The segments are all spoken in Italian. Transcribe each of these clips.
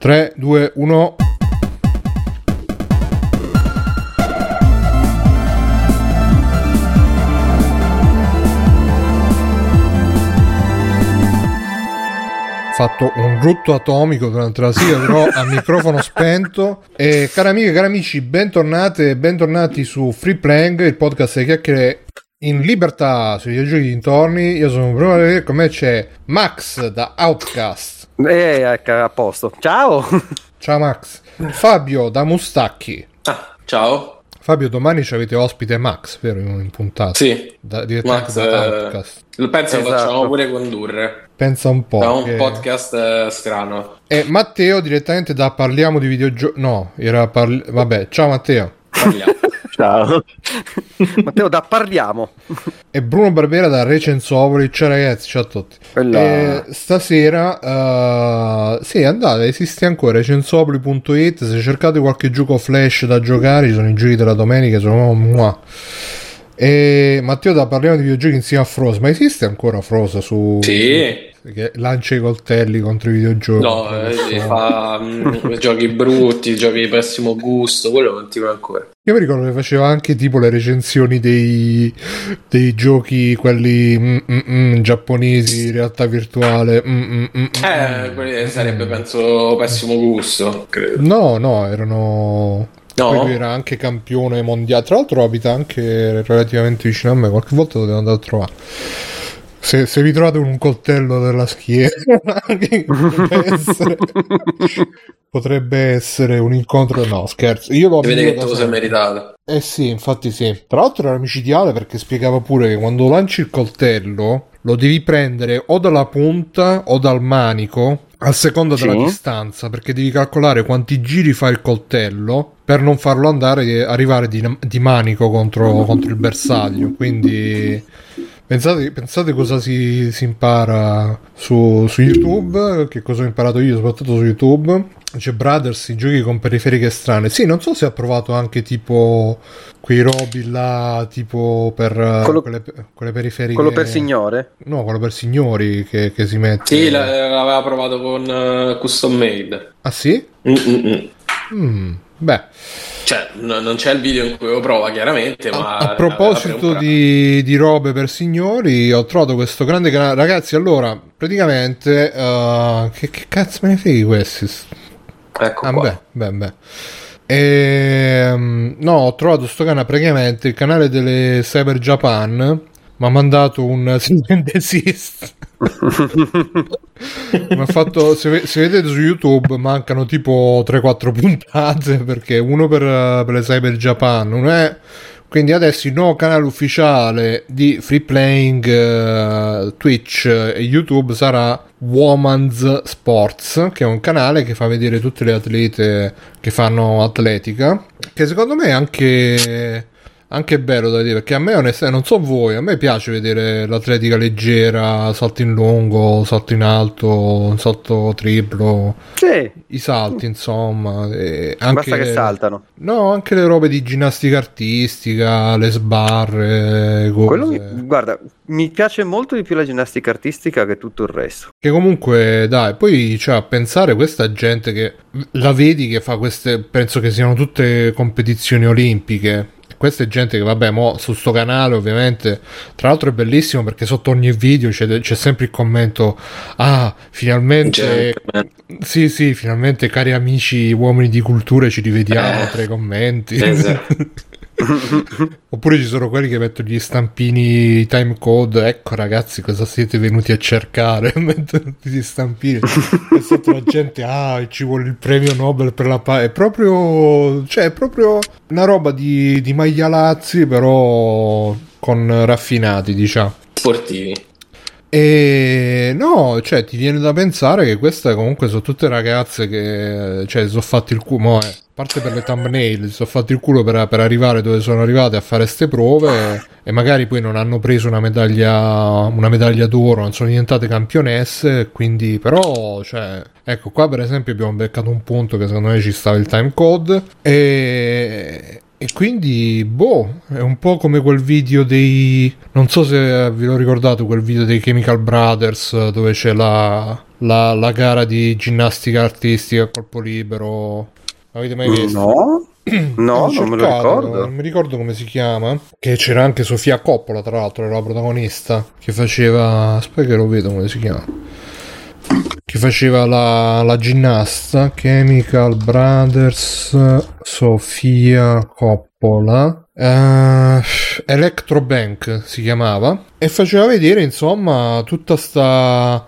3, 2, 1. fatto un rutto atomico durante la sigla, però a microfono spento. E cari amiche e cari amici, bentornate e bentornati su Free Playing, il podcast di chiacchiere in libertà sui videogiochi dintorni. Io sono Bruno Valerio, con me c'è Max da Outcast. Eh, ecco, a posto. Ciao! Ciao Max. Fabio da Mustacchi. Ah, ciao. Fabio, domani ci avete ospite Max, vero? In puntata. Sì. Da, Max, da eh, lo penso Esatto. facciamo pure condurre. Pensa un po'. Da un che- podcast eh, strano. E Matteo direttamente da Parliamo di videogiochi. No, era parli- Vabbè, ciao Matteo. Parliamo. Ciao. Matteo, da parliamo. E Bruno Barbera da Recensovoli. Ciao ragazzi, ciao a tutti. E stasera, eh, sì, andate, esiste ancora recensopoli.it. Se cercate qualche gioco flash da giocare, ci sono i giochi della domenica. Sono mua. E Matteo, da parliamo di videogiochi insieme a Frosa. Ma esiste ancora Frosa su. Sì. Che lancia i coltelli contro i videogiochi? No, eh, fa mm, giochi brutti, giochi di pessimo gusto, quello continua ancora. Io mi ricordo che faceva anche tipo le recensioni dei, dei giochi, quelli mm, mm, mm, giapponesi, realtà virtuale. mm, mm, Eh, sarebbe penso pessimo gusto, credo. No, no, erano. No? Lui era anche campione mondiale. Tra l'altro abita anche relativamente vicino a me. Qualche volta lo devo andare a trovare. Se, se vi trovate un coltello della schiena, potrebbe essere, potrebbe essere un incontro. No, scherzo. Io lo Vede che tu sei meritato. Eh sì, infatti sì. Tra l'altro era micidiale perché spiegava pure che quando lanci il coltello lo devi prendere o dalla punta o dal manico a seconda della Sì. distanza perché devi calcolare quanti giri fa il coltello per non farlo andare e arrivare di, di manico contro, contro il bersaglio. Quindi pensate, pensate cosa si, si impara su, su YouTube, che cosa ho imparato io soprattutto su YouTube. C'è Brothers, i giochi con periferiche strane. Sì, non so se ha provato anche tipo quei robi là, tipo per Quello- quelle, quelle periferiche. Quello per signore. No, quello per signori che, che si mette. Sì, la- l'aveva provato con eh, Custom Made. Ah sì? Mm-mm-mm. Mm, beh, Cioè, no- non c'è il video in cui lo prova chiaramente, ma... a, a proposito di, di robe per signori, ho trovato questo grande canale. Ragazzi, allora, praticamente, eh, che, che cazzo me ne frega di questi? Ecco Ah, qua. beh, beh, beh. Ehm, no, ho trovato sto canale praticamente il canale delle Cyber Japan. Mi ha mandato un silent and desist. Mi ha fatto, se, se vedete su YouTube mancano tipo 3-4 puntate perché uno per, per le Cyber Japan, uno è quindi adesso il nuovo canale ufficiale di Free Playing eh, Twitch e YouTube sarà Woman's Sports, che è un canale che fa vedere tutte le atlete che fanno atletica, che secondo me è anche anche bello da dire perché a me onestamente non so voi a me piace vedere l'atletica leggera salto in lungo salto in alto salto triplo Sì, i salti insomma e anche basta che saltano. no anche le robe di ginnastica artistica le sbarre cose. Quello mi- guarda, mi piace molto di più la ginnastica artistica che tutto il resto. che comunque dai poi cioè a pensare questa gente che la vedi che fa queste penso che siano tutte competizioni olimpiche questa è gente che vabbè mo su sto canale ovviamente tra l'altro è bellissimo perché sotto ogni video c'è, c'è sempre il commento ah finalmente sì sì finalmente cari amici uomini di cultura ci rivediamo Eh. tra i commenti Esatto. Oppure ci sono quelli che mettono gli stampini time code. Ecco, ragazzi, cosa siete venuti a cercare? Mettono gli stampini. e sotto la gente, ah, ci vuole il premio Nobel per la pace. È proprio, cioè, è proprio una roba di, di maialazzi, però con raffinati, diciamo. Sportivi. E no, cioè, ti viene da pensare che queste comunque sono tutte ragazze che, cioè, sono fatti il culo, eh, a parte per le thumbnail, sono fatti il culo per, per arrivare dove sono arrivate a fare ste prove e magari poi non hanno preso una medaglia, una medaglia d'oro, non sono diventate campionesse, quindi però, cioè, ecco qua per esempio abbiamo beccato un punto che secondo me ci stava il time code e... e quindi, boh, è un po' come quel video dei... Non so se vi lo ricordate, quel video dei Chemical Brothers dove c'è la, la, la gara di ginnastica artistica a colpo libero. Avete mai visto? No, no, non me lo ricordo. Non mi ricordo come si chiama. Che c'era anche Sofia Coppola, tra l'altro, era la protagonista. Che faceva. Aspetta che lo vedo come si chiama. Che faceva la, la ginnasta. Chemical Brothers. Sofia Coppola. Eh, Electrobank si chiamava. E faceva vedere, insomma, tutta sta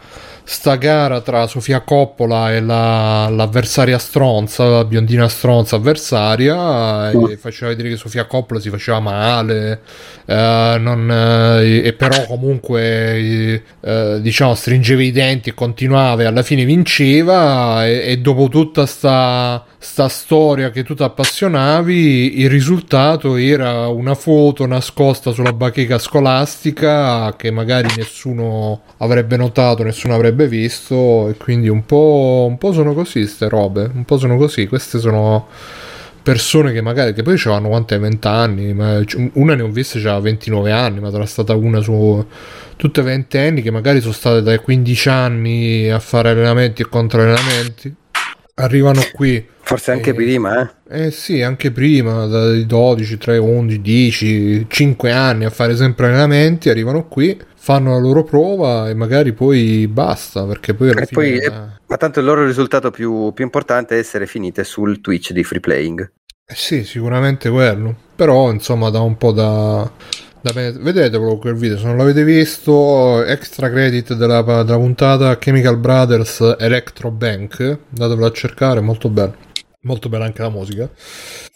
sta gara tra Sofia Coppola e la, l'avversaria stronza, la biondina stronza avversaria, e faceva vedere che Sofia Coppola si faceva male, eh, non, eh, e però comunque eh, eh, diciamo stringeva i denti e continuava e alla fine vinceva e, e dopo tutta sta, sta storia che tu ti appassionavi il risultato era una foto nascosta sulla bacheca scolastica che magari nessuno avrebbe notato, nessuno avrebbe visto e quindi un po', un po' sono così ste robe, un po' sono così, queste sono persone che magari che poi avevano quanti 20 anni ma una ne ho viste già 29 anni ma sarà stata una su tutte 20 anni che magari sono state dai 15 anni a fare allenamenti e controallenamenti arrivano qui Forse anche Eh, prima, eh. eh sì, anche prima, dai 12, 3, 11, 10, 5 anni a fare sempre allenamenti, arrivano qui, fanno la loro prova e magari poi basta, perché poi alla E fine... poi, eh, ma tanto il loro risultato più, più importante è essere finite sul Twitch di Free Playing. Eh sì, sicuramente quello. Però, insomma, dà un po' da... da me- Vedetelo quel video, se non l'avete visto, extra credit della, della puntata Chemical Brothers Electro Bank, datevelo a cercare, molto bello. Molto bella anche la musica.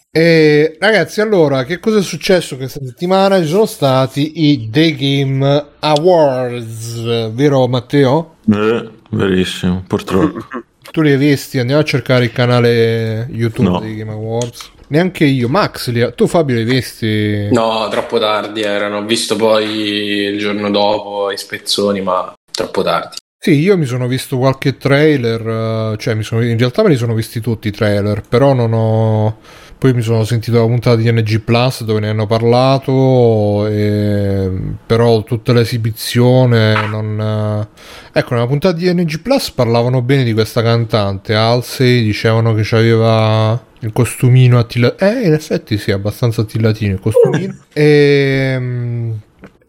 E ragazzi, allora, che cosa è successo questa settimana? Ci sono stati i The Game Awards, vero Matteo? Eh, verissimo, purtroppo. Tu li hai visti? Andiamo a cercare il canale YouTube No. dei Game Awards. Neanche io. Max, li ha- tu Fabio li hai visti? No, troppo tardi erano. Ho visto poi il giorno dopo i spezzoni, ma troppo tardi. Sì, io mi sono visto qualche trailer, eh, cioè mi sono- in realtà me li sono visti tutti i trailer, però non ho... Poi mi sono sentito la puntata di NG Plus dove ne hanno parlato, e... però tutta l'esibizione non... Ecco, nella puntata di NG Plus parlavano bene di questa cantante, Halsey, dicevano che aveva il costumino attilatino, eh in effetti sì, abbastanza attilatino il costumino, e...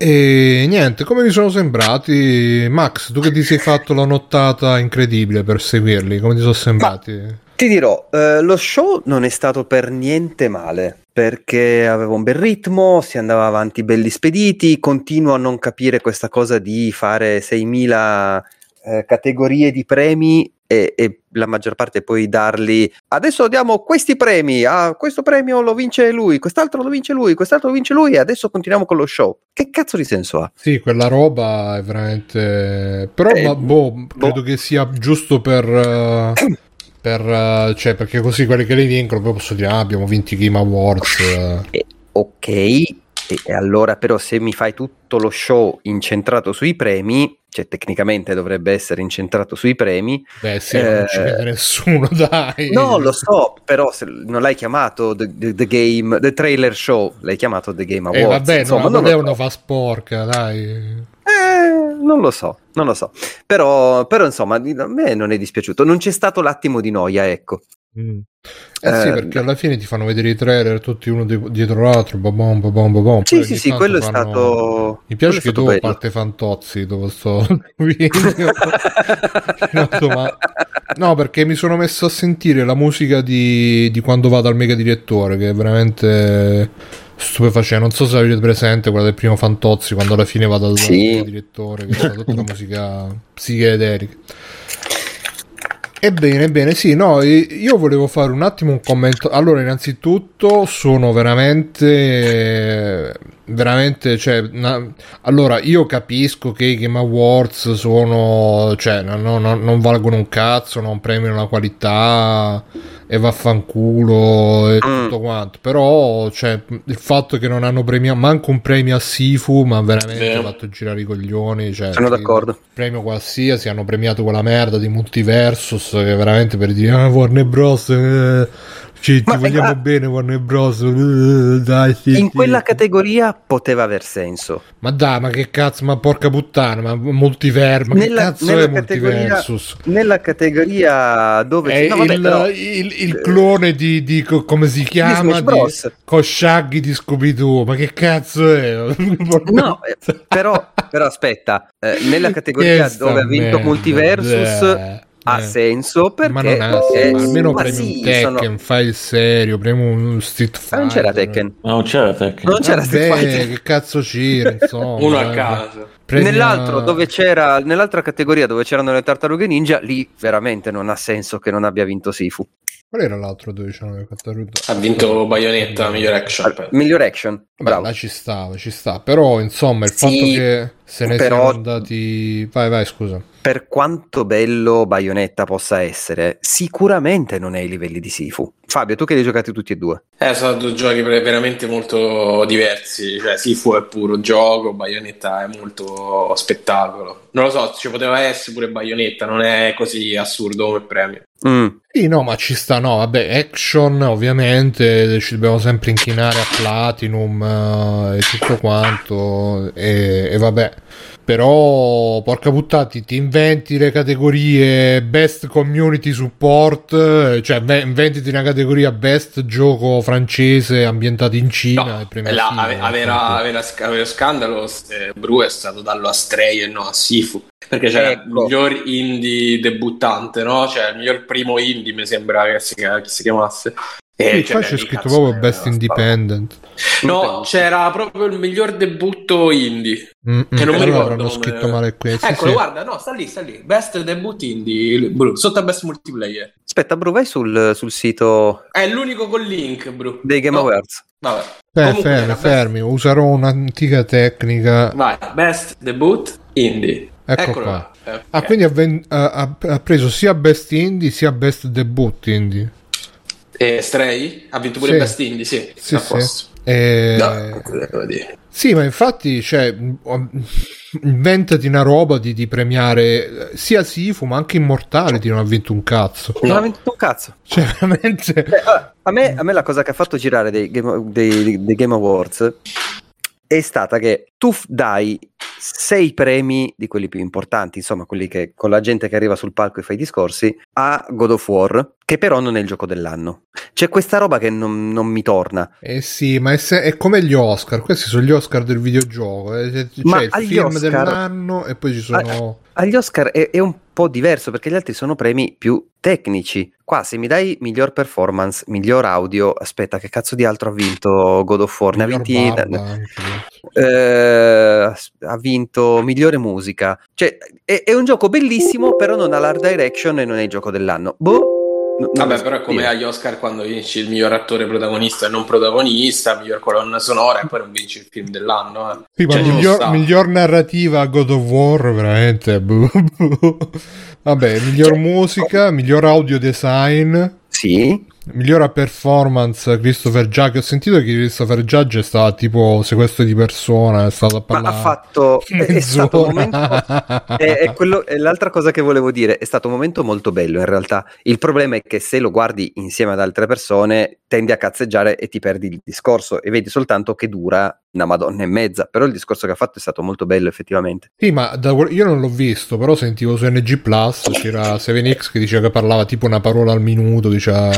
E niente, come mi sono sembrati? Max, tu che ti sei fatto la nottata incredibile per seguirli, come ti sono sembrati? Ti dirò, eh, lo show non è stato per niente male perché aveva un bel ritmo, si andava avanti belli spediti. Continuo a non capire questa cosa di fare 6.000 eh, categorie di premi e, e la maggior parte poi darli. Adesso diamo questi premi. Ah, questo premio lo vince lui, quest'altro lo vince lui, quest'altro lo vince lui. E adesso continuiamo con lo show. Che cazzo di senso ha? Sì, quella roba è veramente... Però, Eh, ma, boh, credo boh. che sia giusto per... eh, per eh, cioè, perché così quelli che li vincono poi posso dire, ah, abbiamo vinto i Game Awards. eh. Eh, ok, e, allora però se mi fai tutto lo show incentrato sui premi, cioè tecnicamente dovrebbe essere incentrato sui premi. Beh, sì, non ci Eh, vede nessuno, dai. No, lo so, però non l'hai chiamato The, the- the Game, The Trailer Show, l'hai chiamato The Game Eh, Awards. vabbè, insomma, non, non, devono so. fa sporca, dai. Eh, non lo so, non lo so. Però, però insomma, a me non è dispiaciuto. Non c'è stato l'attimo di noia, ecco. Mm. Eh sì, Eh, perché alla fine ti fanno vedere i trailer tutti uno di- dietro l'altro, babom, babom, babom. Sì, sì, sì, quello è fanno- stato... Mi piace è che tu, bello. parte Fantozzi, dopo sto video, ma- No, perché mi sono messo a sentire la musica di, di quando vado al mega direttore, che è veramente stupefacente. Non so se avete presente quella del primo Fantozzi, quando alla fine vado al Sì. direttore, che fa tutta la musica psichedelica. Ebbene, ebbene, sì, no, io volevo fare un attimo un commento. Allora, innanzitutto, sono veramente, veramente, cioè, na- allora, io capisco che i Game Awards sono, cioè, no- no- no- non valgono un cazzo, non premiano la qualità e vaffanculo e Mm. tutto quanto, però, cioè, il fatto che non hanno premiato manco un premio a Sifu, ma veramente ha fatto girare i coglioni, cioè, Sono d'accordo. premio qualsiasi hanno premiato quella merda di Multiversus che veramente per dire ah Warner Bros eh, Ci, ti Ma- vogliamo ah. bene Warner Bros. Uh, dai, sì, In sì. quella categoria poteva aver senso. Ma dai, ma che cazzo, ma porca puttana, ma multiverso, ma che Nella, cazzo nella è multiversus? nella categoria dove È no, vabbè, il, però- il- il clone di, di co- come si chiama? Di, con Shaggy di Scooby-Doo, ma che cazzo è? No, eh, però, però aspetta, eh, nella categoria dove ha vinto merda, Multiversus eh, ha eh. senso perché ma non ha senso, almeno ma premi sì, un Tekken, sono- fai il serio, premi un Street Ma Fighter. non c'era Tekken. Ma non c'era Tekken. Non c'era Street Vabbè, Fighter. che cazzo c'era, insomma. Uno a caso. Premia- Nell'altro dove c'era nell'altra categoria dove c'erano le tartarughe ninja, lì veramente non ha senso che non abbia vinto Sifu. Qual era l'altro dove c'erano le tartarughe? Ha vinto Bayonetta, miglior action. Miglior action, Beh, bravo. là ci stava, ci sta. Però, insomma, il Sì, fatto che se ne però- siano andati... Vai, vai, scusa. Per quanto bello Bayonetta possa essere, sicuramente non è ai livelli di Sifu. Fabio, tu che li hai giocati tutti e due. Eh, sono due giochi ver- veramente molto diversi. Cioè, Sifu è puro gioco, Bayonetta è molto spettacolo. Non lo so, ci poteva essere pure Bayonetta, non è così assurdo come premio. Mm. Sì, no, ma ci sta, no, vabbè, action ovviamente ci dobbiamo sempre inchinare a Platinum eh, e tutto quanto e, e vabbè. Però, porca puttana, ti, ti inventi le categorie Best Community Support, eh, cioè ve- inventiti una categoria Best Gioco francese ambientato in Cina No, e la- ave- aveva, aveva, sc- aveva scandalo eh, Bru è stato dallo a Stray e no a Sifu perché c'era il Ecco. miglior indie debuttante no? cioè il miglior primo indie mi sembra che si, che si chiamasse Sì, E, qua c'è scritto proprio Best Independent. no c'era proprio il miglior debutto indie Mm, Che non mi allora ricordo come- scritto male qui. Sì, eccolo sì. guarda no sta lì sta lì best debut indie Bru, sotto a best multiplayer Aspetta, Bru, vai sul, sul sito è l'unico con link Bru dei Game No, Awards. vabbè Eh, Comunque fermi, fermi, userò un'antica tecnica. vai best debut indie Ecco Eccolo qua. Eh, Ah, ok. quindi ha, ven- ha- ha preso sia Best Indie sia Best Debut Indie. E Stray ha vinto pure Sì. Best Indie, sì. Sì, a sì. Eh, No, sì, ma infatti, cioè, inventati una roba di, di premiare sia Sifu, ma anche Immortality non ha vinto un cazzo. Non No. ha vinto un cazzo. Cioè, veramente... Beh, a, me, a me la cosa che ha fatto girare dei Game, dei- dei Game Awards è stata che tu dai sei premi di quelli più importanti, insomma, quelli che con la gente che arriva sul palco e fa i discorsi, a God of War, che però non è il gioco dell'anno. C'è questa roba che non, non mi torna. Eh sì, ma è, se- è come gli Oscar, questi sono gli Oscar del videogioco. eh, C'è Ma il film Oscar- dell'anno e poi ci sono... Agli Oscar è, è un po' diverso perché gli altri sono premi più tecnici. Qua se mi dai miglior performance, miglior audio, aspetta, che cazzo di altro ha vinto God of War? Ne ha vinti eh, ha vinto migliore musica. Cioè, è, è un gioco bellissimo, però non ha l'art direction e non è il gioco dell'anno. Boh. N- non Vabbè, però è come agli Oscar quando vinci il miglior attore protagonista e non protagonista, miglior colonna sonora e poi non vinci il film dell'anno. Eh. Sì, ma Cioè, miglior, miglior narrativa a God of War, veramente. boh. Vabbè, miglior Cioè, musica, miglior audio design, Sì, migliora performance Christopher Judge. Ho sentito che Christopher Judge è stato tipo sequestro di persona, è stato a ma parlare. ha fatto. È, è stato un momento. È, è quello, è l'altra cosa che volevo dire. È stato un momento molto bello in realtà. Il problema è che se lo guardi insieme ad altre persone, tendi a cazzeggiare e ti perdi il discorso e vedi soltanto che dura una madonna e mezza. Però il discorso che ha fatto è stato molto bello, effettivamente. Sì, ma da io non l'ho visto, però sentivo su NG Plus c'era 7X che diceva che parlava tipo una parola al minuto, diceva.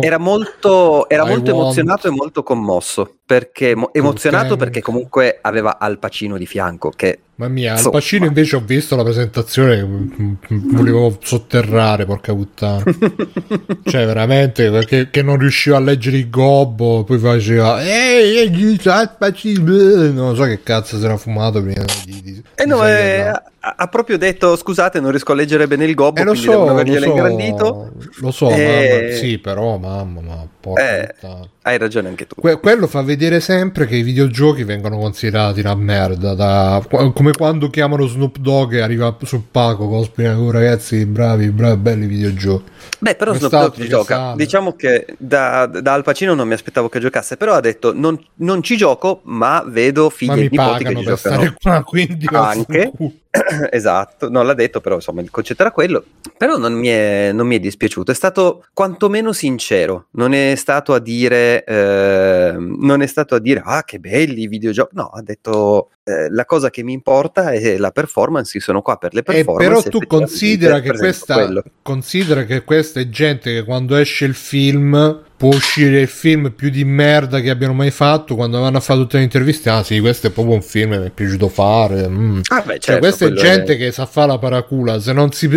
Era molto, era molto emozionato e molto commosso. Perché mo- emozionato Okay. perché comunque aveva Al Pacino di fianco. Che Mamma mia, al. Pacino invece ho visto la presentazione, mm, mm, volevo sotterrare, porca puttana. Cioè, veramente, che, che non riusciva a leggere il gobbo, poi faceva Ehi, Al Pacino", non so che cazzo si era fumato prima di... di Eh no, eh, ha, ha proprio detto scusate, non riesco a leggere bene il gobbo, Eh, lo so, devono lo averglielo so, ingrandito. lo so, Eh, mamma, sì, però, mamma, ma porca Eh, puttana. Hai ragione anche tu. Que- quello fa vedere sempre che i videogiochi vengono considerati una merda. Da, come quando chiamano Snoop Dogg e arriva sul palco cosplay, oh, ragazzi, bravi, bravi, belli videogiochi. Beh, però Snoop Dogg gioca. Sale. Diciamo che da, da, Al Pacino non mi aspettavo che giocasse, però ha detto non, non ci gioco, ma vedo figli e nipoti che giocano. Stare qua, quindi anche. esatto, non l'ha detto, però insomma il concetto era quello. Però non mi, è, non mi è dispiaciuto, è stato quantomeno sincero, non è stato a dire, eh, non è stato a dire, ah che belli i videogiochi, no, ha detto eh, la cosa che mi importa è la performance, io sono qua per le performance. Eh, però tu considera che, questa, considera che questa è gente che quando esce il film può uscire il film più di merda che abbiano mai fatto quando vanno a fare tutte le interviste ah sì questo è proprio un film che mi è piaciuto fare mm. ah, beh, cioè, certo, cioè questa è gente è... che sa fare la paracula se non, si,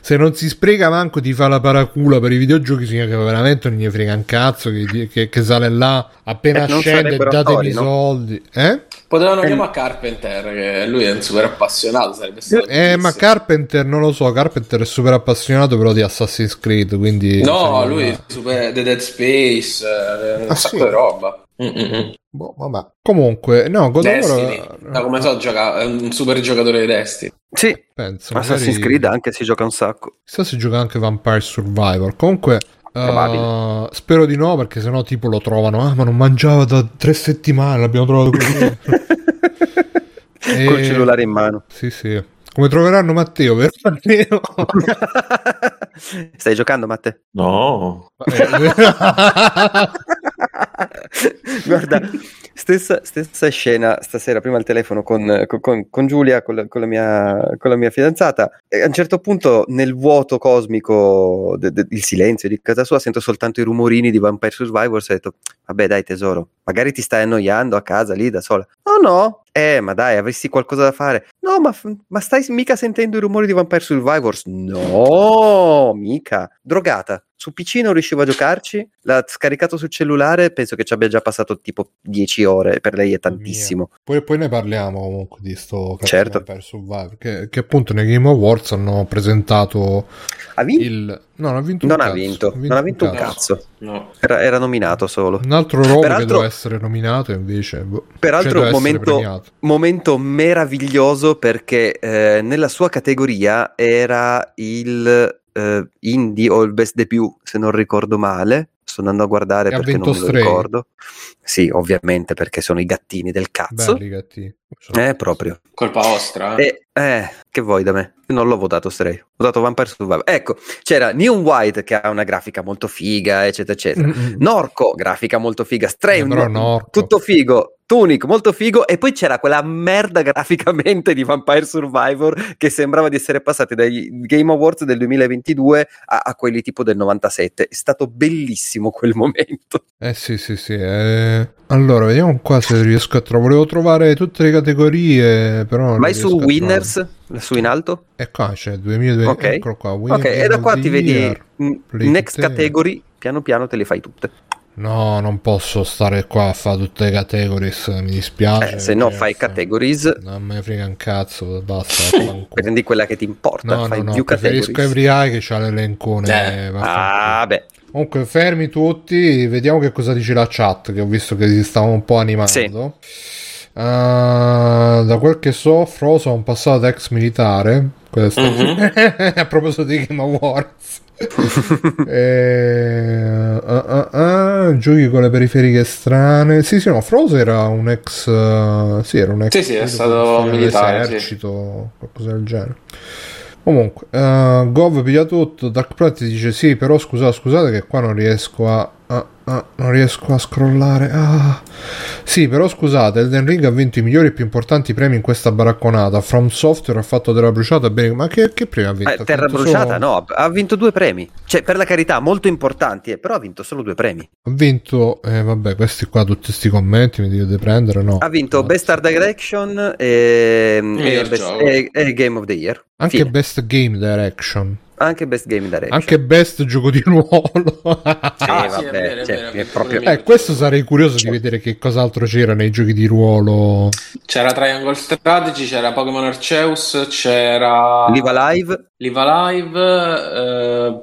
se non si spreca manco di fare la paracula per i videogiochi significa che veramente non gli frega un cazzo che, che, che sale là appena eh, scende datemi i no? soldi eh? Potevano eh. chiamare Carpenter, che lui è un super appassionato. Sarebbe stato eh, ma Carpenter non lo so. Carpenter è super appassionato però di Assassin's Creed. Quindi no, lui è super The Dead Space, eh, un ah, sacco sì? di roba. Boh, vabbè. Comunque, no, God Destiny, da come so, gioca, è un super giocatore di Destiny. Sì, penso. Assassin's magari... Creed anche si gioca un sacco. Chissà si gioca anche Vampire Survivor. Comunque, Uh, spero di no, perché sennò tipo lo trovano. Ah, ma non mangiava da tre settimane, l'abbiamo trovato così. e... Col cellulare in mano. Sì, sì. Come troveranno Matteo, vero Matteo? Stai giocando, Matteo? No. Guarda, stessa, stessa, scena stasera, prima al telefono con, con, con Giulia, con la, la mia, con la, mia, fidanzata. E a un certo punto, nel vuoto cosmico, de, de, il silenzio di casa sua, sento soltanto i rumorini di Vampire Survivors. E ho detto, vabbè, dai, tesoro, magari ti stai annoiando a casa lì da sola. No, no, eh, ma dai, avresti qualcosa da fare? No, ma, ma stai mica sentendo i rumori di Vampire Survivors? No, mica. Drogata su PC non riuscivo a giocarci, l'ha scaricato sul cellulare, penso che ci abbia già passato tipo 10 ore, per lei è tantissimo. Poi, poi, ne parliamo comunque di sto certo. per Survivor, che, che, appunto nei Game Awards hanno presentato ha vinto? il... No, non ha vinto non un ha cazzo. Vinto. Ha vinto non ha vinto un cazzo. cazzo. No. Era, era, nominato solo. Un altro robo peraltro, che doveva essere nominato invece... Boh, peraltro cioè momento, momento meraviglioso perché eh, nella sua categoria era il eh, indie o il best debut, se non ricordo male. Sto andando a guardare e perché non me lo ricordo. Sì, ovviamente perché sono i gattini del cazzo. Belli gattini. Eh, proprio. Colpa vostra. Eh, eh, che vuoi da me? Non l'ho votato Stray, ho votato Vampire Survivor. Ecco, c'era Neon White che ha una grafica molto figa, eccetera, eccetera. Mm-hmm. Norco, grafica molto figa. Stray, eh, tutto figo. Tunic, molto figo. E poi c'era quella merda graficamente di Vampire Survivor che sembrava di essere passati dai Game Awards del 2022 a, a quelli tipo del 97. È stato bellissimo quel momento. Eh sì, sì, sì. Eh... Allora, vediamo qua se riesco a trovare. Volevo trovare tutte le categorie, però. Vai su Winners, su in alto. E qua c'è 2020. Ok, ecco qua, ok, e da qua ti vedi Next Category. Piano piano te le fai tutte. No, non posso stare qua a fare tutte le categories, mi dispiace. Eh, se no fai categories. Non me ne frega un cazzo, basta. Prendi quella che ti importa, no, fai no, più no, preferisco Every Eye che c'ha l'elencone. Eh. Ah, beh. Comunque, fermi tutti, vediamo che cosa dice la chat, che ho visto che si stava un po' animando. Sì. Uh, da quel che so, Frozo ha un passato ex militare. Questo mm-hmm. a proposito di Game Awards. e, uh, uh, uh, giochi con le periferiche strane. Sì, sì, no, Frozo era un ex. Uh, sì, era un ex. Sì, sì, è stato militare. Esercito, sì. qualcosa del genere. Comunque, uh, Gov piglia tutto. Dark Planet dice: Sì, però scusate, scusate che qua non riesco a Ah, ah, non riesco a scrollare. Ah. Sì, però scusate, Elden Ring ha vinto i migliori e più importanti premi in questa baracconata. From Software ha fatto Terra Bruciata. Bene, ma che, che premi ha vinto? Eh, Terra vinto Bruciata solo... no, ha vinto due premi. Cioè, per la carità, molto importanti, eh, però ha vinto solo due premi. Ha vinto, eh, vabbè, questi qua, tutti questi commenti mi devo prendere, no? Ha vinto. Best Art Direction e, e, best, e, e, Game of the Year. Anche Fine. Best Game Direction. Anche Best Game Direction. Anche Best gioco di ruolo. Ah, sì, vabbè, vero, cioè, vero, è proprio- pure eh, questo sarei curioso di vedere che cos'altro c'era nei giochi di ruolo. C'era Triangle Strategy, c'era Pokémon Arceus, c'era Liva Live. Liva Live, eh,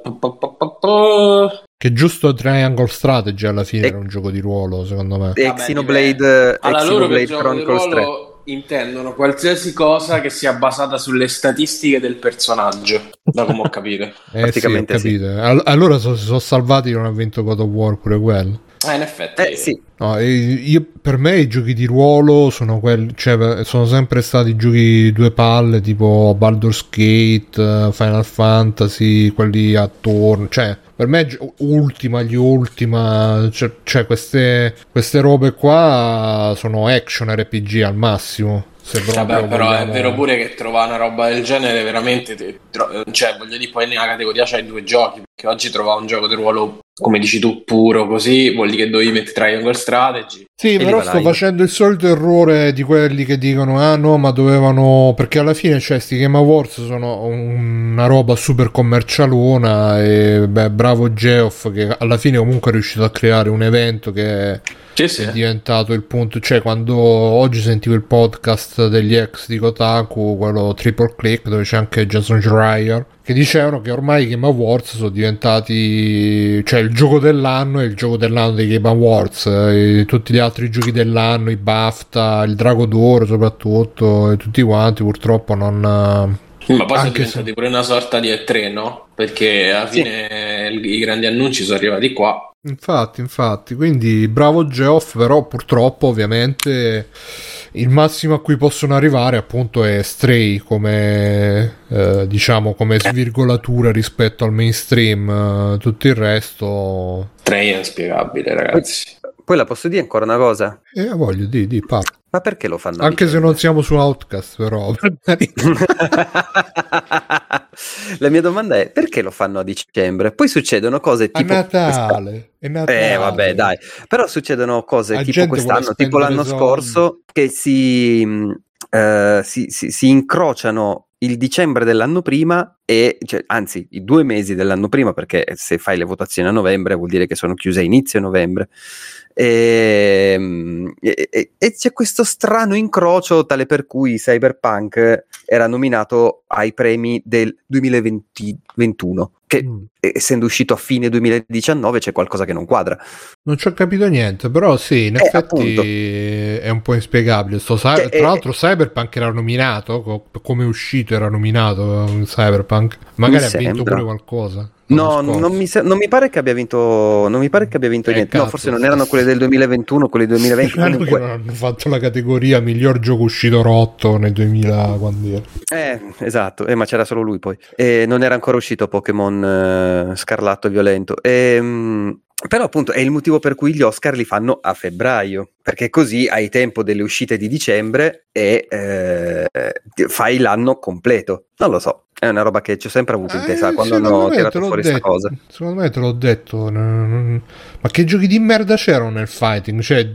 Che giusto Triangle Strategy alla fine E- era un gioco di ruolo, secondo me. e Xenoblade, Xenoblade Chronicles 3. Intendono qualsiasi cosa che sia basata sulle statistiche del personaggio, da come ho capito. Eh sì, ho Praticamente sì. capito. All- allora so- si sono salvati di non aver vinto God of War pure quello. Eh, in effetti. Eh sì, No, io- per me i giochi di ruolo sono quelli, cioè, sono sempre stati giochi due palle tipo Baldur's Gate, eh, Final Fantasy, quelli attorno, cioè per me Ultima, gli Ultima, cioè, cioè, queste, queste robe qua sono action RPG al massimo. Se proprio Vabbè, però vogliamo- è vero pure che trovare una roba del genere veramente. te- tro- cioè, voglio dire, poi nella categoria c'hai due giochi. Perché oggi trovare un gioco di ruolo, come dici tu, puro così, vuol dire che dovevi mettere Triangle Strategy. Sì, E però sto facendo il solito errore di quelli che dicono: Ah no, ma dovevano. Perché alla fine, cioè, sti Game Awards sono una roba super commercialona. E beh, bravo Geoff, che alla fine comunque è riuscito a creare un evento che Sì, sì. è diventato il punto. Cioè, quando oggi sentivo il podcast degli ex di Kotaku, quello Triple Click, dove c'è anche Jason Schreier, che dicevano che ormai i Game Awards sono diventati. Cioè, il gioco dell'anno è il gioco dell'anno dei Game Awards. E tutti gli altri giochi dell'anno, i BAFTA, il Drago d'Oro soprattutto, e tutti quanti purtroppo non. Ma poi sono diventati se- pure una sorta di E3, no? Perché alla Sì. fine il- i grandi annunci sono arrivati qua. Infatti, infatti, quindi bravo Geoff, però purtroppo ovviamente il massimo a cui possono arrivare appunto è Stray come eh, diciamo come svirgolatura rispetto al mainstream, eh, tutto il resto 3 è inspiegabile, ragazzi. Poi la posso dire ancora una cosa? e voglio di, di parla. Ma perché lo fanno? a Anche se non siamo su Outcast però La mia domanda è perché lo fanno a dicembre? Poi succedono cose a tipo Natale, è Natale. Eh vabbè dai, però succedono cose La tipo quest'anno, tipo l'anno soldi. scorso, che si, eh, si, si- si incrociano il dicembre dell'anno prima e, cioè, anzi, i due mesi dell'anno prima, perché se fai le votazioni a novembre vuol dire che sono chiuse a inizio novembre. E, mh, e- e- e c'è questo strano incrocio tale per cui Cyberpunk era nominato ai premi del 2021, che Mm. essendo uscito a fine 2019 c'è qualcosa che non quadra. Non ci ho capito niente, però sì, in Eh, effetti appunto. è un po' inspiegabile. Sto Cioè, tra eh, l'altro Cyberpunk era nominato, co- come è uscito era nominato eh, Cyberpunk. Magari ha vinto sembra. pure qualcosa. No, non mi, se- non mi pare che abbia vinto, non mi pare che abbia vinto Eh, niente. No, cazzo, forse non erano quelle del 2021, quelle del 2020. Strano che Comunque, hanno fatto la categoria miglior gioco uscito rotto nel 2000 quando era. eh, esatto, eh, ma c'era solo lui poi. E non era ancora uscito Pokémon eh, Scarlatto Violento. Ehm, però appunto è il motivo per cui gli Oscar li fanno a febbraio, perché così hai tempo delle uscite di dicembre e eh, fai l'anno completo. Non lo so, è una roba che ci ho sempre avuto in testa Eh, quando hanno tirato fuori questa cosa. Secondo me te l'ho detto. Ma che giochi di merda c'erano nel fighting? Cioè,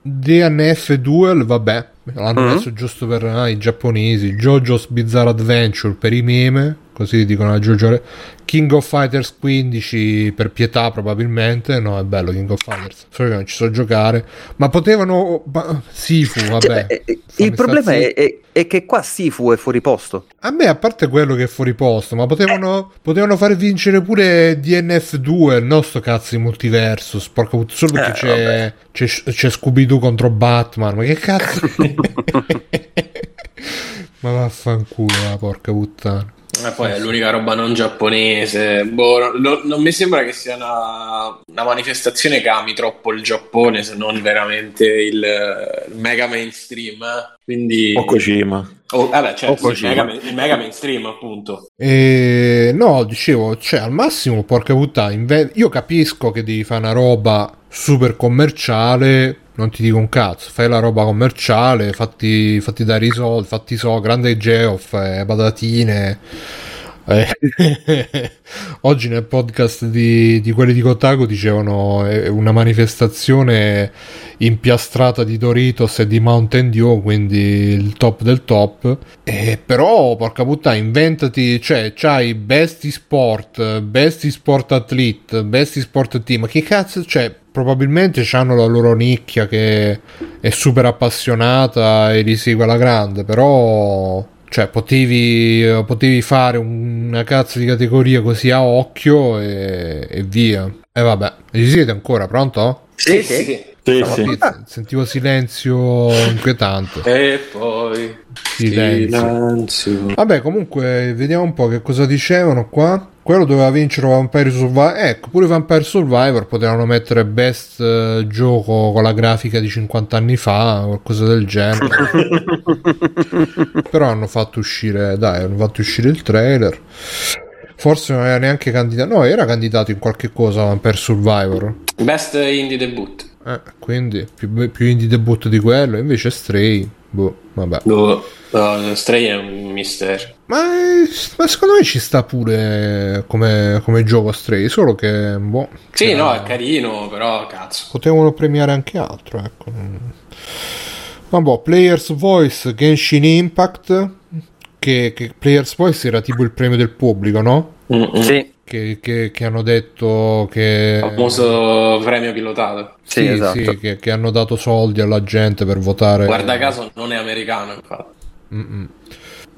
DNF Duel, vabbè, l'hanno Mhm. messo giusto per ah, i giapponesi. JoJo's Bizarre Adventure per i meme, così dicono a Jojo. King of Fighters 15 per pietà probabilmente. No, è bello King of Fighters. Solo che non ci so giocare. Ma potevano... ma- Sifu, vabbè. Cioè, eh, eh, il problema è, è- è che qua Sifu è fuori posto. A me, a parte quello che è fuori posto, ma potevano, potevano far vincere pure DNF2, il nostro cazzo di multiversus. Porca put- solo perché Eh, c'è, c'è, c'è Scooby-Doo contro Batman. Ma che cazzo? ma vaffanculo, la porca puttana. E poi è l'unica roba non giapponese. Boh, no- non mi sembra che sia una, una manifestazione che ami troppo il Giappone, se non veramente il, il mega mainstream. eh. Quindi, O Kojima. Oh, vabbè, certo, O sì, il, mega, il mega mainstream, appunto. E, no, dicevo, cioè al massimo, porca puttana, inve- io capisco che devi fare una roba super commerciale, non ti dico un cazzo, fai la roba commerciale, fatti, fatti dare i soldi, fatti so, grande Geoff, eh, patatine, Eh, oggi nel podcast di, di quelli di Kotaku dicevano è una manifestazione impiastrata di Doritos e di Mountain Dew, quindi il top del top. E però, porca puttana, inventati, cioè, c'hai Best Sport, Best Sport Athlete, Best Sport Team. Che cazzo, cioè, probabilmente hanno la loro nicchia che è super appassionata e li segue alla grande, però cioè, potevi, potevi fare una cazzo di categoria così a occhio e, e via. E vabbè, ci siete ancora? Pronto? Sì, sì. Sì, sì. Sentivo silenzio inquietante. E poi Silenzio. silenzio. Vabbè, comunque, vediamo un po' che cosa dicevano qua. Quello doveva vincere Vampire Survivor. Ecco, pure Vampire Survivor potevano mettere best eh, gioco con la grafica di 50 anni fa, qualcosa del genere. Però hanno fatto uscire, dai, hanno fatto uscire il trailer. Forse non era neanche candidato. No, era candidato in qualche cosa Vampire Survivor. Best indie debut. Eh, quindi più, più indie debut di quello. Invece Stray. Boh, vabbè. No, no, Stray è un mistero. Ma, ma secondo me ci sta pure come, come gioco Stray. Solo che, boh. Sì, c'era- no, è carino, però cazzo. Potevano premiare anche altro, ecco. Vabbè, Players Voice Genshin Impact. Che, che Players Voice era tipo il premio del pubblico, no? Mm-mm. Sì, Che, che- che hanno detto che. Famoso premio pilotato. sì, Sì, esatto. sì, che, che hanno dato soldi alla gente per votare. Guarda caso non è americano, infatti. Mm-mm.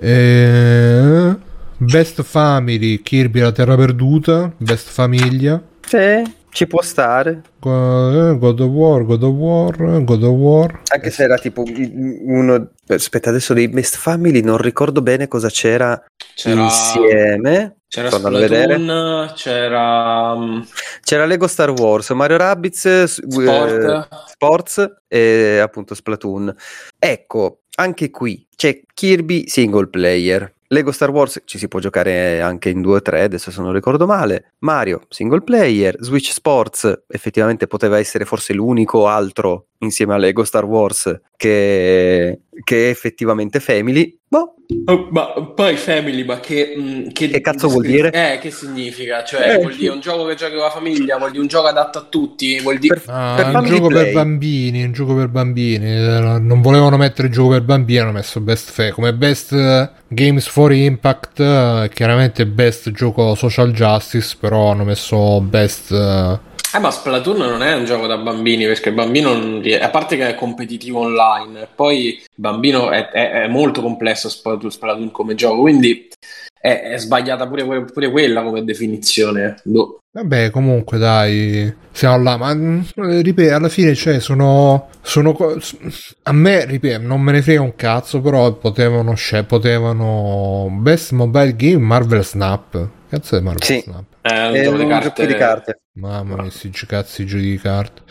Eh, Best Family Kirby la Terra Perduta. Best Famiglia. Sì, ci può stare. Eh, God of War, God of War, God of War. Anche se era tipo uno. Aspetta, adesso dei Best Family non ricordo bene cosa c'era, C'era, insieme. c'era Sto andando a vedere. Splatoon, c'era mm, C'era Lego Star Wars, Mario Rabbids, eh, Sport. Sports e appunto Splatoon. Ecco, anche qui c'è Kirby single player. Lego Star Wars ci si può giocare anche in 2 o 3, adesso se non ricordo male. Mario single player, Switch Sports effettivamente poteva essere forse l'unico altro insieme a Lego Star Wars che, che è effettivamente family. Boh, Oh, ma poi Family, ma che, mm, Che cazzo vuol dire? Eh, che significa? Cioè, Eh, vuol dire un gioco che giochi con la famiglia, vuol dire un gioco adatto a tutti, vuol dire... per, Ah, per un gioco play. per bambini, un gioco per bambini. Eh, Non volevano mettere il gioco per bambini, hanno messo Best Fa- come Best eh, Games for Impact, eh, chiaramente Best gioco social justice, però hanno messo Best eh, Eh, ma Splatoon non è un gioco da bambini, perché il bambino, non rie- a parte che è competitivo online, poi il bambino è, è- è molto complesso Splatoon, Splatoon come gioco, quindi è, è sbagliata pure, pure quella come definizione. Boh. Vabbè, comunque dai, siamo là, ma mm, ripeto, alla fine, cioè, sono, sono a me, ripeto, non me ne frega un cazzo, però potevano, sce- potevano Best Mobile Game Marvel Snap. Cazzo è Marvel Sì. Snap? È un È gioco un di gioco carte. di carte. Mamma mia, sti cazzi giochi di carte.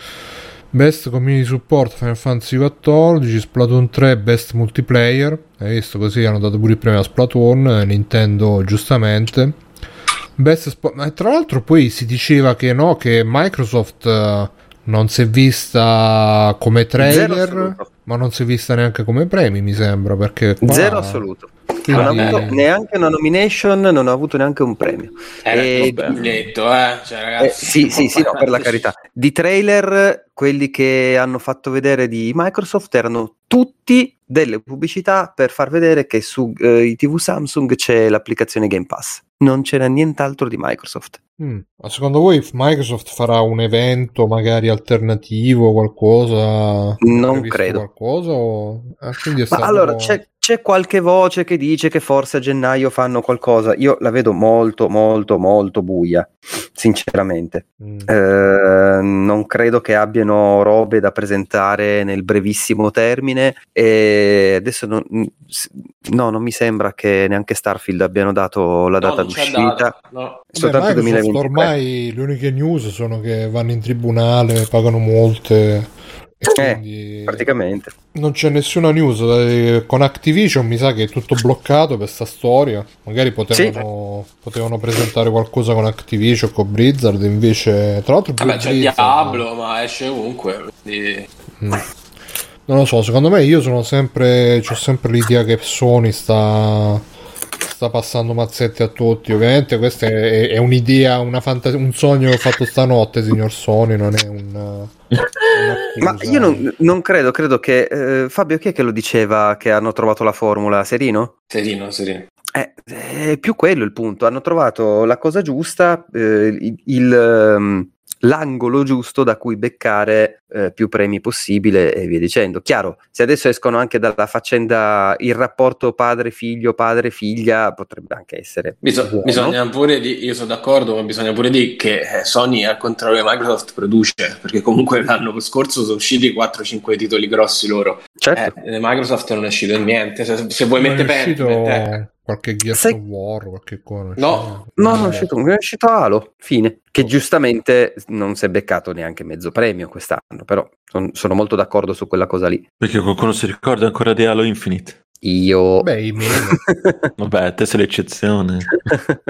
Best Community Support Final Fantasy XIV, Splatoon 3 Best Multiplayer. Hai visto così hanno dato pure il premio a Splatoon, eh, Nintendo giustamente. Best Spo- ma tra l'altro poi si diceva che no, che Microsoft eh, non si è vista come trailer, ma non si è vista neanche come premi, mi sembra, perché qua- Zero assoluto. Quindi- Non ha avuto neanche una nomination, non ha avuto neanche un premio. Era E- netto, eh. Cioè, Eh, ragazzi, sì, sì, sì, no, per la carità. Di trailer, quelli che hanno fatto vedere di Microsoft erano tutti delle pubblicità per far vedere che su eh, i TV Samsung c'è l'applicazione Game Pass. Non c'era nient'altro di Microsoft. Mm. Ma secondo voi Microsoft farà un evento magari alternativo, qualcosa? Non credo. Qualcosa? O... Ah, Ma stato- allora c'è, c'è qualche voce che dice che forse a gennaio fanno qualcosa. Io la vedo molto, molto, molto buia, sinceramente. Mm. Eh, non credo che abbiano robe da presentare nel brevissimo termine e adesso non, no, non mi sembra che neanche Starfield abbiano dato la no, data c'è d'uscita. no. Soltanto 2023. ormai le uniche news sono che vanno in tribunale, pagano molte. Eh, quindi praticamente. non c'è nessuna news. Eh, Con Activision mi sa che è tutto bloccato per sta storia. Magari potevano, potevano presentare qualcosa con Activision, con Blizzard. Invece, tra l'altro, Vabbè, c'è Blizzard- Diablo, ma esce ovunque, quindi... Mm. Non lo so, secondo me io sono sempre. C'ho sempre l'idea che Sony sta. Sta passando mazzetti a tutti. Ovviamente questa è, è un'idea, una fantasia, un sogno fatto stanotte, signor Sony, non è un... Ma io non, non, credo, credo che... Eh, Fabio, chi è che lo diceva che hanno trovato la formula? Serino? Serino, Serino. Eh, è più quello il punto. Hanno trovato la cosa giusta, eh, il... il um l'angolo giusto da cui beccare eh, più premi possibile e via dicendo. Chiaro, se adesso escono anche dalla faccenda il rapporto padre-figlio, padre-figlia, potrebbe anche essere. Biso- buono. Bisogna pure di, io sono d'accordo, ma bisogna pure dire che eh, Sony al contrario di Microsoft produce, perché comunque l'anno scorso sono usciti 4-5 titoli grossi loro. Certo. Eh, Microsoft non è uscito niente, se, se vuoi mettere pente, qualche Gears Sai... of War, qualche cosa. No, no, non è uscito, è uscito Halo, fine. Che giustamente non si è beccato neanche mezzo premio quest'anno, però son, sono molto d'accordo su quella cosa lì. Perché qualcuno si ricorda ancora di Halo Infinite? Io... Beh, i Vabbè, te sei l'eccezione.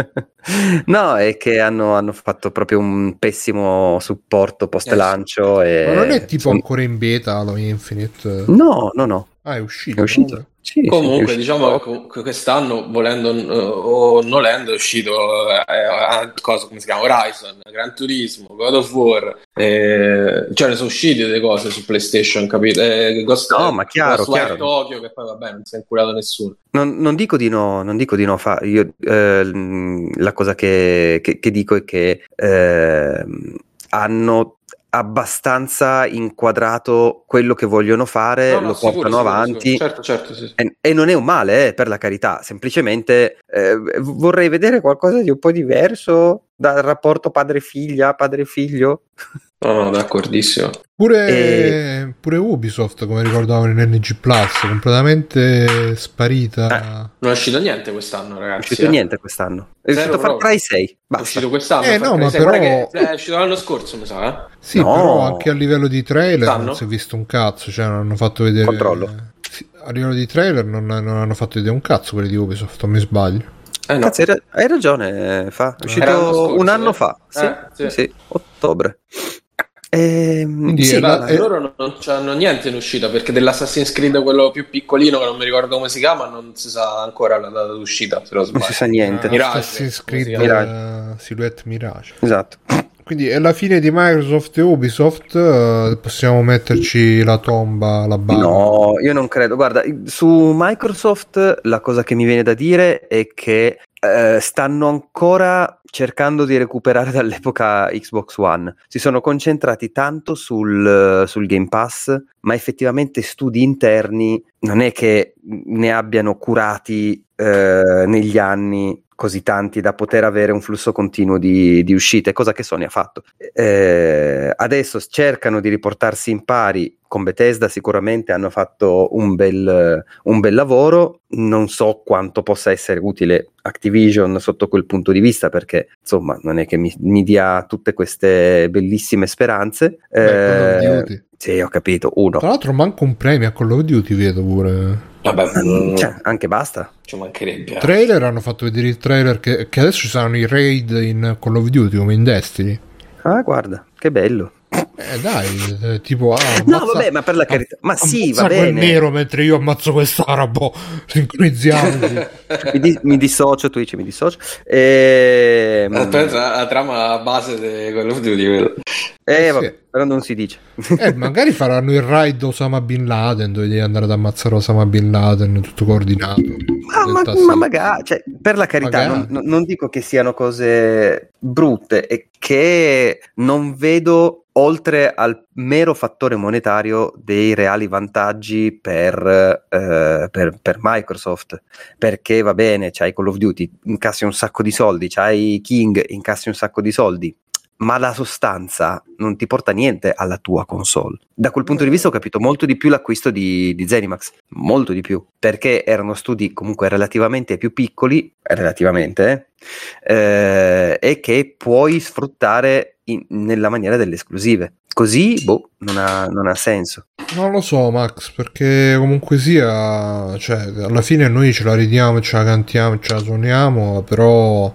no, è che hanno, hanno, fatto proprio un pessimo supporto post lancio. Yes. E... Ma non è tipo ancora in beta Halo Infinite? No, no, no. Ah, è uscito. È uscito. Sì, Comunque, sì, diciamo che quest'anno, volendo o nolendo, è uscito eh, eh, cosa, come si chiama? Horizon, Gran Turismo, God of War, eh, cioè ne sono uscite delle cose su PlayStation, capito? Eh, Ghost, no, ma chiaro, Ghost chiaro. Tokyo, che poi vabbè, non si è incurato nessuno. Non, non, dico di no, non dico di no fare. Io eh, la cosa che, che, che, dico è che eh, hanno abbastanza inquadrato quello che vogliono fare, no, no, lo sicuro, portano sicuro, avanti sicuro. Certo, certo, sì. e, e, non è un male, eh, per la carità, semplicemente eh, vorrei vedere qualcosa di un po' diverso dal rapporto padre-figlia, padre-figlio. No, no, d'accordissimo. Pure, e... pure Ubisoft, come ricordavo in NG Plus, completamente sparita. Eh, non è uscito niente quest'anno, ragazzi. Non è uscito eh. niente quest'anno. È Zero uscito Far Cry 6. Basta. È uscito quest'anno. Eh, no, ma però... è uscito l'anno scorso, mi sa. Eh? Sì, no. però anche a livello di trailer Stanno? non si è visto un cazzo. Cioè, non hanno fatto vedere. Controllo. Sì, a livello di trailer non, non hanno fatto vedere un cazzo quelli di Ubisoft, non mi sbaglio. Eh no. Cazzo, hai, hai ragione, fa. È uscito scorso, un anno eh? fa. Sì, eh, sì. sì, ottobre. Ehm, sì, la, ma loro non hanno niente in uscita perché dell'Assassin's Creed quello più piccolino che non mi ricordo come si chiama non si sa ancora la data d'uscita se non si sa niente Mirage, Assassin's Creed Mirage. Uh, Silhouette Mirage esatto quindi è la fine di Microsoft e Ubisoft uh, possiamo metterci la tomba la barra no io non credo. Guarda su Microsoft la cosa che mi viene da dire è che uh, stanno ancora cercando di recuperare dall'epoca Xbox One. Si sono concentrati tanto sul, sul, Game Pass, ma effettivamente studi interni non è che ne abbiano curati eh, negli anni così tanti da poter avere un flusso continuo di, di uscite, cosa che Sony ha fatto. Eh, adesso cercano di riportarsi in pari con Bethesda, sicuramente hanno fatto un bel, un bel lavoro, non so quanto possa essere utile Activision sotto quel punto di vista, perché insomma non è che mi, mi dia tutte queste bellissime speranze. Beh, eh, sì, ho capito, uno. Tra l'altro manco un premio a Call of Duty, vedo pure. Vabbè, mm, cioè, anche basta. Ci mancherebbe. Il trailer hanno fatto vedere il trailer che, che adesso ci saranno i raid in Call of Duty come in Destiny. Ah, guarda, che bello. Eh dai, eh, tipo ah, ammazza, No, vabbè, ma per la carità, ma sì, va bene. nero mentre io ammazzo quest'arabo. Sincronizziamoci. mi, di, mi dissocio, Twitch, mi dissocio. E... Ehm, Aspetta, la trama base di Call of Duty, quello. Eh, vabbè, sì. Però non si dice. Eh, magari faranno il raid Osama Bin Laden, dove devi andare ad ammazzare Osama Bin Laden, tutto coordinato. Ma, ma, ma magari, cioè, per la carità, non, non, dico che siano cose brutte, è che non vedo, oltre al mero fattore monetario, dei reali vantaggi per, eh, per, per Microsoft. Perché va bene, c'hai Call of Duty, incassi un sacco di soldi, c'hai King, incassi un sacco di soldi ma la sostanza non ti porta niente alla tua console. Da quel punto di vista ho capito molto di più l'acquisto di, di Zenimax, molto di più, perché erano studi comunque relativamente più piccoli, relativamente, eh, e che puoi sfruttare in, nella maniera delle esclusive. Così, boh, non ha, non ha senso. Non lo so, Max, perché comunque sia, cioè, alla fine noi ce la ridiamo, ce la cantiamo, ce la suoniamo, però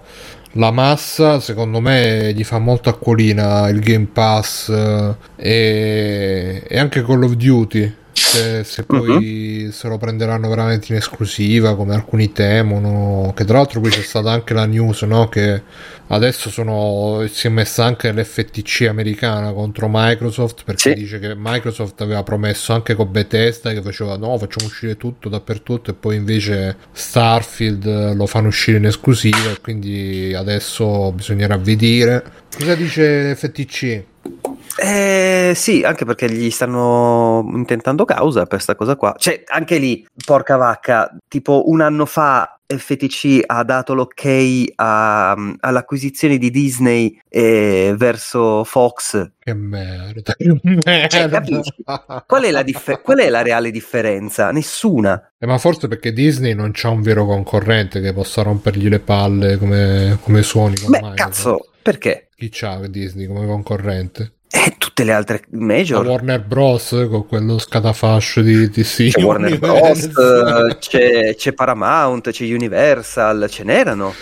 la massa secondo me gli fa molto acquolina il Game Pass eh, e, e, anche Call of Duty se, se poi se lo prenderanno veramente in esclusiva come alcuni temono che tra l'altro poi c'è stata anche la news no? che adesso sono, si è messa anche l'FTC americana contro Microsoft perché Sì. dice che Microsoft aveva promesso anche con Bethesda che faceva no facciamo uscire tutto dappertutto e poi invece Starfield lo fanno uscire in esclusiva e quindi adesso bisognerà vedere cosa dice l'FTC Eh, sì, anche perché gli stanno intentando causa per questa cosa qua. Cioè, anche lì, porca vacca, tipo un anno fa FTC ha dato l'ok a- all'acquisizione di Disney eh, verso Fox. che merda che merda Cioè? Qual è, la differ- qual è la reale differenza? Nessuna. Eh, ma forse perché Disney non c'ha un vero concorrente che possa rompergli le palle come, come suoni con Beh, Microsoft. cazzo, perché? Chi c'ha Disney come concorrente? E tutte le altre La major. Warner Bros. eh, con quello scatafascio di DC. C'è Warner Bros, c'è, c'è Paramount, c'è Universal, ce n'erano.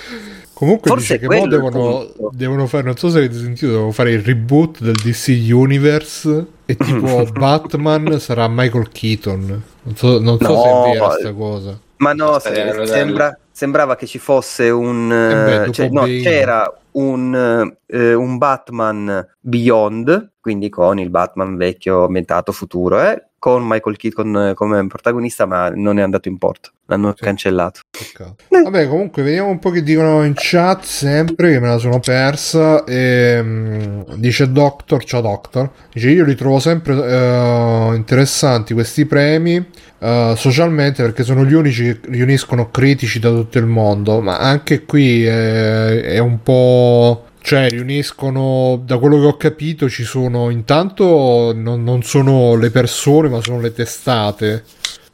Comunque Forse dice che devono, devono fare, non so se avete sentito, devono fare il reboot del DC Universe e tipo Batman sarà Michael Keaton. Non so, non so No, se è vera ma- sta cosa. Ma no, se- sembra- sembrava che ci fosse un... Eh beh, eh, cioè, no, c'era un, eh, un Batman Beyond, quindi con il Batman vecchio ambientato futuro, eh, con Michael Keaton eh, come protagonista, ma non è andato in porto, l'hanno Sì. cancellato. Peccato. Vabbè, comunque, vediamo un po' che dicono in chat sempre, che me la sono persa. Ehm, dice Doctor, ciao Doctor. Dice, io li trovo sempre eh, interessanti questi premi eh, socialmente perché sono gli unici che riuniscono critici da tutto il mondo. Ma anche qui eh, è un po'... Cioè, riuniscono, da quello che ho capito, ci sono intanto non, non sono le persone, ma sono le testate.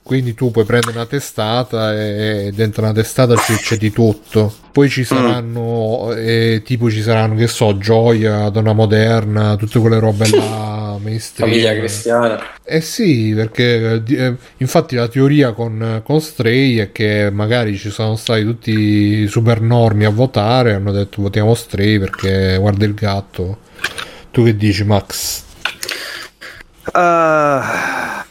Quindi tu puoi prendere una testata e dentro una testata c'è, c'è di tutto. Poi ci saranno, eh, tipo ci saranno, che so, Gioia, Donna Moderna, tutte quelle robe là, mainstream. Famiglia cristiana. Eh sì, perché eh, infatti la teoria con, con Stray è che magari ci sono stati tutti i super normi a votare, hanno detto votiamo Stray perché guarda il gatto. Tu che dici, Max? Ah,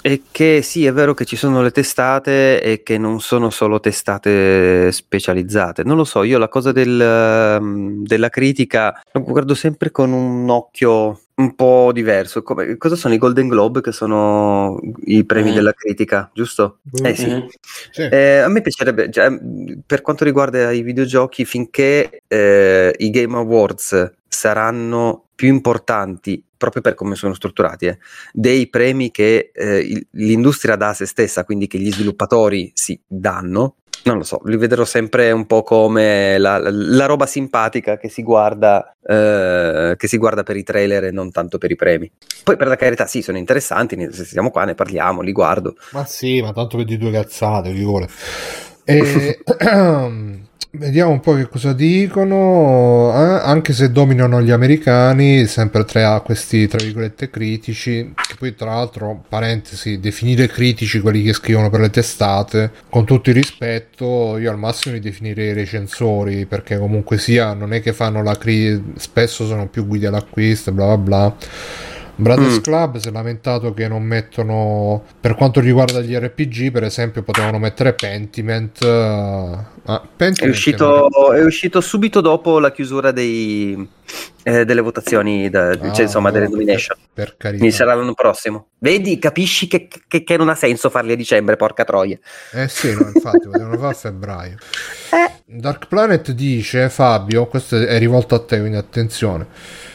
e che sì, è vero che ci sono le testate e che non sono solo testate specializzate. Non lo so, io la cosa del, ehm, della critica la guardo sempre con un occhio un po' diverso. Come- cosa sono i Golden Globe che sono i premi Mm. della critica, giusto? Eh sì. Mhm. Sì. Eh, a me piacerebbe, cioè, mh, per quanto riguarda i videogiochi, finché eh, i Game Awards saranno più importanti, proprio per come sono strutturati, eh, dei premi che eh, l'industria dà a se stessa, quindi che gli sviluppatori si danno, non lo so, li vedrò sempre un po' come la, la roba simpatica che si guarda eh, che si guarda per i trailer e non tanto per i premi. Poi per la carità, sì, sono interessanti, se siamo qua ne parliamo, li guardo. Ma sì, ma tanto per di due cazzate, vuole. E, vediamo un po' che cosa dicono. eh, Anche se dominano gli americani, sempre tra questi tra virgolette critici. Che poi, tra l'altro, parentesi, definire critici quelli che scrivono per le testate, con tutto il rispetto, io al massimo li definirei recensori, perché comunque sia, non è che fanno la critica, spesso sono più guide all'acquisto, bla bla bla. Brothers Mm. Club si è lamentato che non mettono per quanto riguarda gli RPG per esempio potevano mettere Pentiment ah, Pentiment È uscito, è uscito subito dopo la chiusura dei, eh, delle votazioni, da- Ah, cioè, insomma, delle no, nomination. per, per carità Quindi sarà l'anno prossimo. Vedi, capisci che, che- che non ha senso farli a dicembre, porca troia. eh sì no, infatti potevano fare a febbraio Eh, Dark Planet dice Fabio questo è rivolto a te quindi attenzione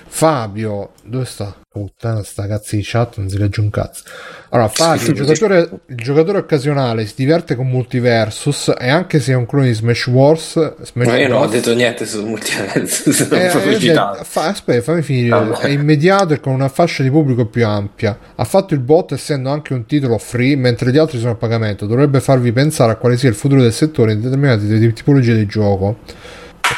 Fabio dove sta? Puttana sta cazzo di chat non si legge un cazzo allora Fabio il giocatore, il giocatore occasionale si diverte con Multiversus e anche se è un clone di Smash Wars Smash Ma io non ho detto niente su multiverso, sono Eh, proprio eh, fa- aspetta, fammi finire. Vabbè. È immediato e con una fascia di pubblico più ampia. Ha fatto il bot essendo anche un titolo free, mentre gli altri sono a pagamento. Dovrebbe farvi pensare a quale sia il futuro del settore in determinate ti- tipologie di gioco.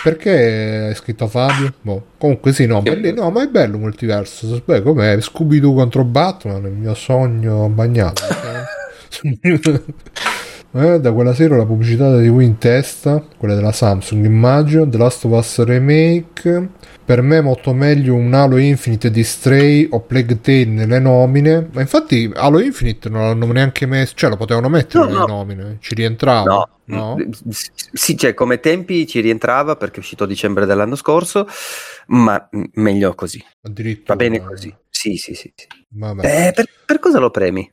Perché è scritto Fabio? Boh. Comunque sì, no, belli- no, ma è bello multiverso. Beh, com'è? Scooby-Doo contro Batman, il mio sogno bagnato. Eh, da quella sera la pubblicità della TV in testa, quella della Samsung, immagino. The Last of Us Remake. Per me molto meglio un Halo Infinite di Stray o Plague Tale nelle nomine. Ma infatti Halo Infinite non l'hanno neanche messo, cioè lo potevano mettere No, nelle no. nomine, ci rientrava. No. No? Sì, cioè come tempi ci rientrava perché è uscito a dicembre dell'anno scorso, ma meglio così. Addirittura. Va bene così. Sì, sì, sì. sì. Eh, per, per cosa lo premi?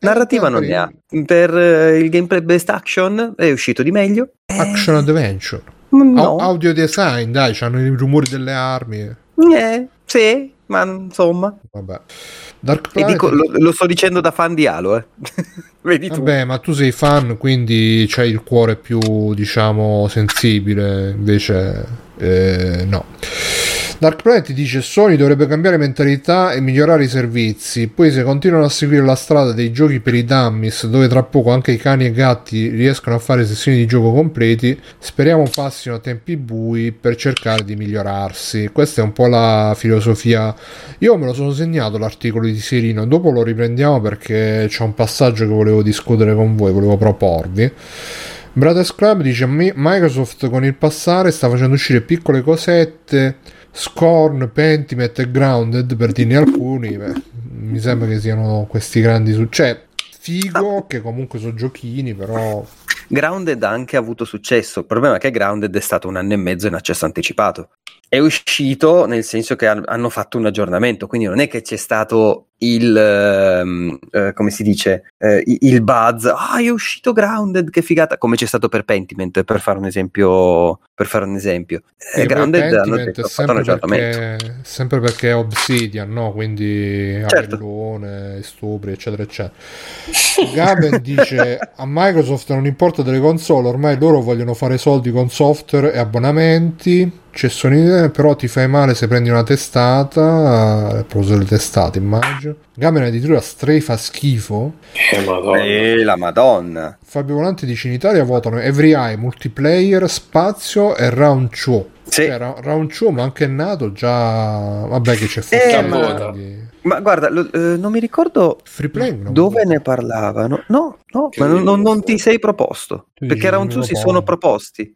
Narrativa Eh, non per- ne ha. Per eh, il gameplay best action è uscito di meglio. Eh, Action Adventure. no. Au- audio design, dai, c'hanno i rumori delle armi. Eh, sì, ma insomma. Vabbè. Dark E Planet. dico, lo, lo sto dicendo da fan di Halo, eh. Vedi tu. Vabbè, ma tu sei fan, quindi c'hai il cuore più, diciamo, sensibile. Invece, eh, no. Dark Planet dice Sony dovrebbe cambiare mentalità e migliorare i servizi. Poi, se continuano a seguire la strada dei giochi per i dummies, dove tra poco anche i cani e i gatti riescono a fare sessioni di gioco completi, speriamo passino a tempi bui per cercare di migliorarsi. Questa è un po' la filosofia. Io me lo sono segnato l'articolo di Serino, dopo lo riprendiamo perché c'è un passaggio che volevo discutere con voi, volevo proporvi. Brothers Club dice "Mi- Microsoft con il passare sta facendo uscire piccole cosette, Scorn, Pentiment e Grounded per dirne alcuni. Beh, mi sembra che siano questi grandi su- Cioè, figo che comunque sono giochini, però Grounded ha anche avuto successo. Il problema è che Grounded è stato un anno e mezzo in accesso anticipato. È uscito nel senso che han- hanno fatto un aggiornamento, quindi non è che c'è stato il ehm, eh, come si dice eh, il buzz. Ah, è uscito Grounded, che figata! Come c'è stato per Pentiment, per fare un esempio. Per fare un esempio, Eh, Grounded hanno detto, è "Ho fatto un sempre perché, sempre perché è Obsidian, no? Quindi Certo. Avellone, stupri, eccetera, eccetera. Gaben dice a Microsoft non importa delle console, ormai loro vogliono fare soldi con software e abbonamenti. C'è Sony, però ti fai male se prendi una testata. A proposito delle testate, immagino. Gaben addirittura Stray fa schifo. Eh, madonna. Eh, la Madonna. Fabio Volante dice in Italia votano Every Eye, Multiplayer, Spazio e Round 2. Sì. Cioè, Round 2 ma anche nato già... Vabbè che c'è Eh, Forza ma- guarda, lo- eh, non mi ricordo Free Play non dove ne parlavano. No, no, Che ma non, non- ti sei proposto. Tu Perché Round non 2 me si lo sono proposti.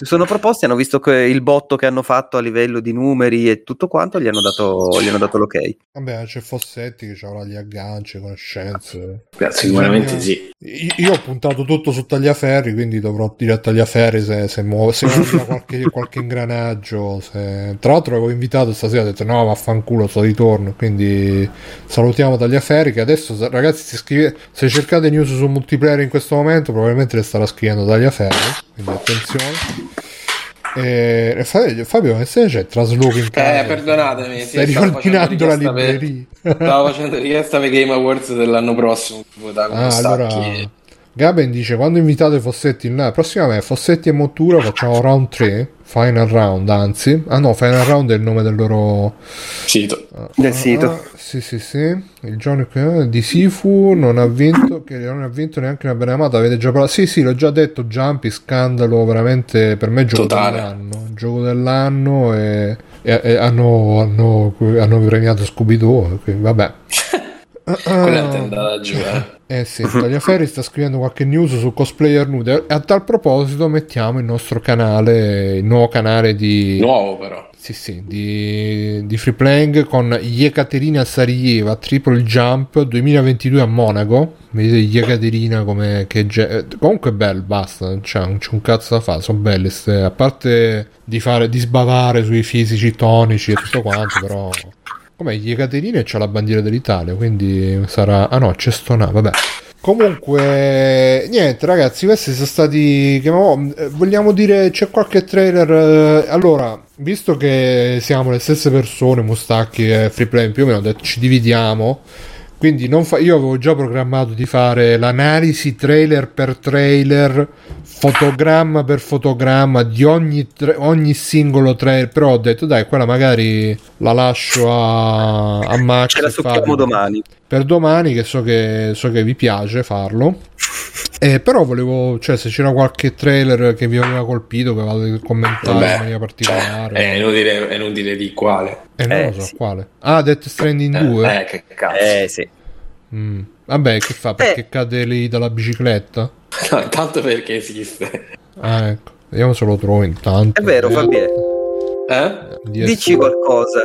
Si sono proposti, hanno visto che il botto che hanno fatto a livello di numeri e tutto quanto, gli hanno dato, gli hanno dato l'ok. Vabbè c'è Fossetti che avrà gli agganci, conoscenze. Beh, Sicuramente sì. Io, ho puntato tutto su Tagliaferri, quindi dovrò dire a Tagliaferri se, se muove, se cambia qualche, qualche ingranaggio. se- Tra l'altro avevo invitato stasera, ho detto no, vaffanculo, sto ritorno. Quindi salutiamo Tagliaferri che adesso, ragazzi, se, scrive- se cercate news su multiplayer in questo momento, probabilmente le starà scrivendo Tagliaferri, quindi attenzione. E, Fabio, Fabio, che se c'è trasloco in casa? Eh, perdonatemi. sì, Stai facendo riordinando la per- libreria. Stavo facendo richiesta per Game Awards dell'anno prossimo. Come Ah, allora Gaben dice quando invitate Fossetti in live prossimamente Fossetti e Mottura facciamo round 3 final round anzi ah no final round è il nome del loro Sito. Del sito. Ah, sì sì sì il giorno che- di Sifu non ha vinto che non ha vinto neanche una benamata avete già parlato sì sì l'ho già detto Jumpy scandalo veramente per me gioco Totale. dell'anno gioco dell'anno e, e- e hanno, hanno, hanno premiato Scooby-Doo quindi vabbè Quella è andata giù, eh. Eh sì, Tagliaferri sta scrivendo qualche news su cosplayer nude. A tal proposito mettiamo il nostro canale, il nuovo canale di... Nuovo però. Sì, sì, di, di free playing con Yekaterina Sarieva, Triple Jump 2022 a Monaco. Vedete Yekaterina come che ge- eh, comunque è bello, basta, c'è un, c'è un cazzo da fare, sono belle ste, a parte di fare di sbavare sui fisici tonici e tutto quanto, però come Yekaterina c'ha la bandiera dell'Italia, quindi sarà ah no, c'è Stona, vabbè. Comunque, niente, ragazzi, questi sono stati. Mo- eh, vogliamo dire, c'è qualche trailer. eh, allora, visto che siamo le stesse persone, Mustacchi e Freeplay, più o meno, ci dividiamo. Quindi non fa- io avevo già programmato di fare l'analisi trailer per trailer, fotogramma per fotogramma di ogni, tra- ogni singolo trailer. Però ho detto, dai, quella magari la lascio a, a Max. Ce la succhiamo domani. per domani che so che, so che vi piace farlo Eh, però volevo cioè se c'era qualche trailer che vi aveva colpito che avevate commentato Vabbè, in maniera particolare cioè, è, inutile, è inutile di quale. eh, non eh, lo so sì. quale ah Death Stranding 2 Eh, che cazzo. Eh sì. Mm. vabbè che fa perché Eh. cade lì dalla bicicletta No, intanto perché esiste. Ah, ecco. Vediamo se lo trovo intanto. È vero, Eh, Fabio. Eh? di Dici qualcosa.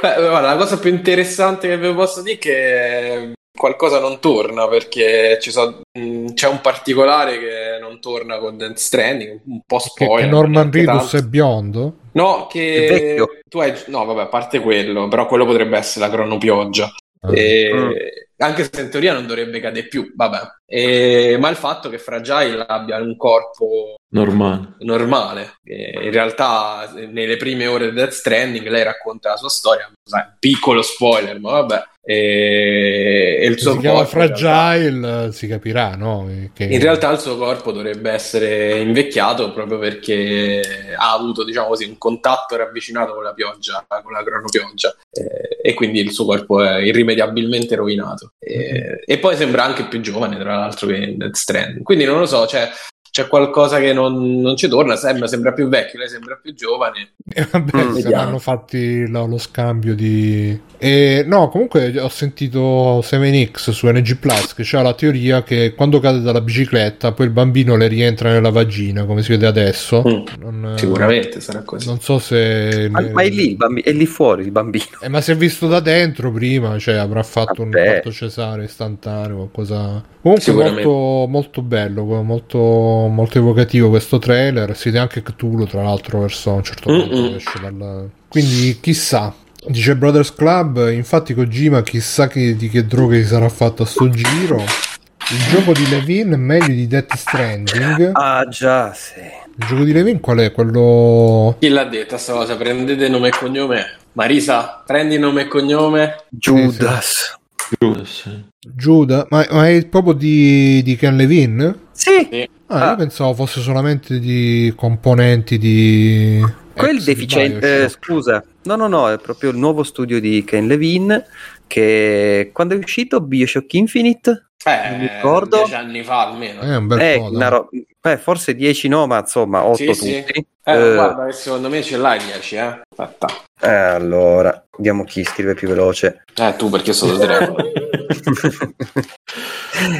Beh, guarda, la cosa più interessante che vi posso dire è che qualcosa non torna perché ci so- mh, c'è un particolare che non torna con Death Stranding, un po' spoiler. che ma Norman Reedus tanto. è biondo? No, che tu hai... No, vabbè, a parte quello, però quello potrebbe essere la cronopioggia. Ah. E- Mm. Anche se in teoria non dovrebbe cadere più, vabbè. E- Ma il fatto che Fragile abbia un corpo Normale. normale. E in realtà, nelle prime ore di Death Stranding, lei racconta la sua storia. Sai, piccolo spoiler, ma vabbè. E, e il Se suo si chiama corpo, in realtà- Fragile, si capirà, no? Che- in realtà il suo corpo dovrebbe essere invecchiato proprio perché ha avuto, diciamo così, un contatto ravvicinato con la pioggia, con la cronopioggia, eh, e quindi il suo corpo è irrimediabilmente rovinato. E, e poi sembra anche più giovane, tra l'altro, che in Death Stranding. Quindi non lo so, cioè, c'è qualcosa che non, non ci torna, sembra, sembra più vecchio, lei sembra più giovane. E vabbè, Mm, hanno fatti lo, lo scambio di... E, no, comunque ho sentito 7X su NG Plus che c'ha la teoria che quando cade dalla bicicletta poi il bambino le rientra nella vagina, come si vede adesso. Mm, Non, Sicuramente sarà così. Non so se... Ma, ma è lì, il bambi- è lì fuori il bambino. Eh, ma si è visto da dentro prima, cioè avrà fatto un Vabbè. parto cesareo istantaneo, qualcosa... Comunque molto, molto bello, molto, molto evocativo questo trailer, si vede anche Cthulhu tra l'altro verso un certo punto esce dal... Quindi chissà, dice Brothers Club, infatti Kojima chissà che, di che droghe si sarà fatto a sto giro. Il gioco di Levin è meglio di Death Stranding. Ah già, sì. Il gioco di Levin qual è? Quello... Chi l'ha detta sta cosa? Prendete nome e cognome. Marisa, prendi nome e cognome. Judas. Giusto, sì. Giuda? Ma, ma è proprio di, di Ken Levin? Sì, Sì. Ah, Ah. io pensavo fosse solamente di componenti di. quel di deficiente. eh, scusa, no, no, no, è proprio il nuovo studio di Ken Levine. Che quando è uscito Bioshock Infinite? Eh, Non mi ricordo. dieci anni fa almeno. È un bel Eh, po'. ro- eh, forse 10 no, ma insomma 8 Sì, tutti. sì. Eh, Eh, guarda che secondo me ce l'hai 10, eh. Aspetta. eh, allora, vediamo chi scrive più veloce. Eh, tu perché sono tre.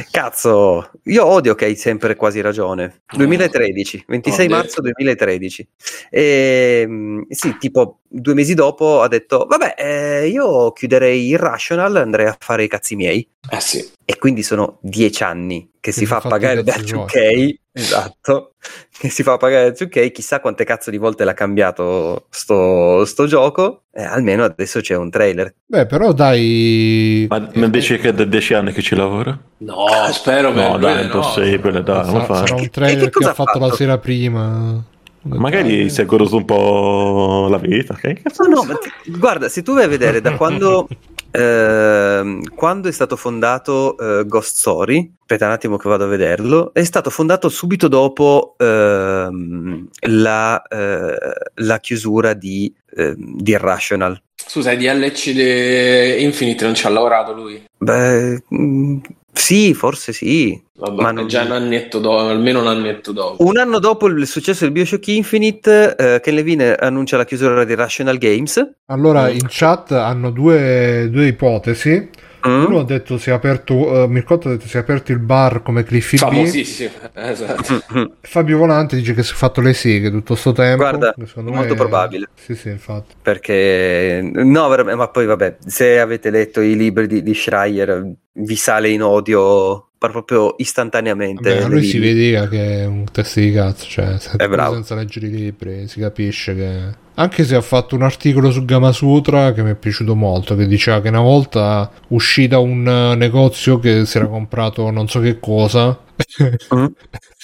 Cazzo, io odio che hai sempre quasi ragione. 2013, 26 Oh, marzo 2013. E, mm, sì, tipo due mesi dopo ha detto, vabbè, eh, io chiuderei Irrational, andrei a fare i cazzi miei. Eh sì. E quindi sono dieci anni che si si fa pagare da cazzi 2K, esatto, che si fa pagare da 2K, chissà quante cazzo di volte l'ha cambiato sto, sto gioco, eh, almeno adesso c'è un trailer. Beh, però dai. Ma, ma dici che è da 10 anni che ci lavora? No, spero per No, lui, dai, è no. impossibile, dai, non sarà, fa. sarà un trailer che che, cosa ha ha fatto, la fatto? sera prima. Magari si è goduto un po' la vita. Che cazzo No, no, ti- guarda, se tu vai a vedere da quando, ehm, quando è stato fondato eh, Ghost Story, aspetta un attimo che vado a vederlo, è stato fondato subito dopo ehm, la, eh, la chiusura di, ehm, di Irrational. Scusa, i DLC di Infinite non ci ha lavorato lui. Beh, mm, sì, forse sì. Vabbè, Ma non- già un annetto dopo, almeno un annetto dopo. Un anno dopo il successo di Bioshock Infinite, eh, Ken Levine annuncia la chiusura di Irrational Games. Allora, in chat hanno due, due ipotesi. Mm? Uno ha detto si è aperto. eh, Mircotto ha detto si è aperto il bar come Cliffy B. Famosissimo, esatto. Mm. Fabio Volante dice che si è fatto le seghe tutto sto tempo. Guarda, molto me- probabile. Sì, sì, infatti. perché no, ma poi vabbè, se avete letto i libri di, di Schreier, vi sale in odio proprio istantaneamente. A lui si vedeva che è un testa di cazzo, cioè senza leggere i libri si capisce che... Anche se ha fatto un articolo su Gama Sutra che mi è piaciuto molto, che diceva che una volta uscì da un eh, negozio che si era comprato non so che cosa Mm.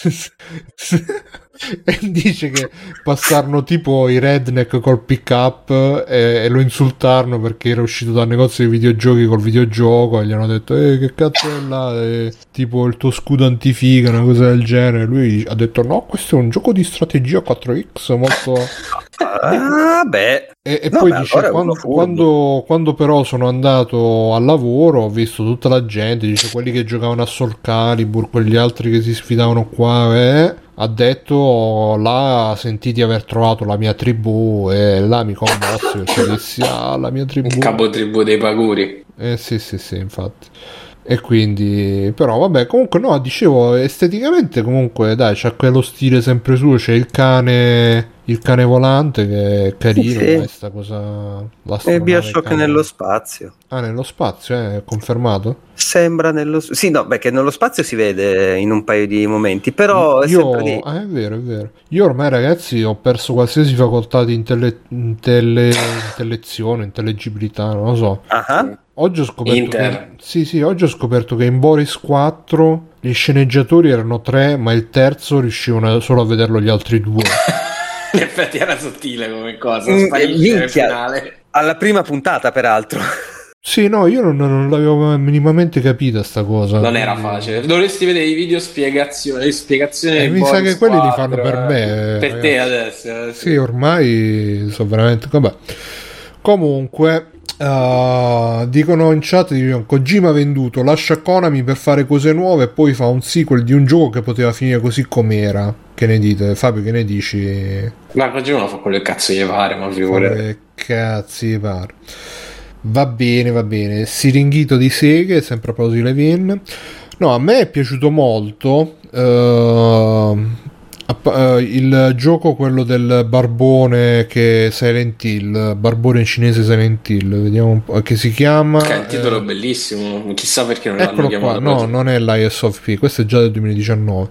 e dice che passarono tipo i redneck col pick up e, e lo insultarono perché era uscito dal negozio di videogiochi col videogioco e gli hanno detto eh che cazzo è là? Eh, tipo il tuo scudo antifiga una cosa del genere. Lui ha detto no questo è un gioco di strategia 4x molto Ah, beh, e, e No, poi beh, dice allora quando, uno furbo." quando, quando però sono andato al lavoro ho visto tutta la gente, dice quelli che giocavano a Soul Calibur, quegli altri che si sfidavano qua, eh, ha detto là sentì di aver trovato la mia tribù e là mi commossi perché dissi ah la mia tribù. Il capo tribù dei Paguri. Eh sì sì sì infatti. E quindi, però vabbè, comunque no, dicevo, esteticamente comunque dai, c'ha quello stile sempre suo, c'è il cane, il cane volante che è carino, Sì, sì. dai, sta cosa... E Bioshock cane. nello spazio. Ah, nello spazio, eh, è confermato? Sembra nello Sì, no, perché nello spazio si vede in un paio di momenti, però è Io, sempre lì. ah, è vero, è vero. Io ormai, ragazzi, ho perso qualsiasi facoltà di intelle- intelle- intellezione, intellegibilità, non lo so. Ah. Oggi ho scoperto Inter. che, sì, sì, oggi ho scoperto che in Boris 4 gli sceneggiatori erano tre, ma il terzo riuscivano solo a vederlo gli altri due. In effetti era sottile come cosa, Mm, sparisce nel minchia. finale. Alla prima puntata, peraltro. Sì, no, io non, non l'avevo minimamente capita sta cosa. Non era facile. Dovresti vedere i video spiegazioni, spiegazioni Eh, mi sa che quelli li 4, fanno per eh. me, Per ragazzi. te adesso. eh, Sì, ormai sono veramente. Vabbè. Comunque, eh, dicono in chat: dicono, Kojima ha venduto, lascia Konami per fare cose nuove e poi fa un sequel di un gioco che poteva finire così com'era. Che ne dite? Fabio, che ne dici? Ma oggi uno fa quello che cazzo gli pare, ma figurati. Che cazzi vi pare. Va bene, va bene. Siringhito di seghe, sempre a proposito di Levin. No, a me è piaciuto molto eh, il gioco, quello del barbone che è Silent Hill, barbone cinese Silent Hill, vediamo un po', che si chiama... Che è un titolo eh, bellissimo. Chissà perché non l'hanno Eccolo qua, chiamato. no, non è l'ISOF, questo è già del 2019.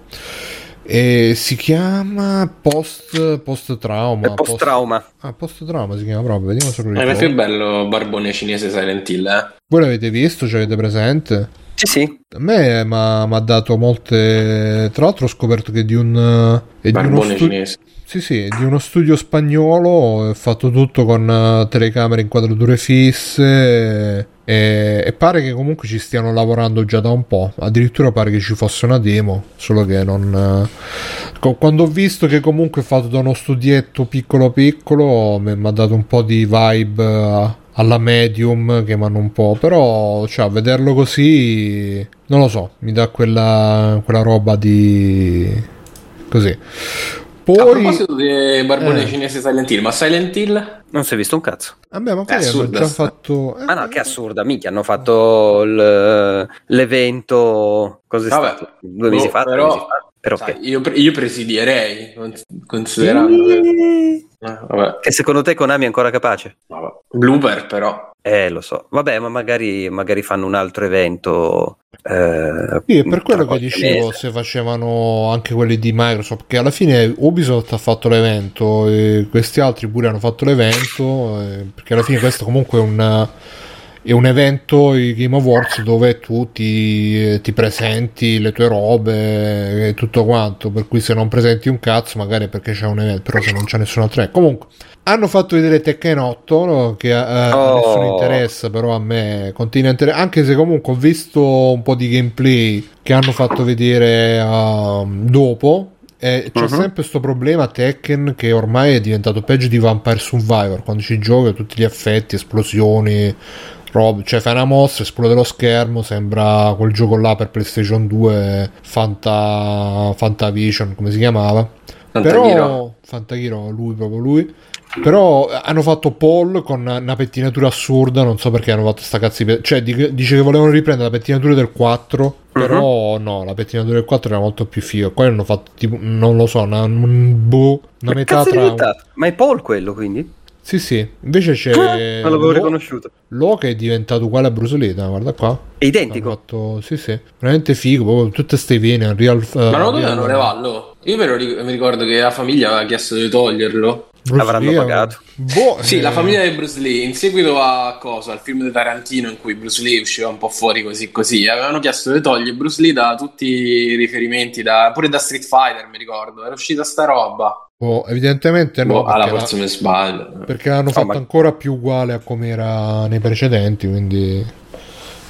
E si chiama Post, post Trauma. È post-trauma. Ah, Post Trauma si chiama proprio, vediamo se lo Ma è ricordo. più bello Barbone cinese Silent Hill, eh? Voi l'avete visto? Ci avete presente? Sì, sì. A me mi ha dato molte. Tra l'altro, ho scoperto che di un. eh, È di uno stu- cinese. Sì, sì, è di uno studio spagnolo. È fatto tutto con eh, telecamere, inquadrature fisse. E, e pare che comunque ci stiano lavorando già da un po'. Addirittura pare che ci fosse una demo. Solo che non. eh, Quando ho visto che comunque è fatto da uno studietto piccolo piccolo, mi ha dato un po' di vibe. Eh, alla medium che mi hanno un po'. Però, cioè, a vederlo così. Non lo so, mi dà quella, quella roba di. Così. A Poi. proposito di Barbone Eh. cinese Silent Hill, ma Silent Hill? Non si è visto un cazzo. Vabbè, ma È poi hanno già fatto. eh, Ma no, che assurda, mica hanno fatto l'evento. Cos'è Vabbè. stato? Due mesi Boh, fa? tre però- mesi fa? Però Sai, che? io, pre- io presidierei, cons- considerando che... Vabbè, Che secondo te Konami è ancora capace? vabbè. Blooper però. Eh, lo so. Vabbè, ma magari, magari fanno un altro evento. Eh, Sì, è per quello che dicevo mese. se facevano anche quelli di Microsoft, che alla fine Ubisoft ha fatto l'evento e questi altri pure hanno fatto l'evento, eh, perché alla fine questo comunque è un, è un evento, i Game Awards, dove tu ti, ti presenti le tue robe e tutto quanto, per cui se non presenti un cazzo magari perché c'è un evento, però se non c'è nessun altro... eh, Comunque, hanno fatto vedere Tekken 8, no? che a, a Oh. nessuno interessa, però a me continua a interessare, anche se comunque ho visto un po' di gameplay che hanno fatto vedere um, dopo. E c'è Mhm. sempre questo problema Tekken che ormai è diventato peggio di Vampire Survivor quando ci giochi tutti gli effetti, esplosioni, robe, cioè fai una mossa, esplode lo schermo, sembra quel gioco là per PlayStation 2 Fanta, Fantavision, come si chiamava. Fantaghiro. Però lui proprio lui. Però hanno fatto Paul con una pettinatura assurda, non so perché hanno fatto sta cazzo di pe- Cioè, di- dice che volevano riprendere la pettinatura del 4, però no, la pettinatura del 4 era molto più figa. Qua hanno fatto tipo, non lo so, una, un boh, una metà tra... Ma è Paul quello, quindi? Sì, sì, invece c'è... non l'avevo Lo- riconosciuto. Lo che è diventato uguale a Bruce Lee, dai, guarda qua. È identico. fatto, sì, sì, veramente figo, proprio tutte ste vene, Unreal... eh, Ma non dovevano levarlo? Io me lo ric- mi ricordo che la famiglia aveva chiesto di toglierlo. Bruce Avranno Lee, pagato. Boh, Sì, eh, la famiglia di Bruce Lee, in seguito a cosa? Al film di Tarantino in cui Bruce Lee usciva un po' fuori così così, avevano chiesto di togliere Bruce Lee da tutti i riferimenti, da- pure da Street Fighter mi ricordo, era uscita sta roba. Boh, evidentemente no, Boh, alla mi sbaglio. perché l'hanno fatto ma- ancora più uguale a come era nei precedenti, quindi...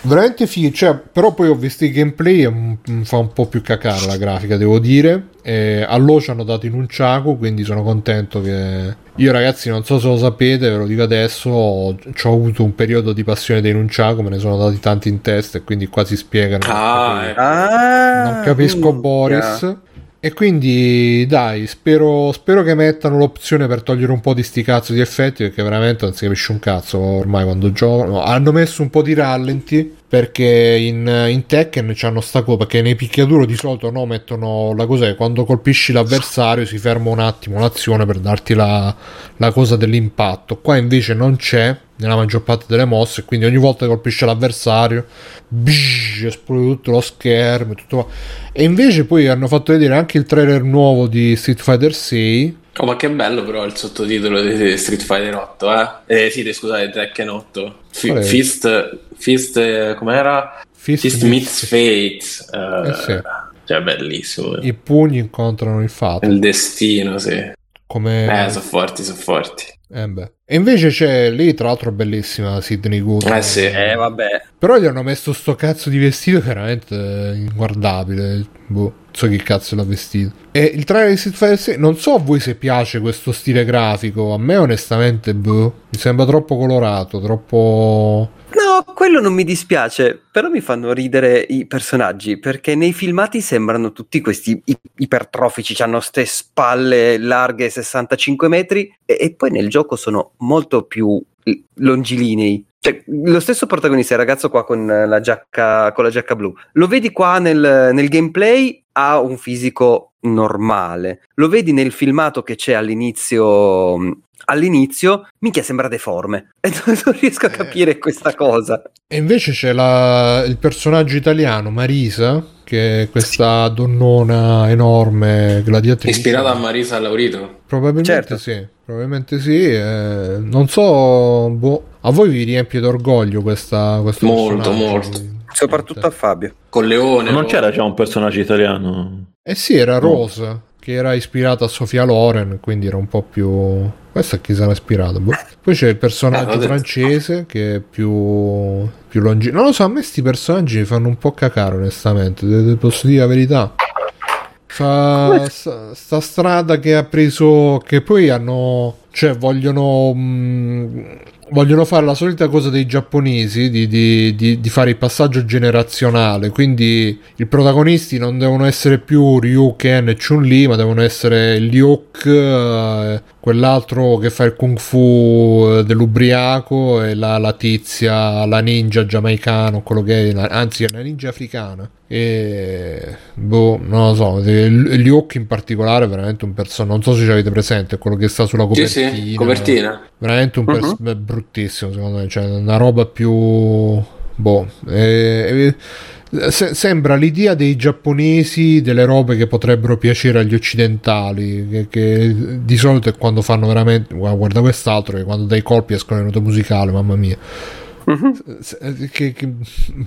Veramente figo, cioè, però poi ho visto i gameplay e fa un po' più cacare la grafica, devo dire. E a Lo ci hanno dato in un ciaco, quindi sono contento che... Io ragazzi, non so se lo sapete, ve lo dico adesso, ho, ci ho avuto un periodo di passione dei Nunciaco, me ne sono dati tanti in testa e quindi qua si spiegano. Ah, perché- ecco. Ah, non capisco minchia. Boris. E quindi dai, spero, spero che mettano l'opzione per togliere un po' di sti cazzo di effetti perché veramente non si capisce un cazzo ormai quando giocano. Hanno messo un po' di rallenti, perché in, in Tekken c'hanno sta cosa perché nei picchiaduro di solito no mettono la cosa è quando colpisci l'avversario si ferma un attimo l'azione per darti la, la cosa dell'impatto. Qua invece non c'è nella maggior parte delle mosse quindi ogni volta che colpisce l'avversario esplode tutto lo schermo tutto... e invece poi hanno fatto vedere anche il trailer nuovo di Street Fighter 6 Oh, ma che bello però il sottotitolo di Street Fighter 8, eh? Eh sì, scusate, Tekken 8. F-? Fist, Fist, eh, com'era? Fist Fist, meets- Fate. Eh, Eh sì. Cioè, bellissimo. i pugni incontrano il fatto Il destino, sì. come Eh, sono forti, sono forti. Eh beh. E invece c'è lì, tra l'altro, bellissima Sidney Good. Eh sì. Eh, vabbè. Però gli hanno messo sto cazzo di vestito veramente inguardabile. Boh, so che cazzo l'ha vestito. E il trailer di Street Fighter 6, non so a voi se piace questo stile grafico. A me, onestamente, boh, mi sembra troppo colorato, troppo. No, quello non mi dispiace, però mi fanno ridere i personaggi perché nei filmati sembrano tutti questi i- ipertrofici, hanno ste spalle larghe 65 metri e, e poi nel gioco sono molto più longilinei. Cioè, lo stesso protagonista, il ragazzo qua con la giacca, con la giacca blu, lo vedi qua nel, nel gameplay, ha un fisico normale. Lo vedi nel filmato che c'è all'inizio, all'inizio, minchia sembra deforme. E non, non riesco a capire questa cosa. E invece c'è la- il personaggio italiano, Marisa, che è questa donnona enorme, gladiatrice. Ispirata a Marisa Laurito. Probabilmente Certo. sì, probabilmente sì. eh, non so, boh, a voi vi riempie d'orgoglio questa, questo Molto, personaggio? molto. Soprattutto a Fabio. Con Leone. Non no? c'era già un personaggio italiano? Eh sì, era Rose, che era ispirata a Sofia Loren, quindi era un po' più... Questa a chi sarà ispirato? Boh. Poi c'è il personaggio detto. francese, che è più, più longi... Non lo so, a me sti personaggi mi fanno un po' cacare, onestamente, te- te posso dire la verità. Fa sta, sta strada che ha preso, che poi hanno, cioè vogliono, mh, vogliono fare la solita cosa dei giapponesi di, di- di- di fare il passaggio generazionale. Quindi i protagonisti non devono essere più Ryu, Ken e Chun-Li, ma devono essere Liuk, eh, quell'altro che fa il kung fu eh, dell'ubriaco e la, la tizia, la ninja giamaicano, quello che è, anzi è una ninja africana. E boh, non lo so. Liuk in particolare è veramente un personaggio. Non so se ci avete presente, quello che sta sulla Sì, copertina. sì, copertina. Veramente un pers- beh, bruttissimo, secondo me. Cioè, una roba più. Boh. eh, eh, se- sembra l'idea dei giapponesi delle robe che potrebbero piacere agli occidentali. Che, che di solito è quando fanno veramente. Guarda, quest'altro, che quando dai colpi escono le note musicali, mamma mia. Eh, Che, che-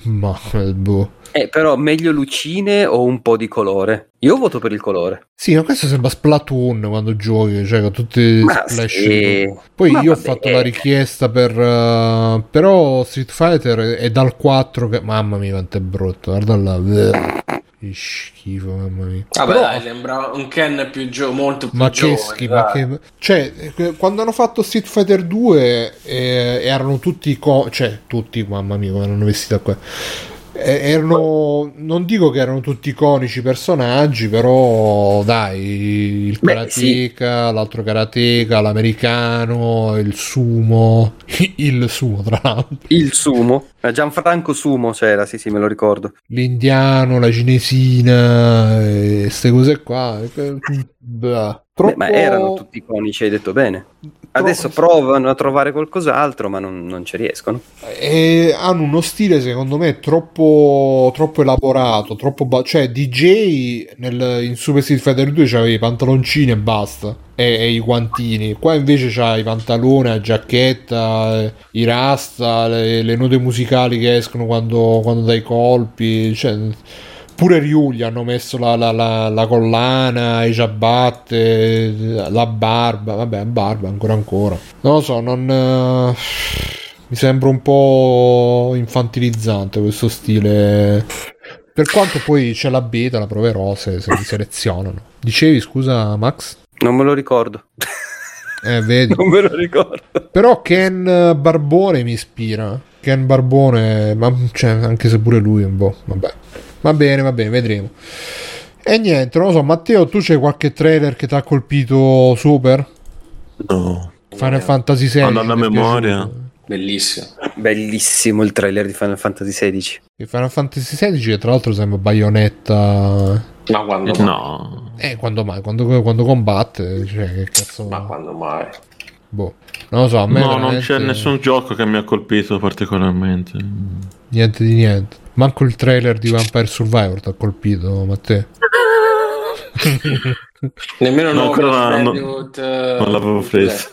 ma boh. Eh, però meglio lucine o un po' di colore? Io voto per il colore. Sì, ma questo sembra Splatoon quando giochi, cioè con tutti i Ma splash. sì. Poi Ma io ho vabbè. fatto la richiesta per... eh, però Street Fighter è dal 4 che... Mamma mia quanto è brutto, guarda là. Che schifo, mamma mia. Vabbè, Però- dai, sembra un Ken più gio- molto più ma che giovane. schifo, dai. ma che... Cioè, eh, quando hanno fatto Street Fighter 2 eh, erano tutti... Co- cioè, tutti, mamma mia, come erano vestiti da qua. Eh, erano... Non dico che erano tutti iconici personaggi, però dai, il karateka, l'altro karateka, l'americano, il sumo, il sumo tra l'altro, Il sumo. Eh, Gianfranco Sumo c'era, sì, sì, me lo ricordo. l'indiano, la cinesina, queste cose qua. Eh, bah. Beh, Troppo... ma erano tutti iconici, hai detto bene. Adesso provano a trovare qualcos'altro, ma non, non ci riescono. E hanno uno stile secondo me troppo, troppo elaborato, troppo ba- cioè DJ nel, in Super Street Fighter 2 c'aveva i pantaloncini e basta e, e i guantini, qua invece c'ha i pantaloni, la giacchetta, i rasta, le, le note musicali che escono quando, quando dai colpi, cioè Pure Ryu gli hanno messo la, la- la- la collana, i ciabatte, la barba, vabbè, barba ancora ancora. Non lo so, non... eh, mi sembra un po' infantilizzante questo stile. Per quanto poi c'è la beta, la proverò se, se mi selezionano. Dicevi, scusa Max? Non me lo ricordo. Eh, vedi. non me lo ricordo. Però Ken Barbone mi ispira. Ken Barbone, ma cioè, anche se pure lui è un po'. Vabbè. Va bene, va bene, vedremo. E niente, non lo so, Matteo, tu c'hai qualche trailer che ti ha colpito super? No. Final Fantasy VI. Andando a memoria. piaciuto? Bellissimo. Bellissimo il trailer di Final Fantasy XVI. Il Final Fantasy XVI, tra l'altro, sembra Bayonetta. Ma quando mai? No. Eh, quando mai? Quando, quando combatte, cioè, che cazzo. Ma quando mai? Boh, non lo so. A me No, non veramente c'è nessun gioco che mi ha colpito particolarmente. Niente di niente. Manco il trailer di Vampire Survivor ti ha colpito, Matteo. Nemmeno No, no, ancora no, Bandicoot, Non l'avevo preso.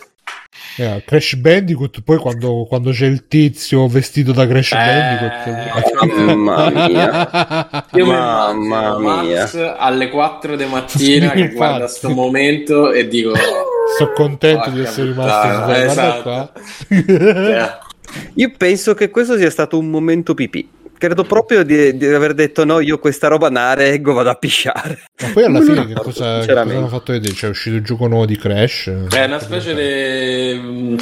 Eh, Crash Bandicoot, poi quando, quando c'è il tizio vestito da Crash Bandicoot. Mamma mia. Io Mamma mia. Max alle 4 di mattina Sì, che guarda sto momento e dico Sono contento di essere rimasto sveglio. Esatto. qua. eh, Io penso che questo sia stato un momento pipì. Credo proprio di, di aver detto no, io questa roba la reggo, vado a pisciare. Ma poi alla fine che cosa, che cosa hanno fatto vedere? C'è uscito il gioco nuovo di Crash. è una specie di mm,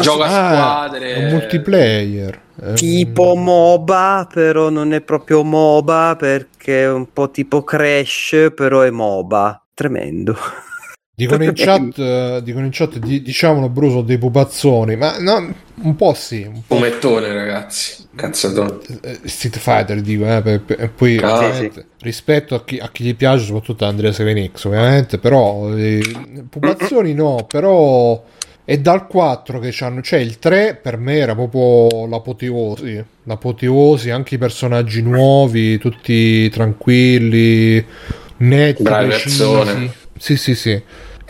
gioco a Ah, squadre è un multiplayer. È un- Tipo MOBA, però non è proprio MOBA perché è un po' tipo Crash, però è MOBA. Tremendo. Dicono in chat, eh, dicono in chat di- diciamolo Bruso dei pupazzoni, ma no, un po' sì, un po' fumettone ragazzi cazzatone eh, Street Fighter dico, eh, per- per- e poi Ah, ovviamente, rispetto a chi, a chi gli piace, soprattutto Andrea Sevenix, ovviamente, però eh, pupazzoni no, però è dal 4 che c'hanno, cioè il 3 per me era proprio l'apoteosi, l'apoteosi, anche i personaggi nuovi, tutti tranquilli, netti, Brave precisi. persone. Sì, sì, sì.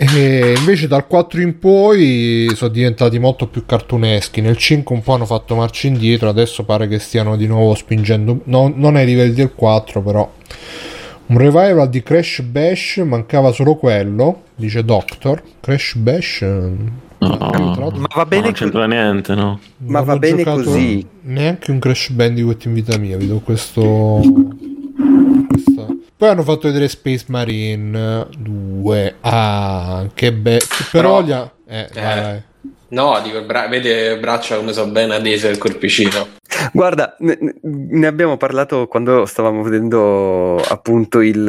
E invece dal 4 in poi sono diventati molto più cartuneschi. Nel 5 un po' hanno fatto marcia indietro, adesso pare che stiano di nuovo spingendo, no- non ai livelli del 4 però. Un revival di Crash Bash, mancava solo quello, dice Doctor. Crash Bash... eh, No, Ma va bene non c'entra niente, no? Ma va bene così. Neanche un Crash Bandicoot in vita mia, vedo questo... Poi hanno fatto vedere Space Marine 2. Ah, che bello. Però Però- ha... Eh, vai, Eh. vai. no dico bra- vede braccia come so bene adese al corpicino Guarda, ne, ne abbiamo parlato quando stavamo vedendo appunto il...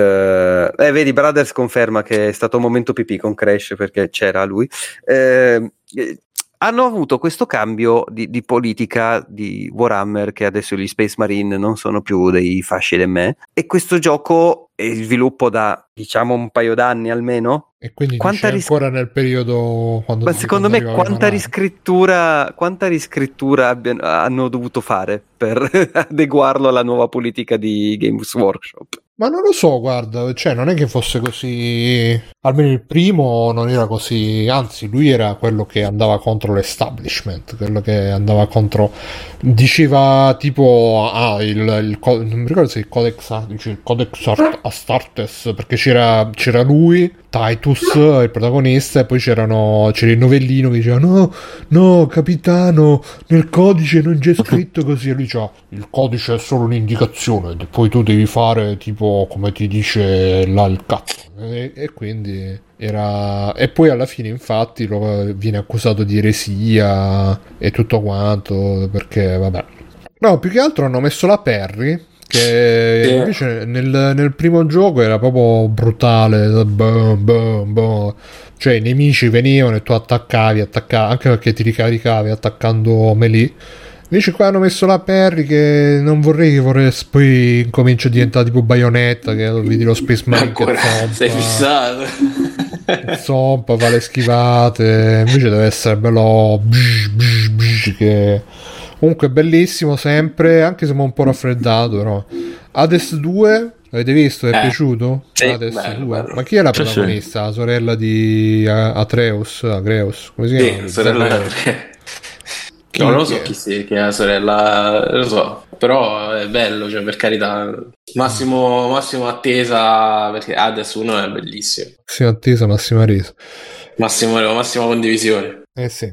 Eh, vedi, Brothers conferma che è stato un momento pipì con Crash perché c'era lui. Eh, eh, hanno avuto questo cambio di, di politica di Warhammer che adesso gli Space Marine non sono più dei fasci di me e questo gioco è sviluppo da diciamo un paio d'anni almeno E quindi Quanta ris- ancora nel periodo quando ma secondo me quanta riscrittura, quanta riscrittura abbiano- hanno dovuto fare per adeguarlo alla nuova politica di Games Workshop? Ma non lo so, guarda, cioè non è che fosse così. Almeno il primo non era così, anzi, lui era quello che andava contro l'establishment, quello che andava contro. Diceva tipo, ah, il, il non mi ricordo se il Codex, il Codex Art- Astartes, perché c'era, c'era lui, Titus, il protagonista, e poi c'erano, c'era il novellino che diceva, no, no, capitano, nel codice non c'è scritto così, e lui diceva, il codice è solo un'indicazione, poi tu devi fare tipo come ti dice là il cazzo. E, e quindi era... E poi alla fine infatti lo, viene accusato di eresia e tutto quanto, perché vabbè. No, più che altro hanno messo la Perry, che Sì. invece nel, nel primo gioco era proprio brutale, boom, boom, boom. cioè i nemici venivano e tu attaccavi, attaccavi, anche perché ti ricaricavi attaccando melee. Invece qua hanno messo la Perry che non vorrei che vorrei poi comincia a diventare tipo Bayonetta che vedi lo Space ancora sei fissato zompa, fa le schivate invece deve essere bello bzz, bzz, bzz, che comunque bellissimo sempre anche se un po' raffreddato però Hades 2 l'avete visto? è Eh. piaciuto? Sì, Hades bello, 2 bello. ma chi è la Sì, sì. protagonista? la sorella di A- Atreus Agreus come si Sì, chiama? sorella Atreus. No, non lo so Chi è? chi è la sorella, lo so, però è bello, cioè per carità. Massimo, massimo attesa perché Hades 1 è bellissimo. massima attesa massima resa Massimo, massima condivisione. Eh sì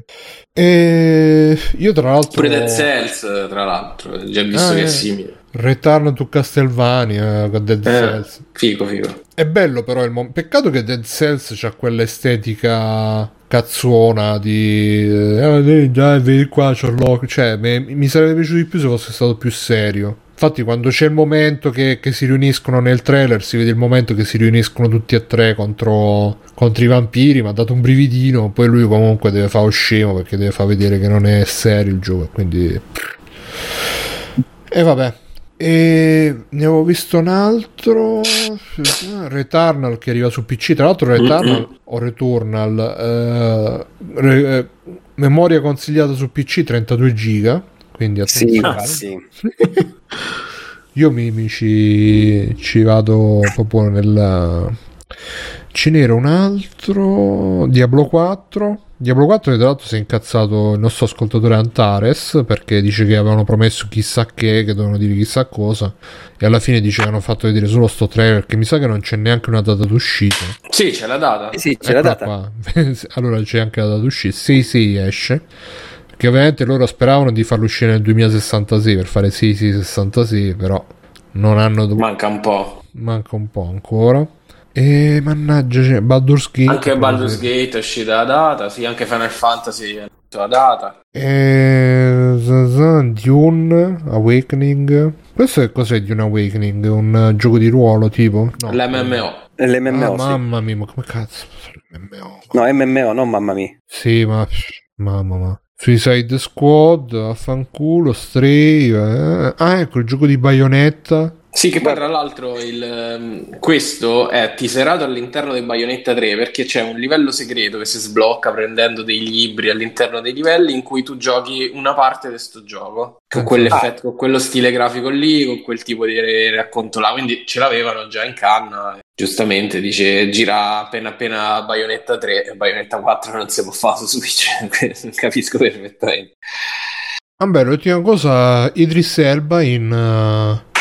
e io tra l'altro Pure Dead Cells, tra l'altro, ho già visto Ah, che eh. è simile. Return to Castlevania con Dead Eh, Cells figo, figo. È bello però il mo- peccato che Dead Cells c'ha quell'estetica cazzona di eh, dai, vedi qua Sherlock cioè me- mi sarebbe piaciuto di più se fosse stato più serio Infatti, quando c'è il momento che, che si riuniscono nel trailer, si vede il momento che si riuniscono tutti e tre contro, contro i vampiri. Mi ha dato un brividino. Poi lui, comunque, deve fare lo scemo perché deve far vedere che non è serio il gioco. Quindi, e vabbè. E ne avevo visto un altro Returnal che arriva su PC. Tra l'altro, Returnal o Returnal eh, re- eh, memoria consigliata su PC 32 giga. Quindi Sì, attenzione. sì. Io mi, mi ci, ci vado proprio nel. Ce n'era un altro Diablo 4. Diablo 4 che tra l'altro si è incazzato il nostro ascoltatore Antares perché dice che avevano promesso chissà che, che dovevano dire chissà cosa e alla fine dice che hanno fatto vedere solo sto trailer che mi sa che non c'è neanche una data d'uscita. Sì, c'è la data. Sì, sì, c'è la Eccola data. qua. allora c'è anche la data d'uscita. Sì, sì, esce. Perché ovviamente loro speravano di farlo uscire nel 2066 per fare sì, sì, 66, però non hanno dovuto. Manca un po'. Manca un po' ancora. E mannaggia, c'è Baldur's Gate. Anche Baldur's Gate è uscita la data, sì, anche Final Fantasy è uscita la data. E... Dune Awakening. Questo è cos'è Dune Awakening? Un gioco di ruolo tipo? No. L'MMO. L'MMO, Ah, sì. mamma mia, ma come cazzo? MMO. No, MMO, non mamma mia. Sì, ma mamma mia. Suicide Squad, affanculo, Stray. eh. Ah, ecco il gioco di Bayonetta. Sì, che poi tra l'altro il, ehm, questo è teaserato all'interno di Bayonetta 3 perché c'è un livello segreto che si sblocca prendendo dei libri all'interno dei livelli in cui tu giochi una parte di sto gioco con quell'effetto, con quello stile grafico lì, con quel tipo di racconto là, quindi ce l'avevano già in canna. Giustamente dice gira appena appena Bayonetta 3 e Bayonetta 4 non si può fare su Switch, capisco perfettamente. Vabbè, l'ultima cosa, Idris Elba in uh,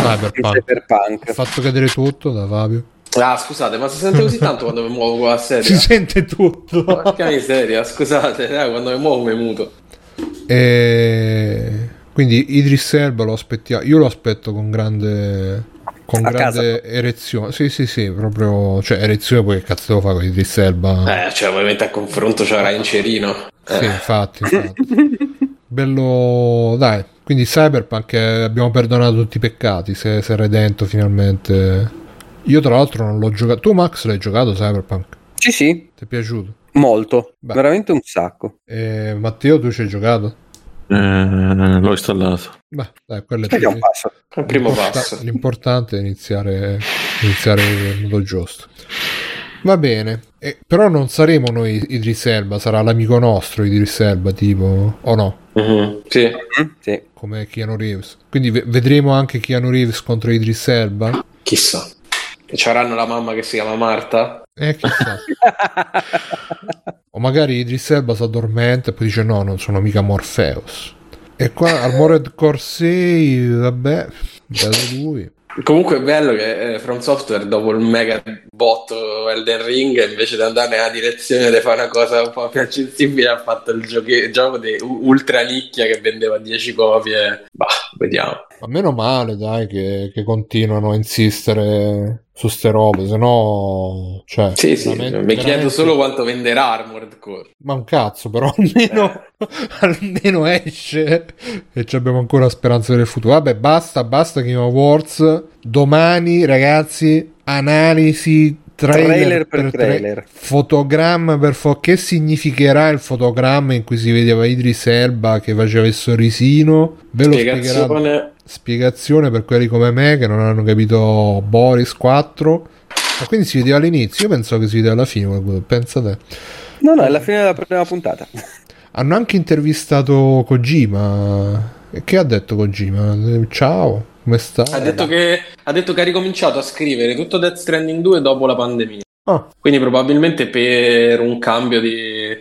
Cyberpunk. Cyberpunk. Ha fatto cadere tutto da Fabio. Ah, scusate, ma si sente così tanto quando mi muovo con la Si sedia? sente tutto. Porca miseria, scusate, dai, quando mi muovo mi muto. E quindi Idris Elba lo aspettiamo. Io lo aspetto con grande. Con A grande erezione. Sì, sì, sì, proprio. Cioè, erezione poi che cazzo devo fare con Idris Elba? Eh, cioè, ovviamente a confronto c'era in cerino. Sì, infatti, infatti. Bello, dai. Quindi Cyberpunk eh, abbiamo perdonato tutti i peccati. Si è, redento finalmente. Io, tra l'altro, non l'ho giocato. Tu, Max, l'hai giocato Cyberpunk? Sì, sì, Ti è piaciuto? molto. Beh. Veramente un sacco. E Matteo, tu ci hai giocato? Eh, l'ho installato. Beh, dai, quello è un passo. Il primo L'importa- passo. L'importante è iniziare, iniziare in modo giusto. Va bene, Eh, però non saremo noi Idris Elba, sarà l'amico nostro Idris Elba, tipo, o no? Mhm, Sì. Mm, Sì. Come Keanu Reeves. Quindi ve- vedremo anche Keanu Reeves contro Idris Elba? Chissà. E c'avranno la mamma che si chiama Marta? Eh, chissà. o magari Idris Elba si addormenta e poi dice no, non sono mica Morpheus. E qua Armored Core 6, vabbè, bello lui. Comunque è bello che eh, From Software dopo il mega botto Elden Ring invece di andare nella direzione di fare una cosa un po' più accessibile ha fatto il giochi- gioco di ultra nicchia che vendeva 10 copie bah vediamo Ma meno male, dai, che, che continuano a insistere su ste robe, se no... Cioè, sì sì veramente- mi chiedo veramente- solo quanto venderà Armored Core Ma un cazzo, però almeno, almeno esce e ci abbiamo ancora speranza per il futuro. Vabbè, basta, basta Game Awards. Domani, ragazzi, analisi trailer, Trailer per tra- trailer. fotogramma per fo- che significherà il fotogramma in cui si vedeva Idris Elba che faceva il sorrisino? Ve lo spiegherà spiegazione per quelli come me che non hanno capito Boris 4. Ma quindi si vedeva all'inizio, io pensavo che si vedeva alla fine, pensa te. No, no, è la fine della prima puntata. Hanno anche intervistato Kojima. E che ha detto Kojima? Ciao, come stai? ha detto, che, ha detto che ha ricominciato a scrivere tutto Death Stranding 2 dopo la pandemia Ah, Quindi probabilmente per un cambio di...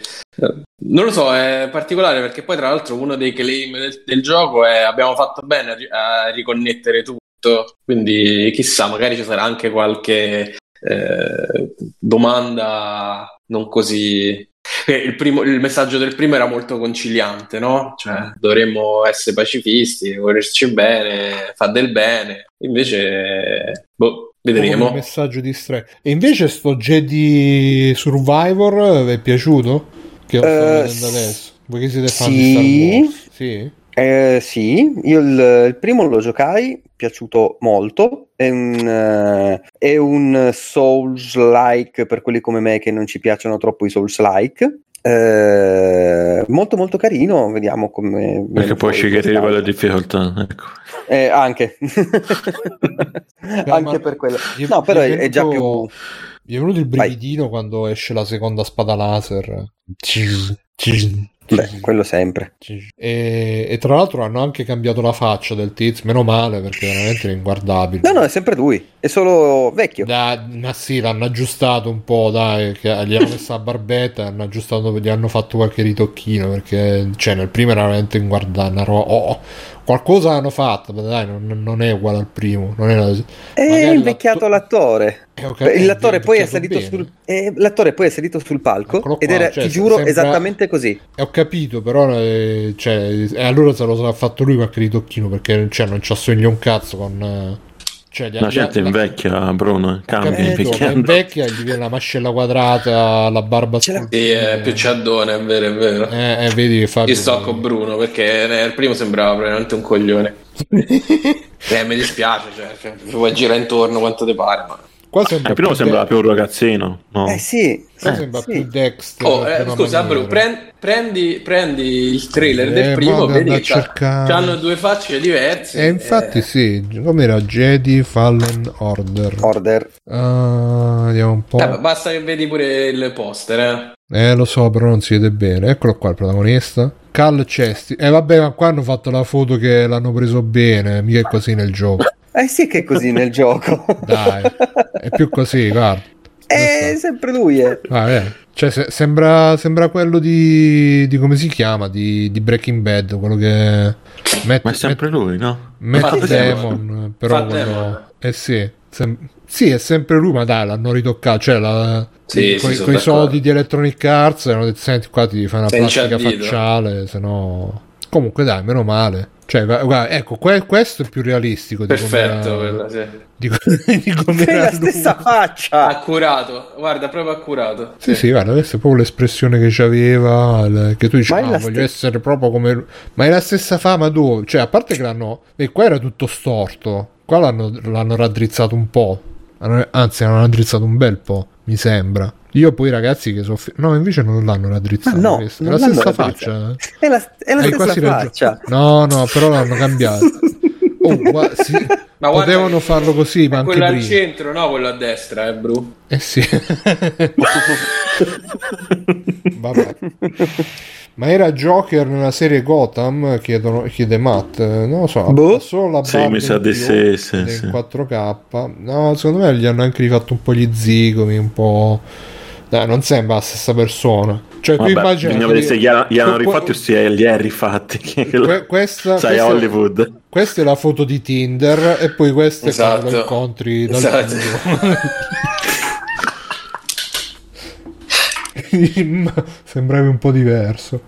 eh, Non lo so, è particolare perché poi tra l'altro uno dei claim del, del gioco è abbiamo fatto bene a, a riconnettere tutto, quindi chissà, magari ci sarà anche qualche eh, domanda non così... eh, Il, primo- il messaggio del primo era molto conciliante, no? Cioè, dovremmo essere pacifisti, volerci bene, fa del bene. Invece, boh, vedremo. il messaggio di Stray. E invece sto Jedi Survivor vi è piaciuto? Che lo sto vedendo adesso. Voi che siete fan sì. di Star Wars? Sì? Eh, sì, io il, il primo lo giocai, piaciuto molto. È un, eh, è un Souls-like per quelli come me che non ci piacciono troppo i Souls-like. Eh, molto molto carino, vediamo come... Perché puoi scegliere la difficoltà, ecco. Eh, anche. anche per quello. No, però è, è già più... Mi è venuto il Vai. brividino quando esce la seconda spada laser. Beh, quello sempre. E, e tra l'altro hanno anche cambiato la faccia del tizio, meno male perché veramente è inguardabile. No, no, è sempre lui, è solo vecchio. Da- ma sì, l'hanno aggiustato un po', dai, che gli hanno messo la barbetta, hanno aggiustato, gli hanno fatto qualche ritocchino, perché cioè, nel primo era veramente inguardabile, oh, qualcosa hanno fatto, ma dai, non, non è uguale al primo, non è una- È invecchiato l'atto- l'attore. Eh, Il- L'attore, poi è salito bene. sul, eh, l'attore poi è salito sul palco Eccolo ed qua, era, cioè, ti giuro, sembra- esattamente così. Eh, ho capito, però eh, cioè, e allora se lo sarà fatto lui qualche ritocchino, perché cioè, non ci assomiglia un cazzo con... eh, Cioè, La gente la- invecchia, Bruno, ho cambia invecchiando. invecchia, gli viene la mascella quadrata, la barba scolpita. Sì, è più ciaddone, è vero, è vero. Eh, eh, vedi che fa Io sto con Bruno perché nel primo sembrava veramente un coglione. Eh, mi dispiace, cioè, cioè, vuoi girare intorno quanto ti pare, ma... Qua sembra Il primo più sembrava De- più un ragazzino, no? Eh sì, qua sì, sembra sì. più Dexter. Oh, eh, scusa. Bru, pren- prendi, prendi il trailer Eh, del primo, vedi che cercare. c'hanno due facce diverse. E infatti eh, sì, com'era Jedi Fallen Order? Order. Ah, vediamo un po'. eh, basta che vedi pure il poster, eh. Eh, lo so, però non si vede bene. Eccolo qua il protagonista. Cal Cesti. Eh, vabbè, ma qua hanno fatto la foto che l'hanno preso bene. Mica è così nel gioco. Eh sì che è così nel gioco. Dai, è più così, guarda. È sempre lui, eh. Ah, eh. Cioè, se- sembra, sembra quello di, di come si chiama? Di, di Breaking Bad, quello che. Matt, Ma è sempre lui, no? Matt, Matt Damon, però Damon. Eh sì, sem- sì, è sempre lui, ma dai, l'hanno ritoccato. Cioè, la, Sì, con, sì, con i soldi di Electronic Arts hanno detto, senti, qua ti fai una Sei plastica inciampito." facciale, se no... Comunque dai, meno male. Cioè, gu- guarda, ecco, que- questo è più realistico di Perfetto, come quello, sì. di, co- di come la lui. stessa faccia. Accurato, guarda, proprio accurato. Sì, sì, guarda, questa è proprio l'espressione che c'aveva, il- che tu dici, Ma "Ah, voglio ste- essere proprio come lui. Ma è la stessa fama dove? Cioè, a parte che l'hanno... E qua era tutto storto, qua l'hanno, l'hanno raddrizzato un po', anzi l'hanno raddrizzato un bel po', mi sembra. Io poi ragazzi che soffro... No, invece non l'hanno Ma raddrizzato. no, questa. è la stessa faccia. È la, è la stessa faccia. No, no, però l'hanno cambiato. Oh, gua- sì, Ma guarda potevano che- farlo così, ma anche quello al prima. centro, no? Quello a destra, eh, Bru. Eh sì. Vabbè. Ma era Joker nella serie Gotham? Chiedono, chiede Matt. Eh, Non lo so. Boh. Solo la Sì, mi sa di più sì, sì, ed è sì. in 4K. No, secondo me gli hanno anche rifatto un po' gli zigomi, un po'... Dai, non sembra la stessa persona. Cioè, tu Vabbè, immagini... bisogna vedere se gli, ha- gli hanno rifatti o se li ha rifatti. que- questa, Sai, questa- Hollywood. Questa è la foto di Tinder e poi questa è Esatto. quando lo incontri dal Esatto. Sembravi un po' diverso.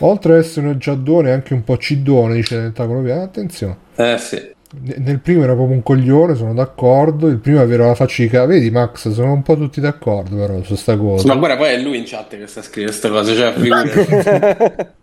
Oltre ad essere un giaddone, è anche un po' ciddone, dice Tentacolo Via. Attenzione. Eh sì. Nel primo era proprio un coglione, sono d'accordo. Il primo aveva la faccia di ca- Vedi, Max, sono un po' tutti d'accordo però su sta cosa. Ma guarda, poi è lui in chat che sta scrivendo queste cose, cioè.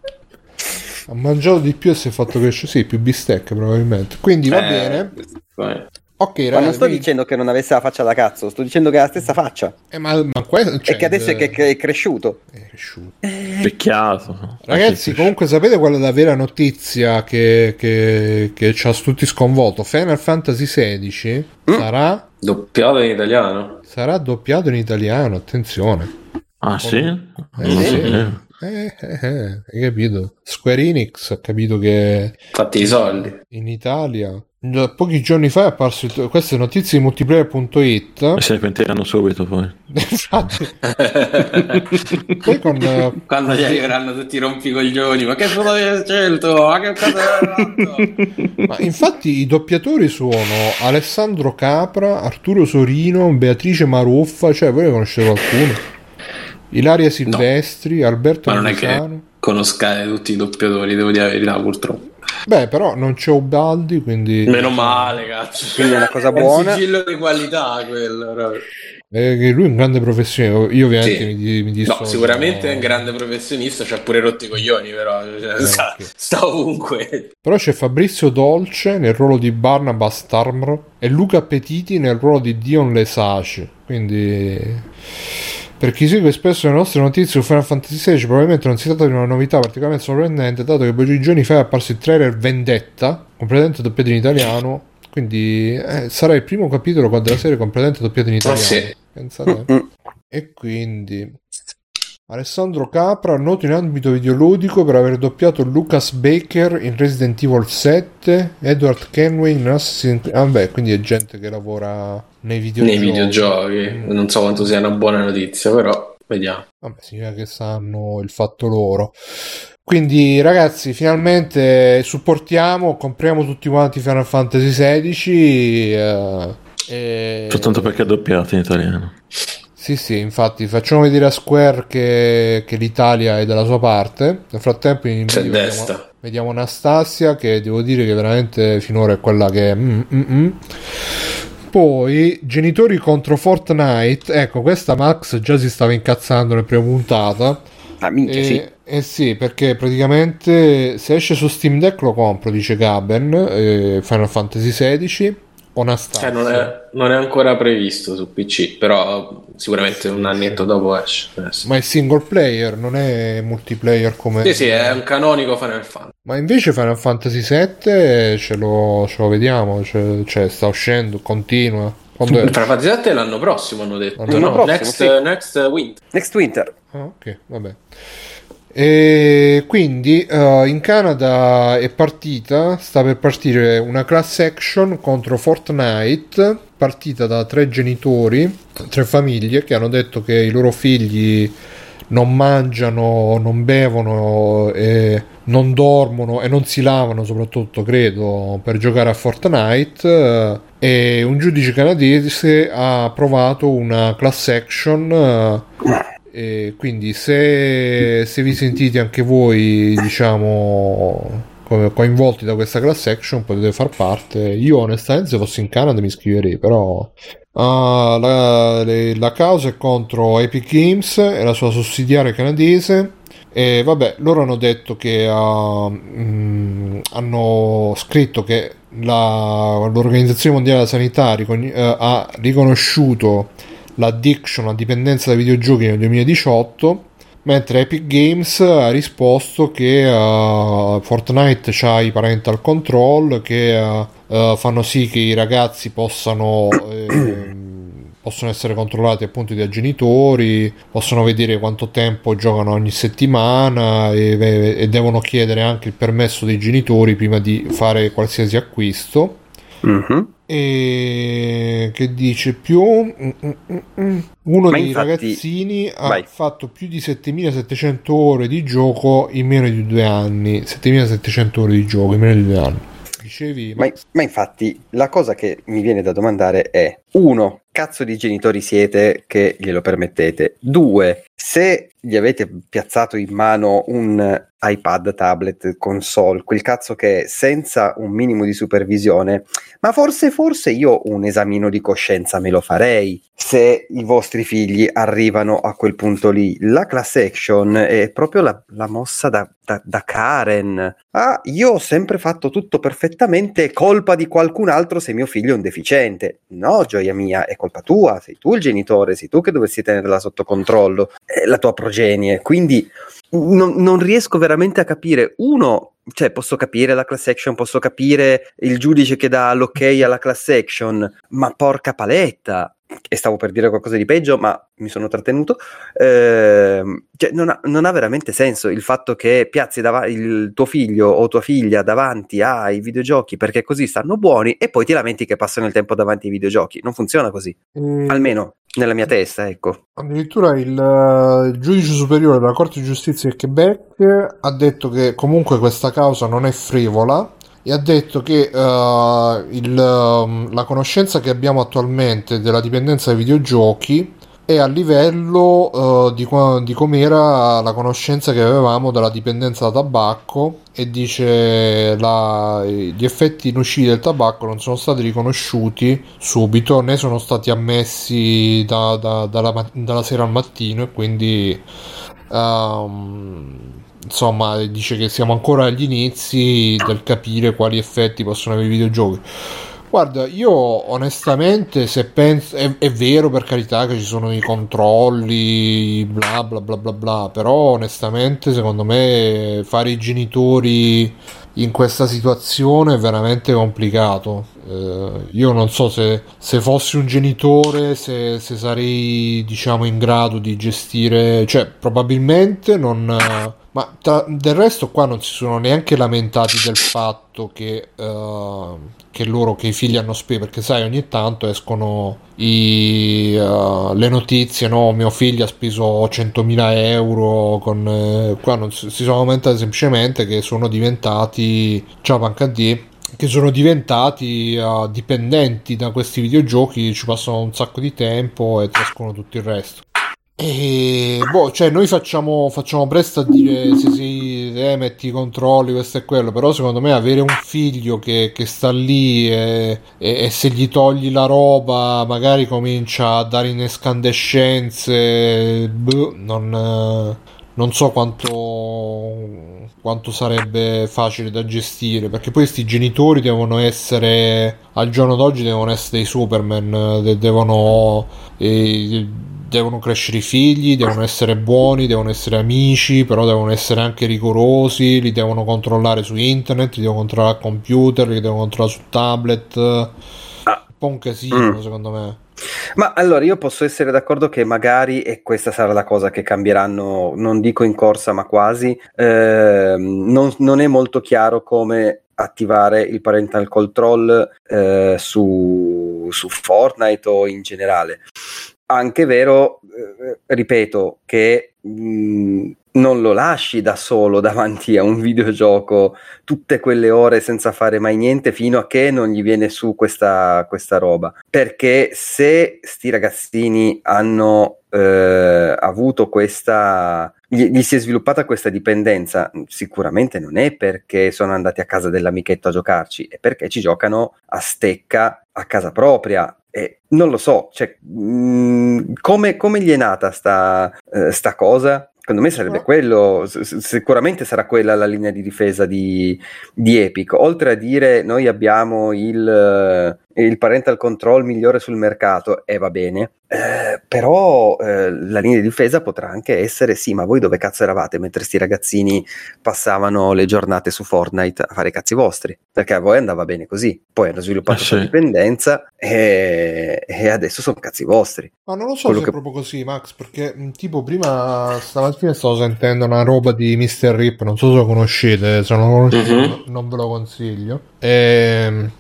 Ha mangiato di più e si è fatto crescere. Sì, più bistecche probabilmente. Quindi va Eh, bene. vai. Ok, Ma non ragazzi. sto quindi- dicendo che non avesse la faccia da cazzo, sto dicendo che ha la stessa faccia. Eh, ma, ma que- cioè, e che adesso è, che- che è cresciuto. è cresciuto. Pecchiato. Ragazzi, Anche- comunque sapete qual è la vera notizia che, che, che ci ha tutti sconvolto? Final Fantasy XVI sarà, Doppiato in italiano. sarà doppiato in italiano, attenzione. Ah, sì? Eh, sì. sapevo. Eh, eh, eh, hai capito? Square Enix ha capito che Fatti i soldi. in Italia da pochi giorni fa è apparso il- queste notizie di multiplayer.it E se ne pentiranno subito poi. infatti poi con eh, Quando gli arriveranno tutti i rompicoglioni, ma che foto hai scelto? Ma che cosa? Ma infatti i doppiatori sono Alessandro Capra, Arturo Sorino, Beatrice Maruffa, cioè voi ne conoscete qualcuno? Ilaria Silvestri, Alberto Ma non è che conoscate tutti i doppiatori, devo dire la verità, purtroppo. Beh, però non c'è Ubaldi, quindi Meno male, cazzo. Quindi è una cosa È un buona. sigillo di qualità quello. che lui è un grande professionista. Io ovviamente Sì. mi, mi No, dissocio. sicuramente è un grande professionista, c'ha pure rotti i coglioni, però cioè, Eh, sta, ok. sta ovunque. Però c'è Fabrizio Dolce nel ruolo di Barnabas Tarmr e Luca Petiti nel ruolo di Dion Lesage. Quindi, per chi segue spesso le nostre notizie su Final Fantasy XVI, probabilmente non si tratta di una novità particolarmente sorprendente, dato che pochi giorni fa è apparso il trailer Vendetta, completamente doppiato in italiano. Quindi eh, sarà il primo capitolo della serie completamente doppiato in italiano. sì. Pensate. E quindi Alessandro Capra, noto in ambito videoludico per aver doppiato Lucas Baker in Resident Evil 7, Edward Kenway in Assassin's Creed. Ah, beh, quindi è gente che lavora nei videogiochi. Nei videogiochi, non so quanto sia una buona notizia, però vediamo. Vabbè, significa che sanno il fatto loro. Quindi, ragazzi, finalmente supportiamo, compriamo tutti quanti Final Fantasy XVI. eh, e... Soltanto perché è doppiato in italiano. Sì, sì, infatti facciamo vedere a Square che, che l'Italia è dalla sua parte. Nel frattempo in C'è video destra. vediamo, vediamo Anastasia che devo dire che veramente finora è quella che è... mm, mm, mm. Poi genitori contro Fortnite. Ecco, questa Max già si stava incazzando nella prima puntata. Ah, minchia, Eh, sì. eh sì, perché praticamente se esce su Steam Deck lo compro, dice Gaben, eh, Final Fantasy XVI o Anastasia. Cioè, non, è, non è ancora previsto su PC, però sicuramente un annetto dopo esce. adesso. Ma è single player, non è multiplayer come... Sì, sì, è un canonico Final Fantasy. Ma invece Final Fantasy VII ce lo, ce lo vediamo, cioè, cioè, sta uscendo, continua. Quando è? Final Fantasy 7 è l'anno prossimo, hanno detto. L'anno no? prossimo, next, sì. next Winter. Next Winter. Ah, ok, vabbè. E quindi eh, in Canada è partita, sta per partire una class action contro Fortnite, partita da tre genitori, tre famiglie che hanno detto che i loro figli non mangiano, non bevono e non dormono e non si lavano soprattutto credo per giocare a Fortnite. E un giudice canadese ha approvato una class action eh, e quindi se, se vi sentite anche voi diciamo co- coinvolti da questa class action potete far parte. Io onestamente se fossi in Canada mi iscriverei però ah, la, le- la causa è contro Epic Games e la sua sussidiaria canadese. E vabbè loro hanno detto che ah, mm, hanno scritto che la- l'Organizzazione Mondiale della Sanità ricogn- eh, ha riconosciuto l'addiction, la dipendenza da videogiochi nel 2018, mentre Epic Games ha risposto che uh, Fortnite ha i parental control che uh, fanno sì che i ragazzi possano, ehm, possono essere controllati appunto dai genitori, possono vedere quanto tempo giocano ogni settimana e, e devono chiedere anche il permesso dei genitori prima di fare qualsiasi acquisto. Mhm. E che dice più uno Ma dei infatti- ragazzini ha Vai. fatto più di 7700 ore di gioco in meno di due anni 7700 ore di gioco in meno di due anni dicevi Ma, ma infatti la cosa che mi viene da domandare è: uno, cazzo di genitori siete che glielo permettete? Due, se gli avete piazzato in mano un iPad, tablet, console, quel cazzo che è senza un minimo di supervisione, ma forse, forse io un esamino di coscienza me lo farei se i vostri figli arrivano a quel punto lì. La class action è proprio la, la mossa da, da- da Karen. Ah, io ho sempre fatto tutto perfettamente, colpa di qualcun altro se mio figlio è un deficiente. No, gioia mia, è colpa tua, sei tu il genitore, sei tu che dovresti tenerla sotto controllo, è la tua progenie. Quindi non, non riesco veramente a capire. Uno, cioè posso capire la class action, posso capire il giudice che dà l'ok alla class action, ma porca paletta. E stavo per dire qualcosa di peggio, ma mi sono trattenuto. Ehm, cioè, non, ha, non ha veramente senso il fatto che piazzi dava- il tuo figlio o tua figlia davanti ai videogiochi perché così stanno buoni e poi ti lamenti che passano il tempo davanti ai videogiochi. Non funziona così, Mm, almeno nella mia testa, ecco. Addirittura il, eh, il giudice superiore della Corte di Giustizia del Quebec ha detto che comunque questa causa non è frivola e ha detto che eh, il, ehm, la conoscenza che abbiamo attualmente della dipendenza dai videogiochi e a livello uh, di, di com'era la conoscenza che avevamo della dipendenza da tabacco e dice la, gli effetti nocivi del tabacco non sono stati riconosciuti subito né sono stati ammessi da, da, dalla, dalla, sera al mattino e quindi um, insomma dice che siamo ancora agli inizi del capire quali effetti possono avere i videogiochi Guarda, io onestamente, se penso, è, è, vero per carità che ci sono i controlli, bla bla bla bla bla, però onestamente secondo me fare i genitori in questa situazione è veramente complicato. Eh, io non so se, se fossi un genitore, se, se, sarei diciamo in grado di gestire, cioè probabilmente non ma tra, del resto qua non si sono neanche lamentati del fatto che, uh, che loro, che i figli hanno speso, perché sai ogni tanto escono i, uh, le notizie, no, mio figlio ha speso 100.000 euro, con, eh, qua non si, si sono lamentati semplicemente che sono diventati, ciao HD, che sono diventati uh, dipendenti da questi videogiochi, ci passano un sacco di tempo e trascono tutto il resto. E boh, cioè noi facciamo, facciamo presto a dire se si eh, metti i controlli, questo e quello, però secondo me avere un figlio che, che sta lì e, e, e, se gli togli la roba magari comincia a dare in escandescenze, boh, non, non so quanto, quanto sarebbe facile da gestire, perché poi questi genitori devono essere, al giorno d'oggi devono essere dei Superman, devono... Eh, devono crescere i figli, devono essere buoni, devono essere amici, però devono essere anche rigorosi, li devono controllare su internet, li devono controllare al computer, li devono controllare su tablet. Ah. Un po' un casino, mm. secondo me. Ma allora io posso essere d'accordo che magari, e questa sarà la cosa che cambieranno, non dico in corsa, ma quasi, eh, non, non, è molto chiaro come attivare il parental control eh, su, su Fortnite o in generale anche vero, eh, ripeto, che mh, mm, non lo lasci da solo davanti a un videogioco tutte quelle ore senza fare mai niente fino a che non gli viene su questa, questa roba. Perché se sti ragazzini hanno eh, avuto questa gli, si è sviluppata questa dipendenza, sicuramente non è perché sono andati a casa dell'amichetto a giocarci, è perché ci giocano a stecca a casa propria eh, non lo so, cioè, mh, mm, come, come, gli è nata sta, uh, sta cosa? Secondo me sarebbe quello, sicuramente sarà quella la linea di difesa di, di Epic. Oltre a dire noi abbiamo il, il parental control migliore sul mercato, e eh, va bene, eh, però eh, la linea di difesa potrà anche essere sì, ma voi dove cazzo eravate mentre sti ragazzini passavano le giornate su Fortnite a fare i cazzi vostri? Perché a voi andava bene così, poi hanno sviluppato ah, sì. dipendenza e, e, adesso sono cazzi vostri. Ma non lo so Quello se che... è proprio così, Max, perché tipo prima stamattina stavo sentendo una roba di Mr. Rip, non so se lo conoscete, se non lo conoscete mm-hmm. non ve lo consiglio. E ehm,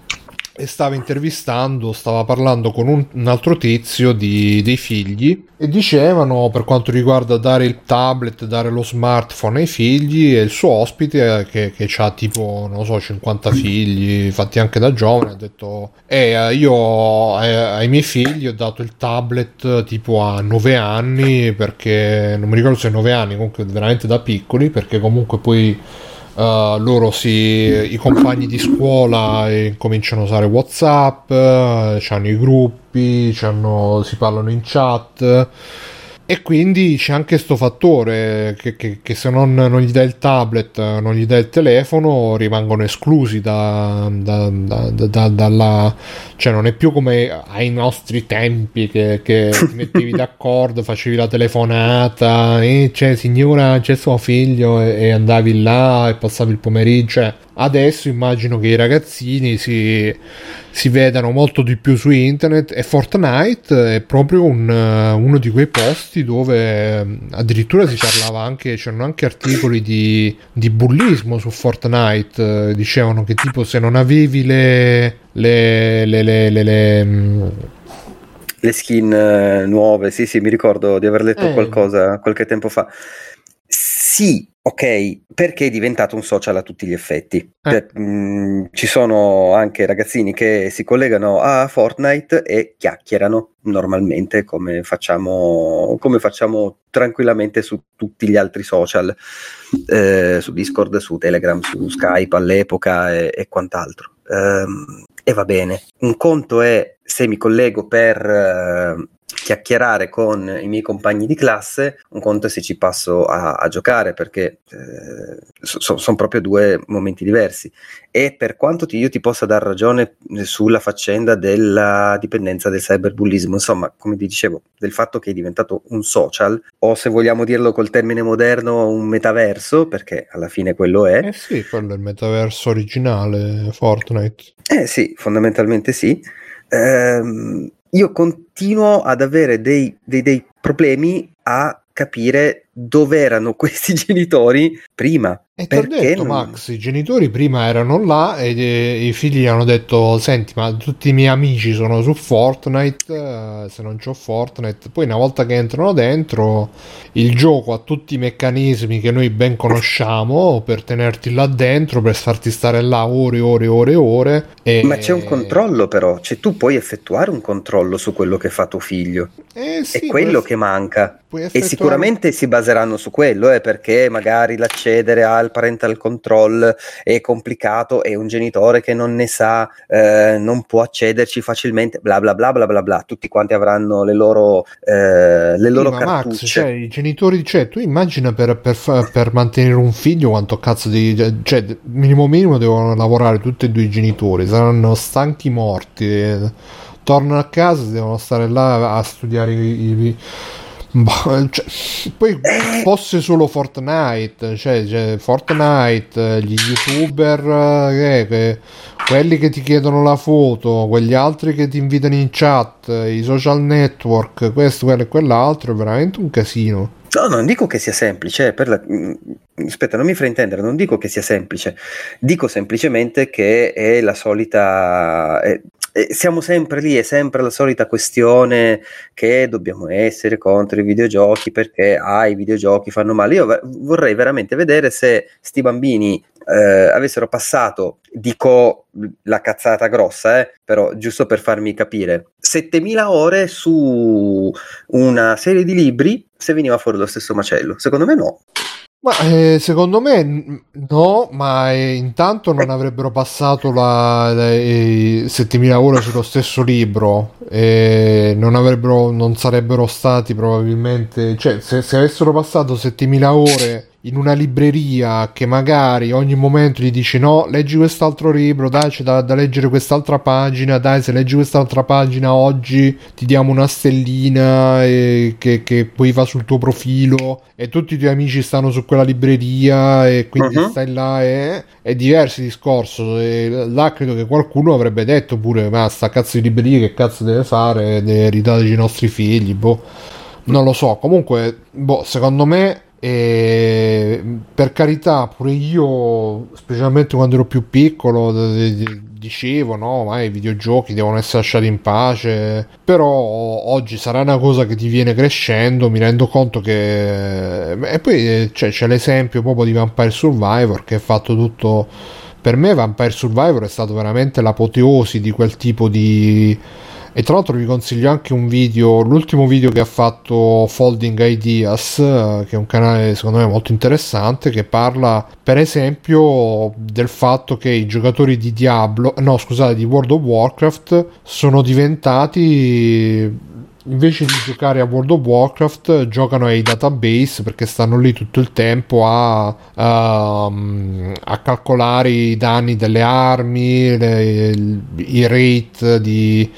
e stava intervistando, stava parlando con un, un altro tizio di, dei figli e dicevano per quanto riguarda dare il tablet, dare lo smartphone ai figli e il suo ospite eh, che, che ha tipo, non so, 50 figli, fatti anche da giovane, ha detto, eh, io eh, ai miei figli ho dato il tablet tipo a 9 anni perché, non mi ricordo se 9 anni, comunque veramente da piccoli, perché comunque poi Uh, loro si, i compagni di scuola eh, cominciano a usare Whatsapp, uh, hanno i gruppi, si parlano in chat e quindi c'è anche questo fattore che, che, che se non, non, gli dai il tablet, non gli dai il telefono, rimangono esclusi da, da, da, dalla... cioè non è più come ai nostri tempi che, che ti mettevi d'accordo, facevi la telefonata, e cioè signora c'è suo figlio e, e andavi là e passavi il pomeriggio. Cioè, adesso immagino che i ragazzini si si vedano molto di più su internet e Fortnite è proprio un, uno di quei posti dove eh, addirittura si parlava anche, c'erano anche articoli di, di bullismo su Fortnite, dicevano che tipo se non avevi le, le, le, le, le, skin eh, nuove, sì sì mi ricordo di aver letto eh. qualcosa qualche tempo fa. Sì, ok, perché è diventato un social a tutti gli effetti. Eh. Per- mh, ci sono anche ragazzini che si collegano a Fortnite e chiacchierano normalmente come facciamo, come facciamo tranquillamente su tutti gli altri social, eh, su Discord, su Telegram, su Skype all'epoca e, e quant'altro. Ehm, e va bene. Un conto è se mi collego per eh, chiacchierare con i miei compagni di classe, un conto è se ci passo a, a giocare perché sono proprio due momenti diversi. E per quanto ti, io ti possa dar ragione sulla faccenda della dipendenza del cyberbullismo, insomma, come ti dicevo, del fatto che è diventato un social, o se vogliamo dirlo col termine moderno, un metaverso, perché alla fine quello è. Eh sì, quello è il metaverso originale Fortnite. Eh sì, fondamentalmente sì. Ehm, io continuo ad avere dei, dei, dei problemi a capire dove erano questi genitori prima. E ti ho detto, non- Max, i genitori prima erano là e e i figli hanno detto, senti, ma tutti i miei amici sono su Fortnite, eh, se non c'ho Fortnite, poi una volta che entrano dentro, il gioco ha tutti i meccanismi che noi ben conosciamo per tenerti là dentro, per farti stare là ore ore ore ore. E... Ma c'è un controllo però, cioè tu puoi effettuare un controllo su quello che fa tuo figlio. Eh sì, è quello puoi- che manca. puoi E effettuare- sicuramente si baseranno su quello, eh, perché magari l'accedere al parental control è complicato e un genitore che non ne sa eh, non può accederci facilmente, bla bla bla bla bla bla. Tutti quanti avranno le loro, eh, le Sì, loro ma Max, cioè, i genitori, cioè, tu immagina per, per per mantenere un figlio quanto cazzo di, cioè, minimo minimo devono lavorare tutti e due i genitori, saranno stanchi morti, tornano a casa, devono stare là a studiare i, i- Boh, cioè, poi fosse solo Fortnite, cioè, cioè, Fortnite, eh, gli youtuber, eh, che- quelli che ti chiedono la foto, quegli altri che ti invitano in chat, i social network, questo, quello e quell'altro, è veramente un casino. No, non dico che sia semplice, eh, la- mm, aspetta, non mi fraintendere, non dico che sia semplice, dico semplicemente che è la solita, è- siamo sempre lì, è sempre la solita questione che dobbiamo essere contro i videogiochi perché ah, i videogiochi fanno male. Io ve- vorrei veramente vedere se sti bambini eh, avessero passato, dico la cazzata grossa, eh, però giusto per farmi capire, 7000 ore su una serie di libri se veniva fuori lo stesso macello. Secondo me no. Ma eh, secondo me no, ma eh, intanto non avrebbero passato la, le, i 7000 ore sullo stesso libro e non avrebbero, non sarebbero stati probabilmente, cioè se, se avessero passato 7000 ore in una libreria che magari ogni momento gli dice no, leggi quest'altro libro, dai c'è da, da leggere quest'altra pagina, dai se leggi quest'altra pagina oggi ti diamo una stellina eh, che, che poi va sul tuo profilo. E tutti i tuoi amici stanno su quella libreria e quindi Mhm. stai là e è diverso il discorso. E là credo che qualcuno avrebbe detto pure ma sta cazzo di libreria che cazzo deve fare? Deve ridarci i nostri figli boh. Non lo so. Comunque boh secondo me eh, per carità pure io specialmente quando ero più piccolo dicevo no ma i videogiochi devono essere lasciati in pace però oggi sarà una cosa che ti viene crescendo mi rendo conto che e poi c'è, c'è l'esempio proprio di Vampire Survivor che è fatto tutto per me Vampire Survivor è stato veramente l'apoteosi di quel tipo di e tra l'altro vi consiglio anche un video, l'ultimo video che ha fatto Folding Ideas, eh, che è un canale secondo me molto interessante, che parla per esempio del fatto che i giocatori di Diablo, no scusate, di World of Warcraft sono diventati invece di giocare a World of Warcraft giocano ai database perché stanno lì tutto il tempo a, ehm, a calcolare i danni delle armi, le- i rate di,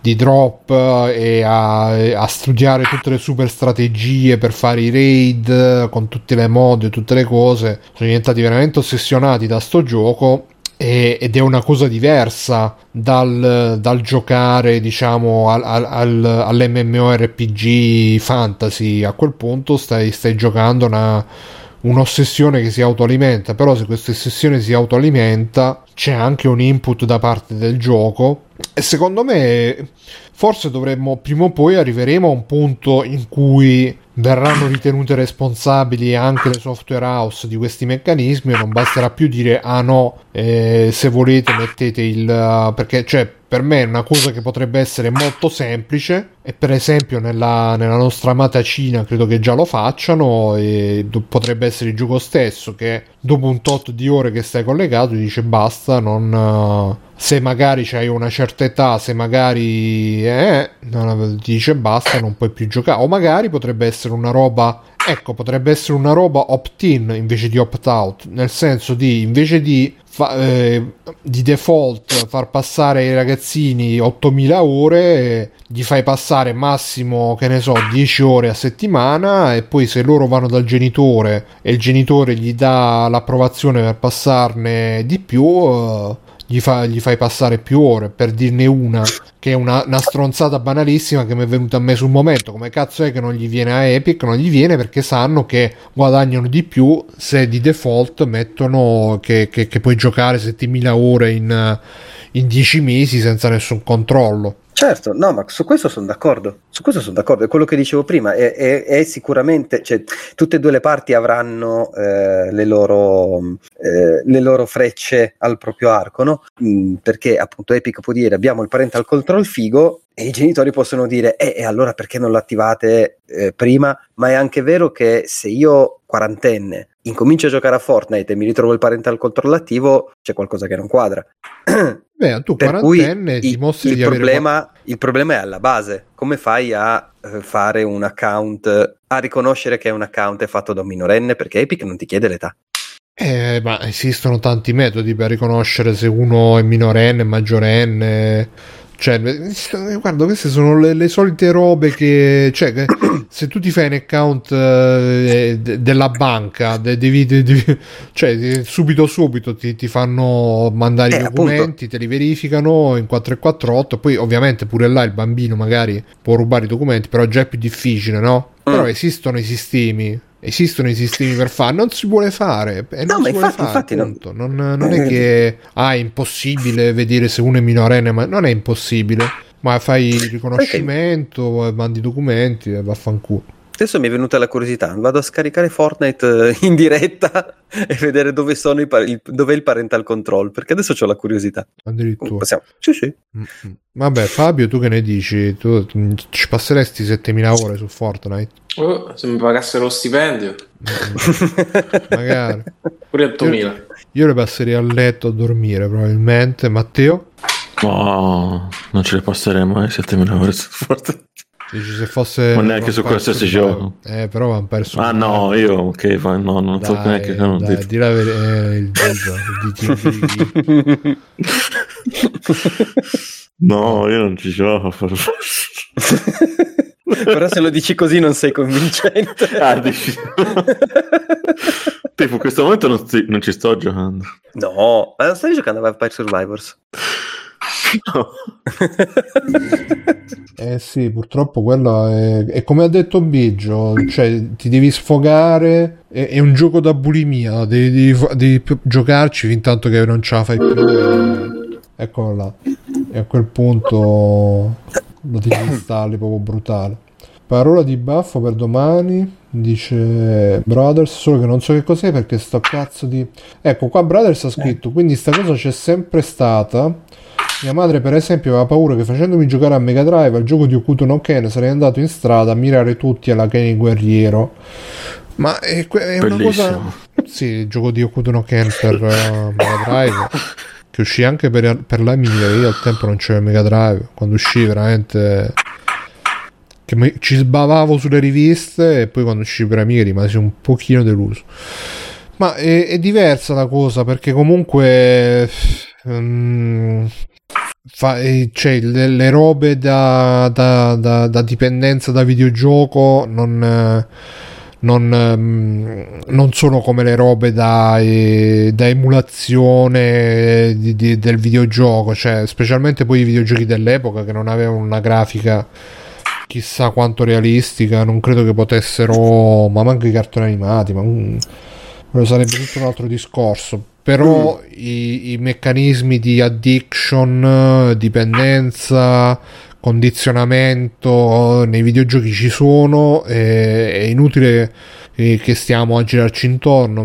di drop e a, a studiare tutte le super strategie per fare i raid con tutte le mod e tutte le cose. Sono diventati veramente ossessionati da sto gioco ed è una cosa diversa dal, dal giocare diciamo al, al- all'MMORPG fantasy a quel punto stai, stai giocando una, un'ossessione che si autoalimenta però se questa ossessione si autoalimenta c'è anche un input da parte del gioco. E secondo me forse dovremmo prima o poi arriveremo a un punto in cui verranno ritenute responsabili anche le software house di questi meccanismi e non basterà più dire ah no, eh, se volete mettete il... perché cioè per me è una cosa che potrebbe essere molto semplice e per esempio nella, nella, nostra amata Cina credo che già lo facciano e potrebbe essere il gioco stesso che dopo un tot di ore che stai collegato dice basta non se magari c'hai una certa età se magari eh, non, dice basta non puoi più giocare. O magari potrebbe essere una roba ecco potrebbe essere una roba opt-in invece di opt-out nel senso di invece di fa, eh, di default far passare ai ragazzini 8000 ore, gli fai passare massimo, che ne so, 10 ore a settimana e poi se loro vanno dal genitore e il genitore gli dà l'approvazione per passarne di più, eh, gli, fa, gli, fai passare più ore per dirne una che è una, una, stronzata banalissima che mi è venuta a me sul momento. Come cazzo è che non gli viene a Epic? Non gli viene perché sanno che guadagnano di più se di default mettono che, che, che puoi giocare 7000 ore in, in 10 mesi senza nessun controllo Certo, no, ma su questo sono d'accordo. Su questo sono d'accordo. È quello che dicevo prima. È, è, è sicuramente, cioè, tutte e due le parti avranno eh, le, loro, eh, le, loro, frecce al proprio arco, no? Mm, perché appunto Epic può dire abbiamo il parental control figo e i genitori possono dire eh, e allora perché non l'attivate eh, prima? Ma è anche vero che se io quarantenne incomincio a giocare a Fortnite e mi ritrovo il parental control attivo, c'è qualcosa che non quadra. Beh, tu per quarantenne cui dimostri il, di problema, avere... il problema è alla base. Come fai a eh, fare un account, a riconoscere che un account è fatto da un minorenne? Perché Epic non ti chiede l'età. Eh, ma esistono tanti metodi per riconoscere se uno è minorenne, maggiorenne cioè, guarda, queste sono le, le solite robe che, cioè, che se tu ti fai un account eh, de, della banca, de, devi, de, cioè, subito subito ti, ti fanno mandare eh, i documenti, appunto. te li verificano in 448, poi ovviamente pure là il bambino magari può rubare i documenti, però già è più difficile, no? Mm. Però esistono i sistemi esistono i sistemi per fare, non si vuole fare. E no, ma infatti, fare, infatti non... Non, non... è che ah, è impossibile vedere se uno è minorenne, ma non è impossibile. Ma fai il riconoscimento, Perché? mandi i documenti e vaffanculo. Adesso mi è venuta la curiosità, vado a scaricare Fortnite eh, in diretta e vedere dove, sono i par- il, dov'è il parental control, perché adesso ho la curiosità. Addirittura. Possiamo. Sì, sì. Mm-hmm. Vabbè, Fabio, tu che ne dici? Tu ci passeresti 7000 ore su Fortnite? Oh, se mi pagassero lo stipendio. Magari. Pure 8000. Io, io le passerei a letto a dormire, probabilmente. Matteo? No, non ce le passeremo, eh, 7000 ore su Fortnite. Dici se fosse. Ma neanche su qualsiasi gioco. Eh, però Vampire Survivor. Ah, no, io, ok, no, non dai, so neanche che non dai, di la ver- eh, il DT. no, io non ci gioco. Però se lo dici così non sei convincente. ah, dici. tipo, in questo momento non, sti- non, ci sto giocando. No, ma non stai giocando a Vampire Survivors? Eh sì, purtroppo quello è, è, come ha detto Biggio, cioè ti devi sfogare, è, è un gioco da bulimia, devi, devi, devi, giocarci fin tanto che non ce la fai più. Eccolo là. E a quel punto lo disinstalli proprio brutale. Parola di baffo per domani, dice Brothers, solo che non so che cos'è perché sto cazzo di... Ecco, qua Brothers ha scritto, quindi sta cosa c'è sempre stata mia madre, per esempio, aveva paura che facendomi giocare a Mega Drive al gioco di Okuto no Ken sarei andato in strada a mirare tutti alla Ken guerriero. Ma è, è una cosa. Sì, il gioco di Okuto no Ken per uh, Mega Drive. Che uscì anche per, per l'Amiga. Io al tempo non c'era Mega Drive. Quando uscì, veramente. Che mi, ci sbavavo sulle riviste. E poi quando uscì per Amiga rimasi un pochino deluso. Ma è, è diversa la cosa perché comunque. Um, fa, eh, cioè, le, le, robe da, da, da, da, dipendenza da videogioco non, eh, non, ehm, non, sono come le robe da, eh, emulazione di, di, del videogioco, cioè, specialmente poi i videogiochi dell'epoca che non avevano una grafica chissà quanto realistica, non credo che potessero, ma manco i cartoni animati, ma um, sarebbe tutto un altro discorso però i, i meccanismi di addiction, dipendenza, condizionamento nei videogiochi ci sono, è, è inutile che stiamo a girarci intorno,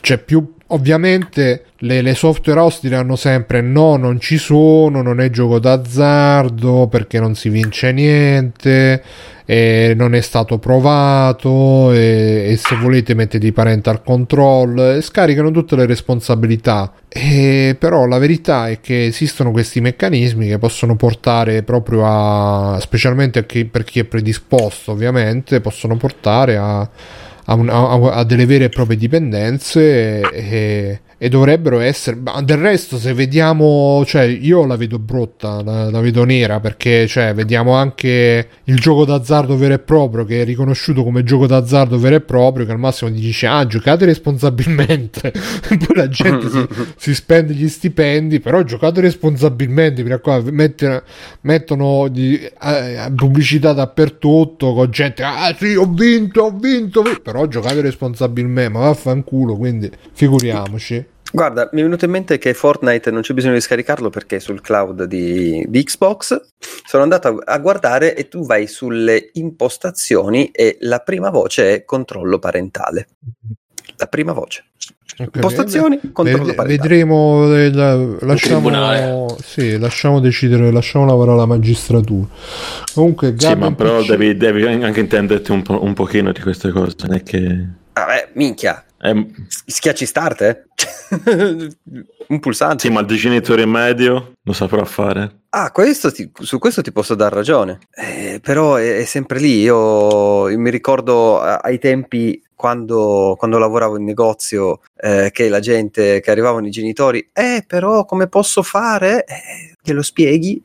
c'è più ovviamente le, le, software house diranno sempre no, non ci sono, non è gioco d'azzardo perché non si vince niente, non è stato provato e, e, se volete mettete i parental control e scaricano tutte le responsabilità. E, però la verità è che esistono questi meccanismi che possono portare proprio a, specialmente per chi è predisposto ovviamente, possono portare a a, un, a, a, delle vere e proprie dipendenze e, e dovrebbero essere ma del resto se vediamo cioè io la vedo brutta la, la, vedo nera perché cioè vediamo anche il gioco d'azzardo vero e proprio che è riconosciuto come gioco d'azzardo vero e proprio che al massimo ti dice ah giocate responsabilmente. Poi la gente si, si, spende gli stipendi però giocate responsabilmente per qua mettono, mettono di, eh, pubblicità dappertutto con gente ah sì ho vinto ho vinto. Però giocate responsabilmente ma vaffanculo quindi figuriamoci Guarda, mi è venuto in mente che Fortnite non c'è bisogno di scaricarlo perché è sul cloud di, di Xbox. Sono andato a, a, guardare e tu vai sulle impostazioni e la prima voce è controllo parentale. La prima voce. Okay, impostazioni, controllo parentale. Vedremo, eh, la, lasciamo, sì, lasciamo decidere, lasciamo lavorare la magistratura. Comunque, sì, ma però devi, devi, anche intenderti un, po', un pochino di queste cose, non è che... Ah, minchia, eh, Schiacci start, eh? un pulsante. Sì, ma il definitore medio lo saprà fare. Ah, questo ti, su questo ti posso dar ragione. Eh, però è, è, sempre lì. Io, io mi ricordo ai tempi quando, quando, lavoravo in negozio eh, che la gente, che arrivavano i genitori, eh, però come posso fare? Eh, glielo spieghi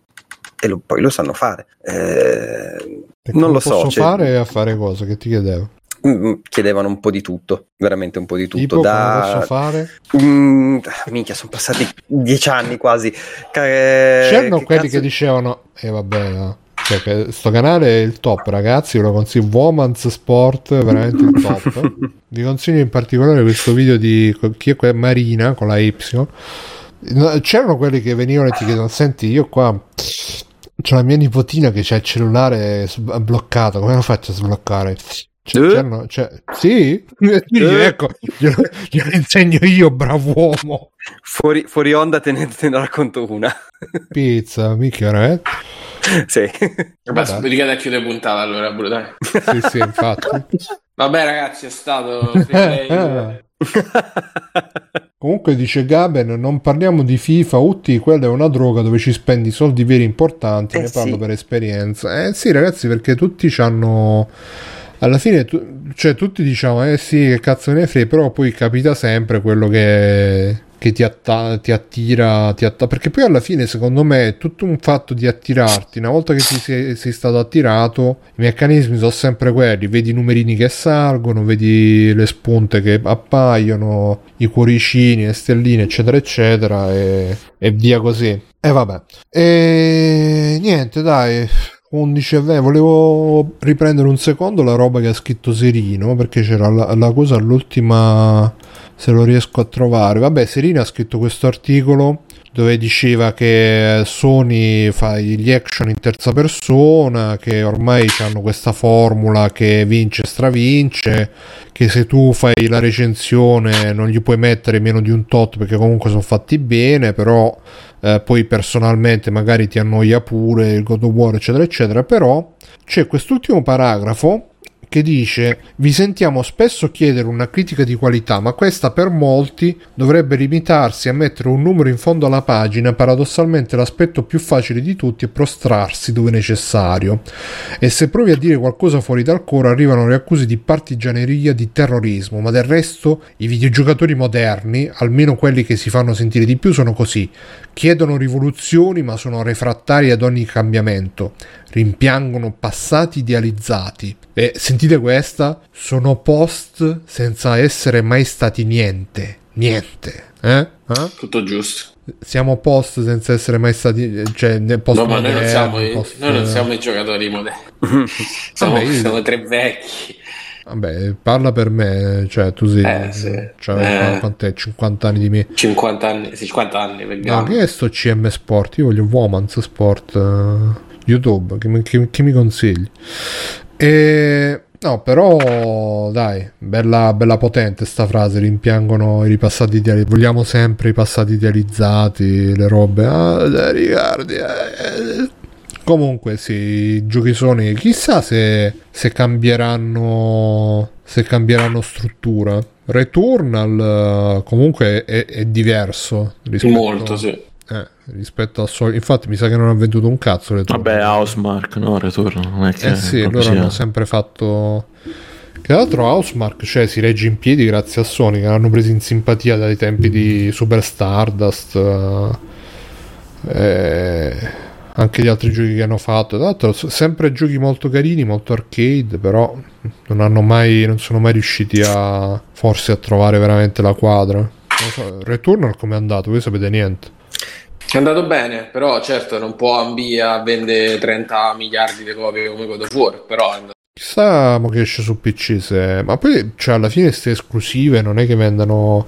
e lo, poi lo sanno fare. Eh, non lo so. Posso cioè... fare a fare cosa che ti chiedevo? Mm, chiedevano un po' di tutto, veramente un po' di tutto. Tipo, da... posso fare? Mm, minchia, sono passati dieci anni quasi. C'erano che quelli cazzo... che dicevano, e eh, vabbè, no. Cioè, che sto canale è il top, ragazzi. Ve lo consiglio. Woman's Sport, veramente il top. Vi consiglio in particolare questo video di chi è qua? Marina con la Y. C'erano quelli che venivano e ti chiedono: Senti, io qua c'è la mia nipotina che c'ha il cellulare bloccato. Come lo faccio a sbloccare? Cioè, eh? cioè, sì, eh? ecco, glielo, glielo, insegno io, bravo uomo. Fuori, fuori onda te ne, te ne, racconto una. Pizza, mica, eh? Sì. Vabbè, dedicate a chiudere puntata allora, pure dai. Sì, sì, infatti. Vabbè ragazzi, è stato... Comunque dice Gaben, non parliamo di FIFA, Utti, quella è una droga dove ci spendi soldi veri importanti, eh ne parlo sì. per esperienza. Eh sì ragazzi, perché tutti hanno alla fine tu, cioè, tutti diciamo eh sì che cazzo ne frega però poi capita sempre quello che, che ti, atta- ti, attira ti atta- perché poi alla fine secondo me è tutto un fatto di attirarti. Una volta che ti sei, sei, stato attirato i meccanismi sono sempre quelli. Vedi i numerini che salgono vedi le spunte che appaiono i cuoricini le stelline eccetera eccetera e, e via così. E vabbè. E niente dai 11 e 20 volevo riprendere un secondo la roba che ha scritto Serino perché c'era la, la, cosa all'ultima se lo riesco a trovare. Vabbè Serino ha scritto questo articolo dove diceva che Sony fa gli action in terza persona che ormai hanno questa formula che vince stravince che se tu fai la recensione non gli puoi mettere meno di un tot perché comunque sono fatti bene però eh, poi personalmente magari ti annoia pure il God of War eccetera eccetera però c'è quest'ultimo paragrafo che dice vi sentiamo spesso chiedere una critica di qualità ma questa per molti dovrebbe limitarsi a mettere un numero in fondo alla pagina paradossalmente l'aspetto più facile di tutti è prostrarsi dove necessario. E se provi a dire qualcosa fuori dal coro arrivano le accuse di partigianeria di terrorismo ma del resto i videogiocatori moderni almeno quelli che si fanno sentire di più sono così. Chiedono rivoluzioni ma sono refrattari ad ogni cambiamento. Rimpiangono passati idealizzati. E sentite questa, sono post senza essere mai stati niente. Niente. Eh? Eh? Tutto giusto. Siamo post senza essere mai stati. Cioè, post no, ma noi non, siamo, post... noi non siamo i giocatori moderni. siamo, Vabbè, io... siamo tre vecchi. Vabbè, parla per me, cioè tu sei, Eh, sì. cioè, Eh. quant'è? 50 anni di me. 50 anni, sì, 50 anni, No, vediamo. che è sto CM Sport? Io voglio Womans Sport eh, YouTube, che, che- che mi consigli? E, no, però dai, bella, bella potente sta frase, rimpiangono i ripassati ideali, vogliamo sempre i passati idealizzati, le robe, ah, dai, Riccardi, eh. Comunque sì, i giochi Sony, chissà se, se cambieranno se cambieranno struttura. Returnal eh, comunque è, è diverso rispetto, Molto, sì. Eh, rispetto al solito. Infatti mi sa che non ha venduto un cazzo Returnal. Vabbè, Housemark, no? Return, non è che Eh sì, loro sia- hanno sempre fatto. Che tra l'altro Housemark cioè, si regge in piedi grazie a Sony che l'hanno preso in simpatia dai tempi di Super Stardust. eh, eh, anche gli altri giochi che hanno fatto. Tra l'altro, sempre giochi molto carini, molto arcade, però non hanno mai. non sono mai riusciti a. forse a trovare veramente la quadra. Non so, Returnal come è andato? Voi sapete niente. È andato bene, però certo non può ambire a vendere 30 miliardi di copie come God of War, però Chissà che esce su PC se... Ma poi, cioè, alla fine queste esclusive non è che vendano...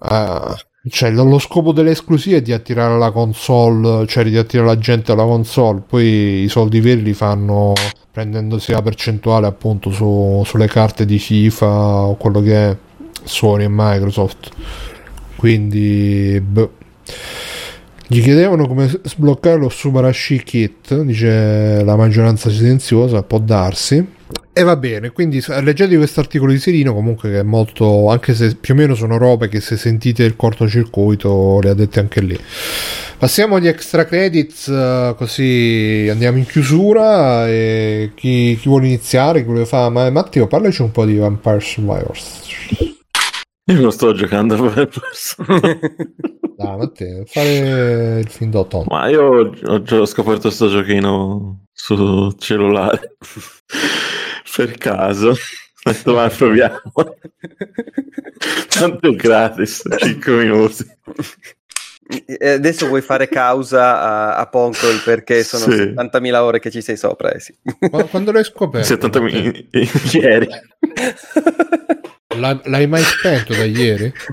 ah, cioè, lo lo scopo delle esclusive è di attirare la console, cioè di attirare la gente alla console. Poi i soldi veri li fanno prendendosi la percentuale appunto su- sulle carte di FIFA o quello che è Sony e Microsoft. Quindi... boh. Gli chiedevano come sbloccare lo Subarashi Kit, dice la maggioranza silenziosa, può darsi. E va bene, quindi leggete questo articolo di Serino comunque che è molto, anche se più o meno sono robe che se sentite il cortocircuito le ha dette anche lì. Passiamo agli extra credits, eh, così andiamo in chiusura. E chi, chi vuole iniziare, chi vuole fare? Ma Matteo, parlaci un po' di Vampire Survivors. Io non sto giocando per perso. Dai, Matteo, fare il film d'autunno. Ma io ho, ho scoperto sto giochino su cellulare. per caso. Ho detto, ma proviamo. Tanto gratis, 5 minuti. Eh, Adesso vuoi fare causa a, a Ponkol perché sono Sì. 70.000 ore che ci sei sopra, eh sì. Qua- Quando l'hai scoperto? 70 Matteo? minuti ieri. L'ha- l'hai mai spento da ieri?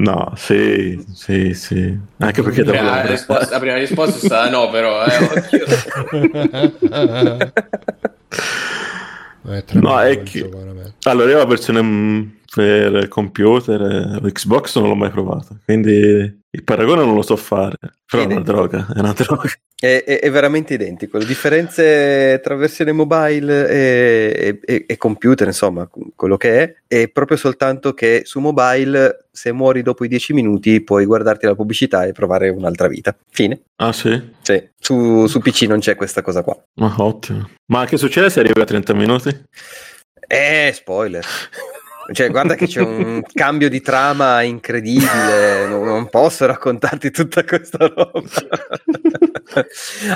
No, sì, sì, sì. Anche perché Eh, la, dopo... risposta- la prima risposta è stata no, però eh, è tremendo No, è che- gioco. Allora, io la versione mm, per computer, eh, Xbox non l'ho mai provata, quindi il paragone non lo so fare, però è una droga, è una droga. È, è- è veramente identico. Le differenze tra versione mobile e, e- e computer, insomma, quello che è, è proprio soltanto che su mobile, se muori dopo i 10 minuti, puoi guardarti la pubblicità e provare un'altra vita. Fine. Ah sì? Sì, su, su PC non c'è questa cosa qua. Ma ottimo. Ma che succede se arriva a 30 minuti? Eh, spoiler. Cioè, guarda che c'è un cambio di trama incredibile, non, non posso raccontarti tutta questa roba.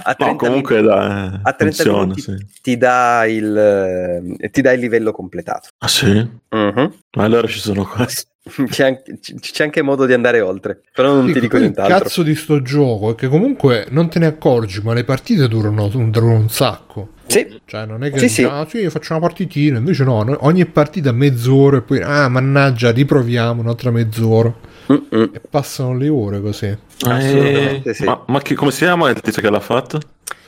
A 30 No, comunque dai, a 30 funziona, minuti sì. ti dà il eh, ti dà il livello completato. Ah sì? Ma allora ci sono quasi. C'è, anche, c'è anche modo di andare oltre, però non Sì, ti dico poi il nient'altro. cazzo di sto gioco è che comunque non te ne accorgi, ma le partite durano, durano un sacco. Sì, Cioè, non è che Sì, dici, sì. ah sì, faccio una partitina, invece no, no, ogni partita mezz'ora e poi, ah, mannaggia, riproviamo un'altra mezz'ora. Mm-mm. E passano le ore così. Assolutamente Eh, sì. Ma, ma che- come si chiama il tizio che l'ha fatto?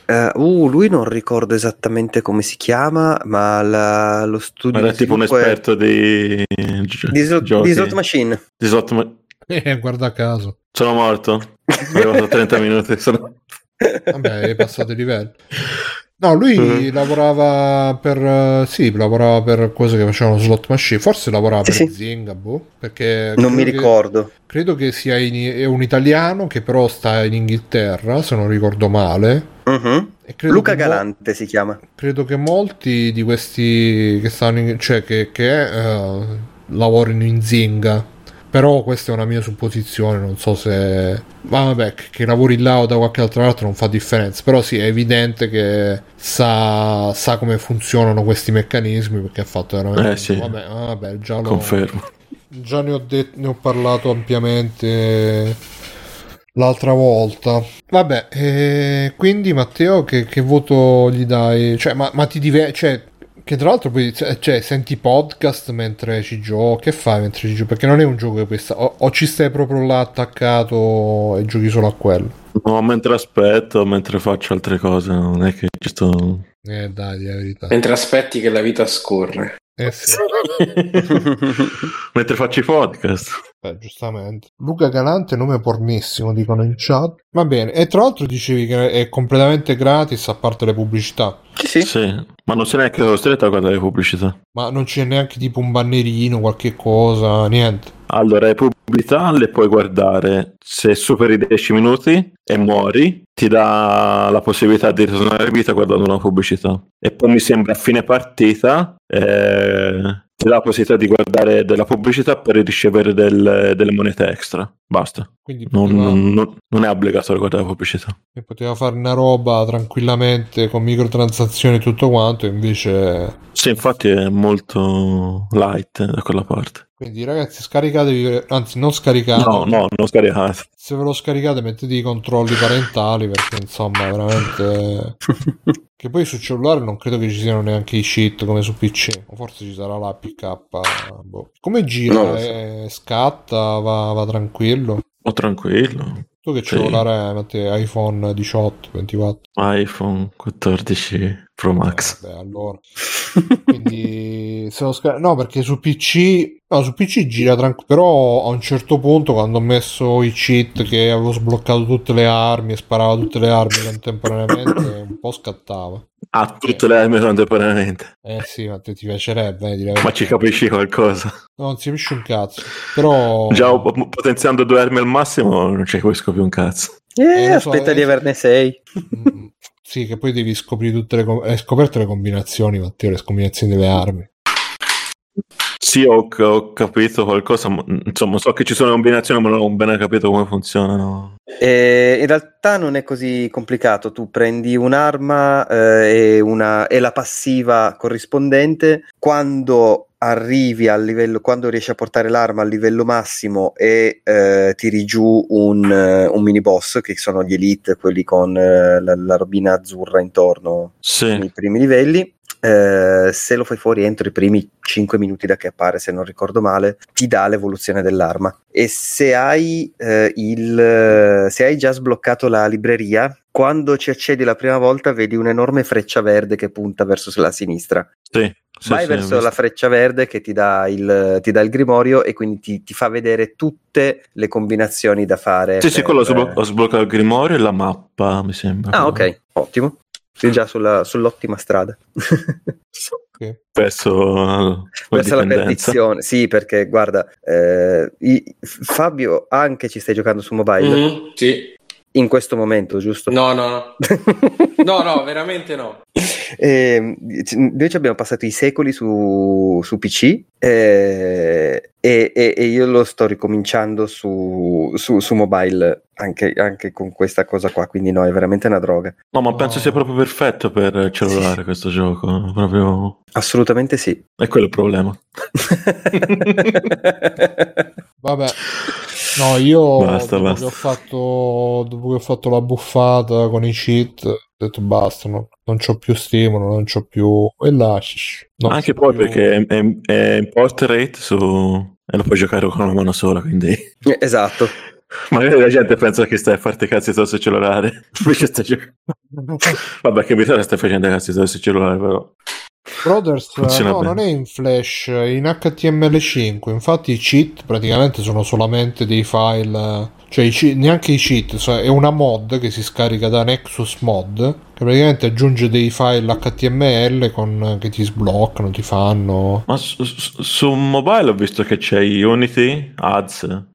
Eh, uh, lui non ricordo esattamente come si chiama, ma la- lo studio Era di tipo un sviluppo è esperto di, gi- di, giochi. di Slot Machine. Di slot ma- Eh, guarda caso. Sono morto. È arrivato a 30 minuti. Sono... Vabbè, è passato il livello. No, lui Mhm. lavorava per... eh, sì, lavorava per cose che facevano slot machine. Forse lavorava Sì, per sì. Zynga, boh, perché... Non mi credo che- ricordo. Credo che sia in- è un italiano che però sta in Inghilterra, se non ricordo male. Credo Luca che mo- Galante si chiama. credo che molti di questi che stanno in, cioè che, che eh, lavorino in Zynga. Però questa è una mia supposizione, non so se... Ma vabbè, che, lavori là o da qualche altra parte non fa differenza. Però sì, è evidente che sa, sa come funzionano questi meccanismi perché ha fatto veramente... Eh, sì. Vabbè, vabbè, già lo... Confermo. Già ne ho, det- ne ho parlato ampiamente l'altra volta. Vabbè, eh, quindi Matteo, che, che voto gli dai? Cioè, ma, ma ti diver- cioè, Che tra l'altro poi, cioè, senti podcast mentre ci giochi, che fai mentre ci giochi? Perché non è un gioco che puoi stare, o, o ci stai proprio là attaccato e giochi solo a quello. No, mentre aspetto, mentre faccio altre cose, non è che ci sto... Eh dai, la verità. Mentre aspetti che la vita scorre. Eh sì, mentre faccio i podcast. Eh, giustamente. Luca Galante, nome pornissimo, dicono in chat. Va bene, e tra l'altro dicevi che è completamente gratis a parte le pubblicità. Sì, sì. Sì, ma non sei neanche costretto a guardare le pubblicità. Ma non c'è neanche tipo un bannerino, qualche cosa, niente. Allora, le pubblicità le puoi guardare se superi i 10 minuti e muori, ti dà la possibilità di ritornare in vita guardando una pubblicità. E poi mi sembra a fine partita eh, dà la possibilità di guardare della pubblicità per ricevere del- delle monete extra. Basta. Quindi Non, poteva, non- non è obbligatorio guardare la pubblicità. poteva fare una roba tranquillamente con microtransazioni e tutto quanto, invece... Sì, infatti è molto light da quella parte. Quindi ragazzi scaricatevi, anzi non scaricate, No, no, non scaricate. se ve lo scaricate mettete i controlli parentali perché insomma veramente... che poi su cellulare non credo che ci siano neanche i cheat come su PC, o forse ci sarà l'APK. Boh. Come gira? So. Eh, scatta, va, va tranquillo. O tranquillo. Tu che Sì. cellulare hai? Matteo? iPhone 18, 24? iPhone 14 Pro Max. Vabbè, allora. Quindi se scar- no, perché su PC no, su PC gira tranquillo, però a un certo punto quando ho messo i cheat che avevo sbloccato tutte le armi e sparava tutte le armi contemporaneamente, un po' scattava. Ha tutte le armi contemporaneamente. Eh sì, ma te ti piacerebbe, eh, direi. Ma ci capisci qualcosa? No, non si capisce un cazzo. Però Già po- potenziando due armi al massimo non ci capisco più un cazzo. Eh, Eh, lo so, aspetta eh. di averne sei. Mm, sì, che poi devi scoprire tutte le com- le combinazioni, Matteo, le combinazioni delle armi. Sì, ho, ho capito qualcosa, ma, insomma, so che ci sono combinazioni, ma non ho bene capito come funzionano. Eh, in realtà non è così complicato. Tu prendi un'arma eh, e, una, e la passiva corrispondente. Quando arrivi al livello, quando riesci a portare l'arma al livello massimo e eh, tiri giù un, un mini boss, che sono gli elite, quelli con eh, la, la robina azzurra intorno Sì, nei primi livelli. Eh, se lo fai fuori entro i primi 5 minuti da che appare, se non ricordo male, ti dà l'evoluzione dell'arma. E se hai, eh, il, se hai già sbloccato la libreria, quando ci accedi la prima volta vedi un'enorme freccia verde che punta verso la sinistra. sì. sì, Vai sì, verso la freccia verde che ti dà il, ti dà il grimorio e quindi ti, ti fa vedere tutte le combinazioni da fare. Sì, sì, per- quello ho, sblo- ho sbloccato il grimorio e la mappa, mi sembra. Ah, ok, ottimo. Sei già sulla- sull'ottima strada. Ok. Verso, la verso la dipendenza. perdizione. Sì, perché guarda, eh, i- Fabio anche ci stai giocando su mobile Mhm, sì. in questo momento, giusto? No, no, no. No, no, veramente no. Eh, noi ci abbiamo passato i secoli su, su PC eh, e, e- e io lo sto ricominciando su, su- su mobile anche, anche con questa cosa qua, quindi no, è veramente una droga. No, ma penso sia proprio perfetto per cellulare questo gioco. Proprio... Assolutamente sì. È quello il problema. Vabbè, no, io Basta, dopo, basta. Che ho fatto, dopo che ho fatto la buffata con i cheat, ho detto basta, no, non c'ho più stimolo, non c'ho più... E lasci. non Anche poi più- perché è, è- è in portrait su... e lo puoi giocare con una mano sola, quindi... esatto. Magari la gente pensa che stai a farti cazzi sul cellulare, invece stai giocando... Vabbè, che che stai facendo cazzi sul cellulare, però... Brothers, Funziona no, bene. non è in flash, è in HTML5. Infatti i cheat praticamente sono solamente dei file, cioè neanche i cheat, so- è una mod che si scarica da Nexus Mod che praticamente aggiunge dei file HTML con, che ti sbloccano, ti fanno... Ma su, su- su mobile ho visto che c'è Unity, Ads.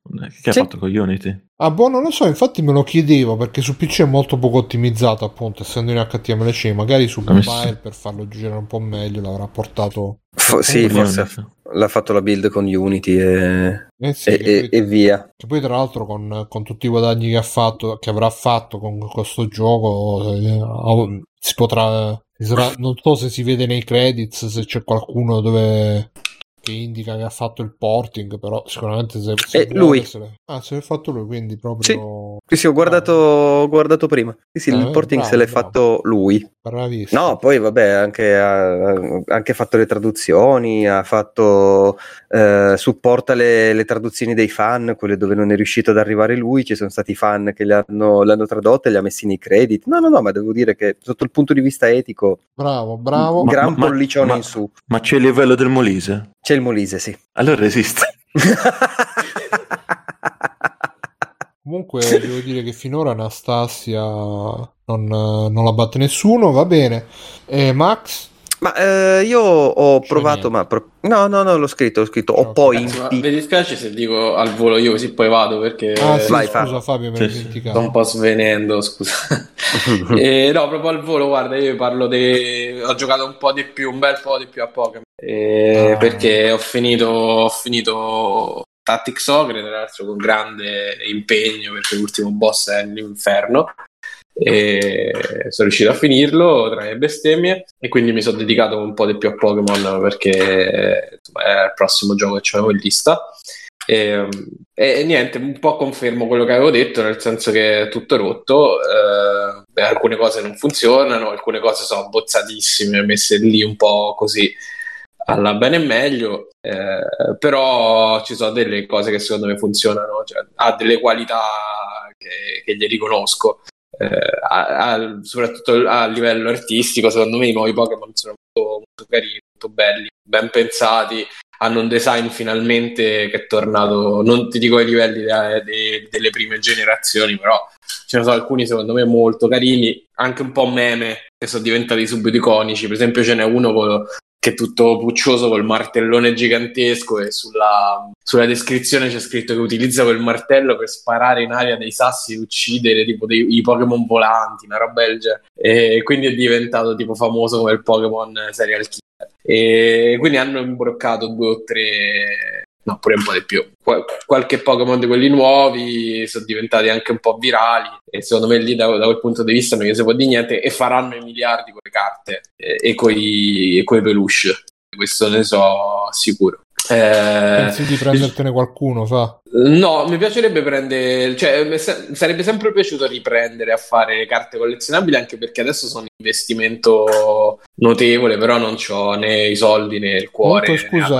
Che ha Sì. fatto con Unity? Ah, boh, non lo so, infatti me lo chiedevo perché su PC è molto poco ottimizzato, appunto, essendo in HTML5. Magari su mobile per farlo girare un po' meglio l'avrà portato. Fo- sì, forse l'ha fatto la build con Unity e, Eh sì, e- e- poi- e via. Che poi, tra l'altro, con, con tutti i guadagni che ha fatto, che avrà fatto con questo gioco, eh, ha- si potrà. si sarà- non so se si vede nei credits se c'è qualcuno dove che indica che ha fatto il porting, però sicuramente se, se Eh, lui. se l'è- ah, se l'è fatto lui, quindi proprio Sì, sì, ho guardato, ho guardato prima. Sì, sì, Eh, il porting bravo, se l'è bravo. fatto lui. Bravissimo. No, poi vabbè, anche, ha anche fatto le traduzioni, ha fatto, eh, supporta le, le traduzioni dei fan, quelle dove non è riuscito ad arrivare lui, ci sono stati fan che le hanno, le hanno tradotte e li ha messi nei credit. No, no, no, ma devo dire che sotto il punto di vista etico, Bravo, bravo. Ma- gran ma- pollicione ma- in su. Ma c'è il livello del Molise? C'è il Molise, sì. Allora esiste. Comunque devo dire che finora Anastasia non, non la batte nessuno, va bene. E Max? Ma eh, io ho C'è provato, niente. ma pro- no, no, no, l'ho scritto, l'ho scritto. Ho poi ma in vi dispiace se dico al volo io così poi vado perché Ah sì, vai, scusa fa. Fabio, l'ho sì. dimenticato. sto un po' svenendo, scusa. Eh, no, proprio al volo, guarda, io parlo di... Ho giocato un po' di più, un bel po' di più a Pokémon. Eh, Ah. Perché ho finito, ho finito Tactics Ogre, tra l'altro con grande impegno perché l'ultimo boss è l'inferno. E sono riuscito a finirlo tra le bestemmie e quindi mi sono dedicato un po' di più a Pokémon perché è il prossimo gioco che avevo in lista. E, e niente, un po' confermo quello che avevo detto, nel senso che è tutto rotto, eh, alcune cose non funzionano, alcune cose sono bozzatissime, messe lì un po' così alla bene e meglio, eh, però ci sono delle cose che secondo me funzionano, cioè, ha delle qualità che, che gli riconosco. Eh, a- a- soprattutto a livello artistico, secondo me i nuovi Pokémon sono molto, molto carini, molto belli, ben pensati, hanno un design finalmente che è tornato, non ti dico ai livelli de- de- delle prime generazioni, però ce ne sono alcuni secondo me molto carini, anche un po' meme che sono diventati subito iconici, per esempio ce n'è uno con- che è tutto puccioso col martellone gigantesco e sulla, sulla descrizione c'è scritto che utilizza quel martello per sparare in aria dei sassi e uccidere tipo dei, i Pokémon volanti, una roba del genere. E quindi è diventato tipo famoso come il Pokémon serial killer. E quindi hanno imbroccato due o tre, no, pure un po' di più. Qual- qualche Pokémon di quelli nuovi sono diventati anche un po' virali e secondo me lì da, da quel punto di vista non gli si può dire niente e faranno i miliardi con le carte e e coi peluche. Questo ne so sicuro. Eh, Pensi di prendertene qualcuno, fa? No, mi piacerebbe prendere, cioè mi sarebbe sempre piaciuto riprendere a fare carte collezionabili anche perché adesso sono un investimento notevole, però non ho né i soldi né il cuore. La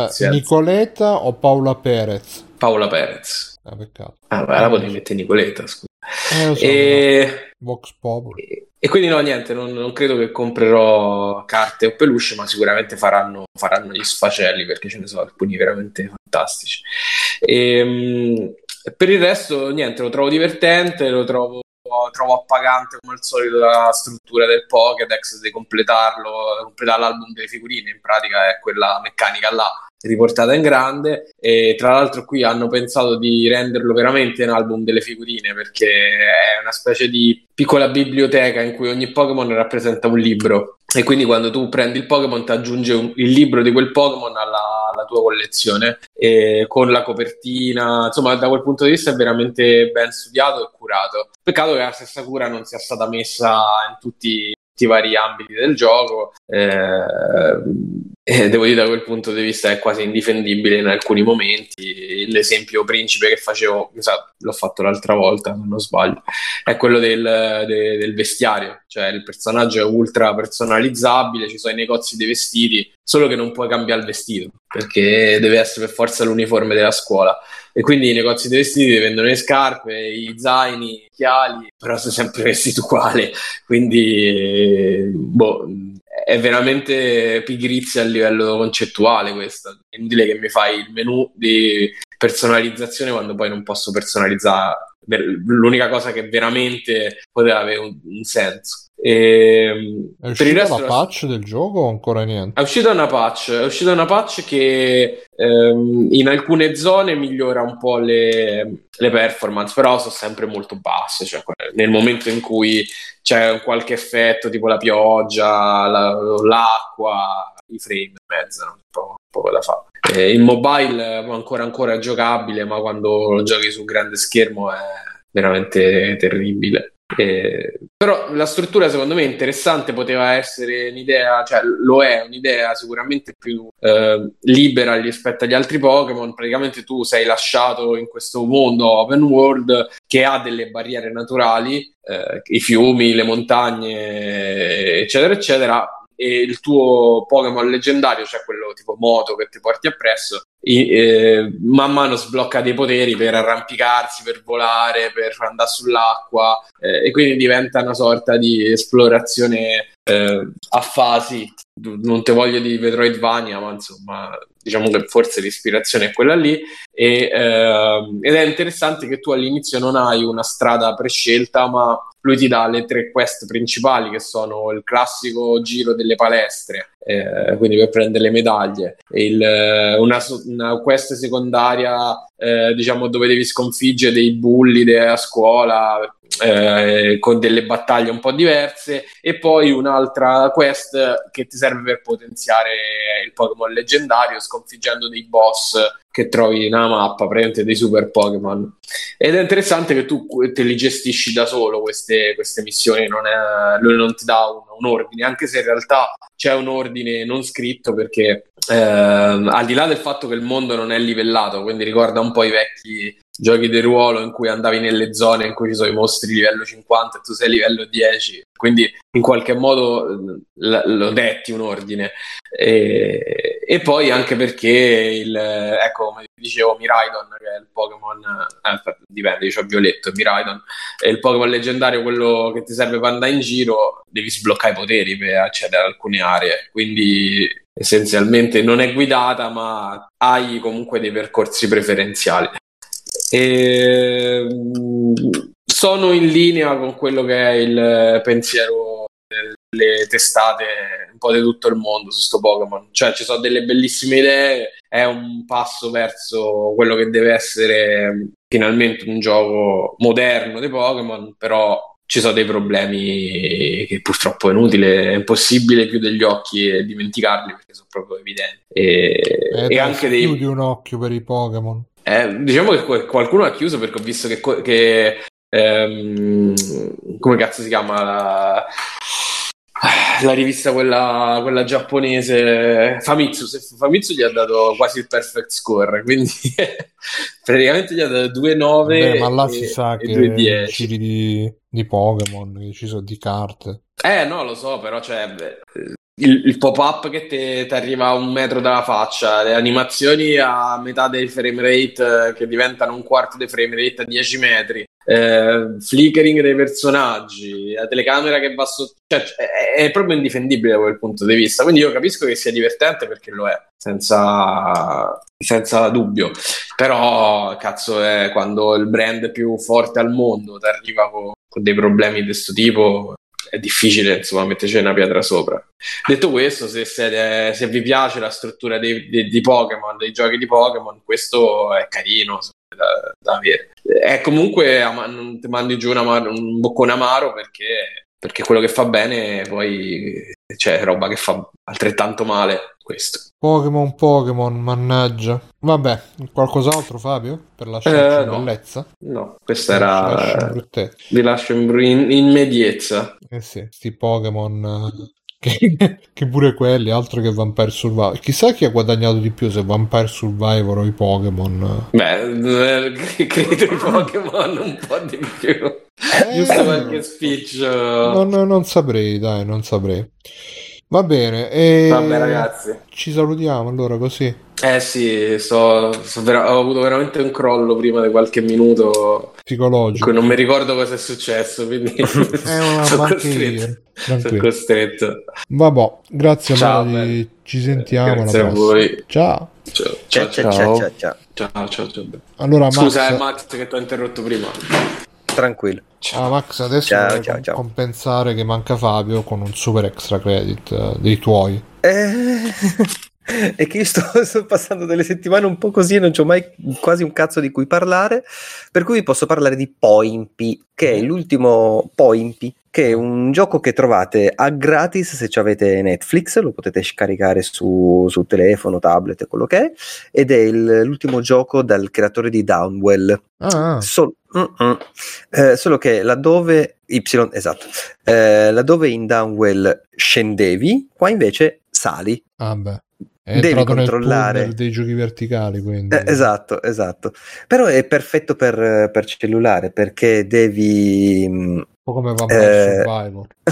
scusa. Nicoletta o Paola Perez? Paola Perez. Ah, peccato. Ah, la potevi mettere Nicoletta, scusa. Eh, so, E... però. Vox Populi. E quindi no, niente, non, non credo che comprerò carte o peluche, ma sicuramente faranno, faranno gli sfacelli perché ce ne sono alcuni veramente fantastici. Ehm, per il resto, niente, lo trovo divertente, lo trovo, trovo appagante come al solito la struttura del Pokédex, di completarlo, completare l'album delle figurine, in pratica è quella meccanica là riportata in grande e tra l'altro qui hanno pensato di renderlo veramente un album delle figurine perché è una specie di piccola biblioteca in cui ogni Pokémon rappresenta un libro. E quindi quando tu prendi il Pokémon ti aggiunge un- il libro di quel Pokémon alla, alla tua collezione. E con la copertina insomma da quel punto di vista è veramente ben studiato e curato. Peccato che la stessa cura non sia stata messa in tutti tutti i vari ambiti del gioco eh, devo dire da quel punto di vista è quasi indifendibile in alcuni momenti. L'esempio principe che facevo l'ho fatto l'altra volta se non sbaglio è quello del, de- del vestiario. Cioè il personaggio è ultra personalizzabile ci sono i negozi dei vestiti solo che non puoi cambiare il vestito perché deve essere per forza l'uniforme della scuola e quindi i negozi dei vestiti ti vendono le scarpe, i zaini, i occhiali, però sono sempre vestiti uguali, quindi boh, è veramente pigrizia a livello concettuale questa. È inutile che mi fai il menu di personalizzazione quando poi non posso personalizzare l'unica cosa che veramente poteva avere un, un senso. E, È per il resto la patch del gioco o ancora niente? è uscita una patch, è uscita una patch che ehm, in alcune zone migliora un po' le, le performance, però sono sempre molto basse. Cioè, nel momento in cui c'è un qualche effetto, tipo la pioggia, la- l'acqua, i frame in mezzo, no? poco, poco da fare. Eh, il mobile è ancora ancora giocabile, ma quando lo giochi su grande schermo è veramente terribile. Eh, però la struttura secondo me interessante poteva essere un'idea, cioè lo è un'idea sicuramente più eh, libera rispetto agli altri Pokémon. Praticamente tu sei lasciato in questo mondo open world che ha delle barriere naturali, eh, i fiumi, le montagne, eccetera, eccetera e il tuo Pokémon leggendario, cioè quello tipo moto che ti porti appresso, i, eh, man mano sblocca dei poteri per arrampicarsi, per volare, per andare sull'acqua eh, e quindi diventa una sorta di esplorazione eh, a fasi. Non te voglio di Metroidvania, ma insomma, diciamo che forse l'ispirazione è quella lì. E, ehm, ed è interessante che tu all'inizio non hai una strada prescelta, ma lui ti dà le tre quest principali che sono il classico giro delle palestre, eh, quindi per prendere le medaglie, il, una, una, quest secondaria eh, diciamo dove devi sconfiggere dei bulli a scuola eh, con delle battaglie un po' diverse e poi un'altra quest che ti serve per potenziare il Pokémon leggendario sconfiggendo dei boss che trovi nella mappa, praticamente dei super Pokémon. Ed è interessante che tu te li gestisci da solo queste, queste missioni, non è, lui non ti dà un, un, ordine, anche se in realtà c'è un ordine non scritto perché eh, al di là del fatto che il mondo non è livellato, quindi ricorda un po' i vecchi giochi di ruolo in cui andavi nelle zone in cui ci sono i mostri livello 50 e tu sei livello 10, quindi in qualche modo l- lo detti un ordine. E, e, poi anche perché il, ecco come dicevo Miraidon che è il Pokémon eh, dipende, io ho Violetto Miraidon è il Pokémon leggendario quello che ti serve per andare in giro devi sbloccare i poteri per accedere ad alcune aree quindi essenzialmente non è guidata ma hai comunque dei percorsi preferenziali e, mm, sono in linea con quello che è il pensiero delle testate un po' di tutto il mondo su sto Pokémon. Cioè, ci sono delle bellissime idee, è un passo verso quello che deve essere finalmente un gioco moderno dei Pokémon, però ci sono dei problemi che purtroppo è inutile, è impossibile chiudere gli occhi e dimenticarli perché sono proprio evidenti. E, eh, e anche dei... Chiudi un occhio per i Pokémon. Eh, diciamo che qualcuno ha chiuso perché ho visto che, che ehm, come cazzo si chiama la, la rivista quella, quella, giapponese Famitsu, Famitsu gli ha dato quasi il perfect score quindi praticamente gli ha dato 2-9 Beh, ma là e, si sa che giri di, di Pokémon ci sono di carte. Eh no lo so però cioè, il, il pop-up che ti arriva a un metro dalla faccia, le animazioni a metà del frame rate eh, che diventano un quarto del frame rate a 10 metri, eh, flickering dei personaggi, la telecamera che va sotto, cioè, è, è, proprio indifendibile da quel punto di vista. Quindi io capisco che sia divertente perché lo è, senza, senza dubbio. Però, cazzo, è quando il brand più forte al mondo ti arriva con, con dei problemi di questo tipo, è difficile insomma metterci una pietra sopra. Detto questo, se, se, se vi piace la struttura dei, dei, di Pokémon, dei giochi di Pokémon, questo è carino da, da avere. È comunque non ti mandi giù una, un boccone amaro perché, perché quello che fa bene poi c'è roba che fa altrettanto male questo. Pokémon, Pokémon, mannaggia. Vabbè, qualcos'altro Fabio? Per lasciare eh, no. bellezza? No, questa era... Vi lascio in, in, in mediezza. Eh sì, sti Pokémon... Che, che, pure quelli, altro che Vampire Survivor. Chissà chi ha guadagnato di più se Vampire Survivor o i Pokémon. Beh, eh, credo i Pokémon un po' di più. Eh, Giusto qualche speech. No, no, non saprei, dai, non saprei. Va bene, e... Vabbè ragazzi. Ci salutiamo allora così. Eh sì, so, so vera- ho avuto veramente un crollo prima di qualche minuto psicologico. Non mi ricordo cosa è successo, quindi eh, sono, sono costretto. Vabbè, grazie Ciao, Mari. ci sentiamo. Grazie a voi. Ciao. Ciao ciao ciao. ciao, ciao, ciao. ciao, ciao, ciao. Allora, Scusa, Max... Eh, Max, che ti ho interrotto prima tranquillo. Ciao ah, Max, adesso ciao, ciao, ciao. compensare che manca Fabio con un super extra credit uh, dei tuoi. Eh... è che io sto, sto, passando delle settimane un po' così e non c'ho mai quasi un cazzo di cui parlare, per cui vi posso parlare di Poimpy, che è l'ultimo Poimpy, che è un gioco che trovate a gratis se avete Netflix, lo potete scaricare su, su telefono, tablet quello che è, ed è il, l'ultimo gioco dal creatore di Downwell. Ah, So- mm-mm. Eh, solo che laddove Y, esatto, eh, laddove in Downwell scendevi, qua invece sali. ah beh. È Devi controllare. dei giochi verticali, quindi. Eh, esatto, esatto. Però è perfetto per, per cellulare perché devi mm, po' come Vampire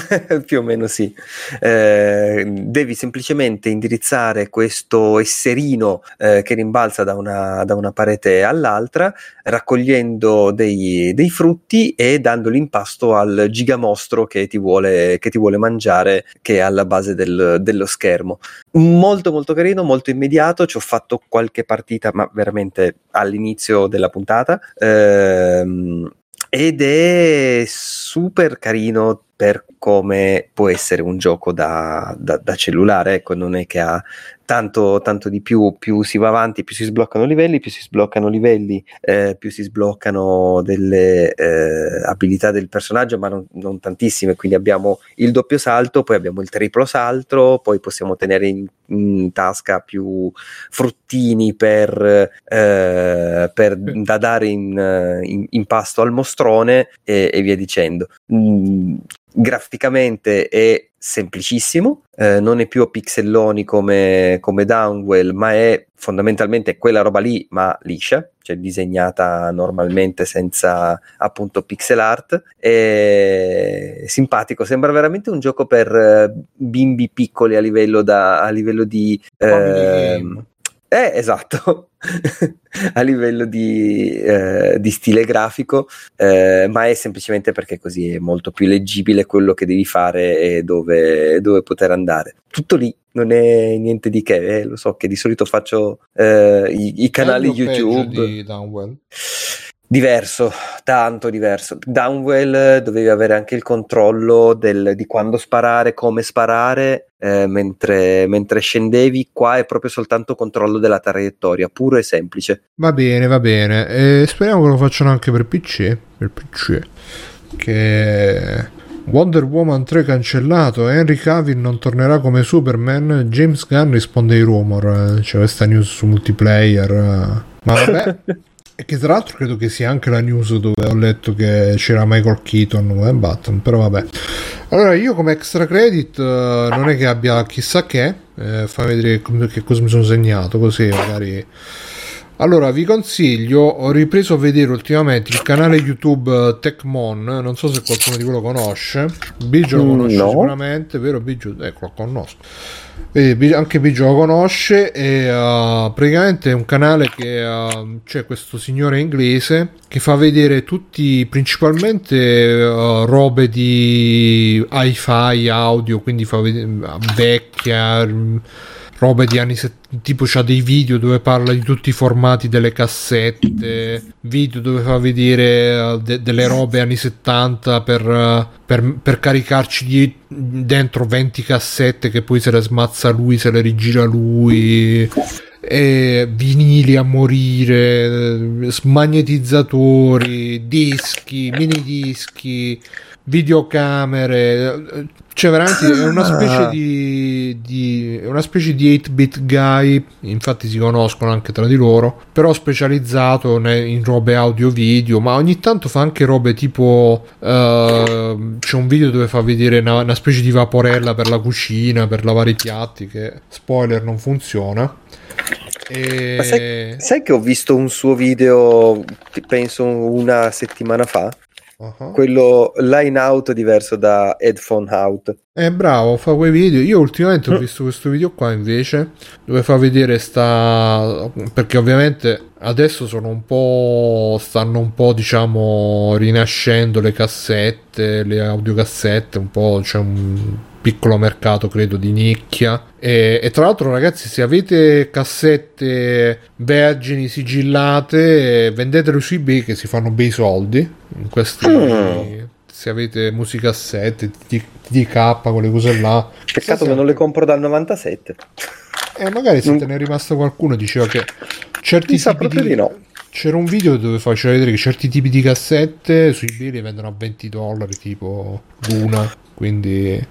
Eh, più o meno sì. Eh, devi semplicemente indirizzare questo esserino eh, che rimbalza da una, da una parete all'altra, raccogliendo dei, dei frutti e dando l'impasto al gigamostro che ti vuole, che ti vuole mangiare, che è alla base del- dello schermo. Molto molto carino, molto immediato. Ci ho fatto qualche partita, ma veramente all'inizio della puntata. Ehm, ed è super carino per come può essere un gioco da, da- da cellulare, ecco, non è che ha tanto, tanto di più, più si va avanti, più si sbloccano livelli, più si sbloccano livelli, eh, più si sbloccano delle eh, abilità del personaggio, ma non, non tantissime, quindi abbiamo il doppio salto, poi abbiamo il triplo salto, poi possiamo tenere in, in tasca più fruttini per, eh, per- da dare in, in- in pasto al mostrone e, e via dicendo. Mm, graficamente è semplicissimo, eh, non è più a pixelloni come, come Downwell, ma è fondamentalmente quella roba lì, ma liscia, cioè disegnata normalmente senza appunto pixel art. È simpatico, sembra veramente un gioco per eh, bimbi piccoli a livello, da, a livello di... Game. eh, esatto, a livello di, eh, di stile grafico, eh, ma è semplicemente perché così è molto più leggibile quello che devi fare e dove, dove poter andare. Tutto lì, non è niente di che, eh, lo so che di solito faccio eh, i, i canali YouTube. di Downwell. Diverso, tanto diverso. Downwell eh, dovevi avere anche il controllo del- di quando sparare, come sparare, eh, mentre, mentre scendevi. Qua è proprio soltanto controllo della traiettoria, puro e semplice. Va bene, va bene. E speriamo che lo facciano anche per PC. Per PC. Che Wonder Woman 3 cancellato. Henry Cavill non tornerà come Superman. James Gunn risponde ai rumor. eh, C'è questa news su multiplayer. eh. Ma vabbè. E che tra l'altro credo che sia anche la news dove ho letto che c'era Michael Keaton come Batman, però vabbè. Allora, io come extra credit eh, non è che abbia chissà che, eh, fammi vedere com- che cosa mi sono segnato, così magari... Allora, vi consiglio, ho ripreso a vedere ultimamente il canale YouTube eh, Tecmon, non so se qualcuno di voi lo conosce, Biggio lo Mm, conosce no. sicuramente, vero Biggio? Ecco, lo conosco. Vedi, anche Biggio lo conosce e uh, praticamente è un canale che uh, c'è questo signore inglese che fa vedere tutti principalmente uh, robe di hi-fi audio, quindi fa vedere vecchia mm, robe di anni 70 tipo c'ha dei video dove parla di tutti i formati delle cassette video dove fa vedere uh, de- delle robe anni 70 per, uh, per, per caricarci di- dentro 20 cassette che poi se le smazza lui se le rigira lui e vinili a morire eh, smagnetizzatori dischi mini dischi videocamere eh, cioè veramente è una specie di, di è una specie di 8-bit guy infatti si conoscono anche tra di loro però specializzato in robe audio video ma ogni tanto fa anche robe tipo eh, c'è un video dove fa vedere una, una specie di vaporella per la cucina per lavare i piatti che spoiler non funziona e... Ma sai, sai che ho visto un suo video, penso una settimana fa? Uh-huh. Quello line out diverso da headphone out. Eh, bravo, fa quei video. Io ultimamente ho visto questo video qua invece, dove fa vedere sta. Perché ovviamente adesso sono un po'. stanno un po', diciamo, rinascendo le cassette, le audiocassette, un po'. c'è un piccolo mercato, credo, di nicchia. E, e tra l'altro, ragazzi, se avete cassette vergini sigillate, vendetele su eBay che si fanno bei soldi. In questi. Mm. Se avete musicassette, TDK, quelle cose là. Peccato che non le compro dal 97. Eh, magari se te ne è rimasto qualcuno diceva che certi Mi tipi di... di no. C'era un video dove faceva vedere che certi tipi di cassette su eBay le vendono a 20 dollari, tipo l'una. Quindi.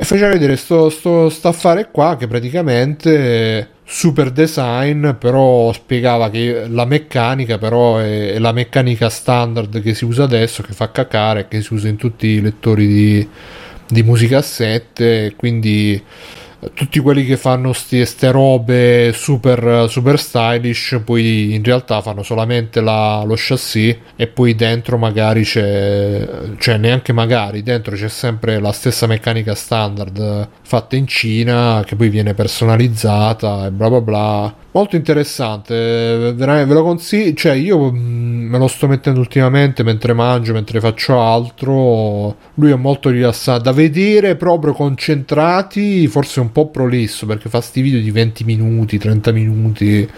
E faceva vedere sto, sto, sto affare qua che praticamente super design, però spiegava che la meccanica però è, è la meccanica standard che si usa adesso, che fa cacare, che si usa in tutti i lettori di, di musicassette, quindi tutti quelli che fanno queste robe super, super stylish poi in realtà fanno solamente la, lo chassis e poi dentro magari c'è cioè neanche magari dentro c'è sempre la stessa meccanica standard fatta in Cina che poi viene personalizzata e bla bla bla molto interessante veramente ve lo consiglio cioè io mh, me lo sto mettendo ultimamente mentre mangio mentre faccio altro lui è molto rilassato. Da vedere proprio concentrati forse un po' prolisso perché fa sti video di 20 minuti 30 minuti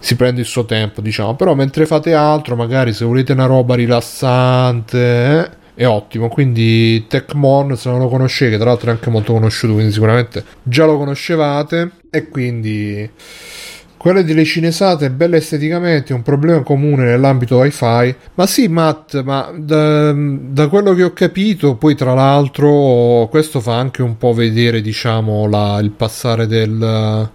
si prende il suo tempo diciamo. Però mentre fate altro magari se volete una roba rilassante eh, è ottimo. Quindi Tecmon se non lo conoscete tra l'altro è anche molto conosciuto quindi sicuramente già lo conoscevate. E quindi quelle delle cinesate belle esteticamente un problema comune nell'ambito wifi. Ma sì Matt ma da, da, quello che ho capito poi tra l'altro questo fa anche un po' vedere diciamo la, il passare del,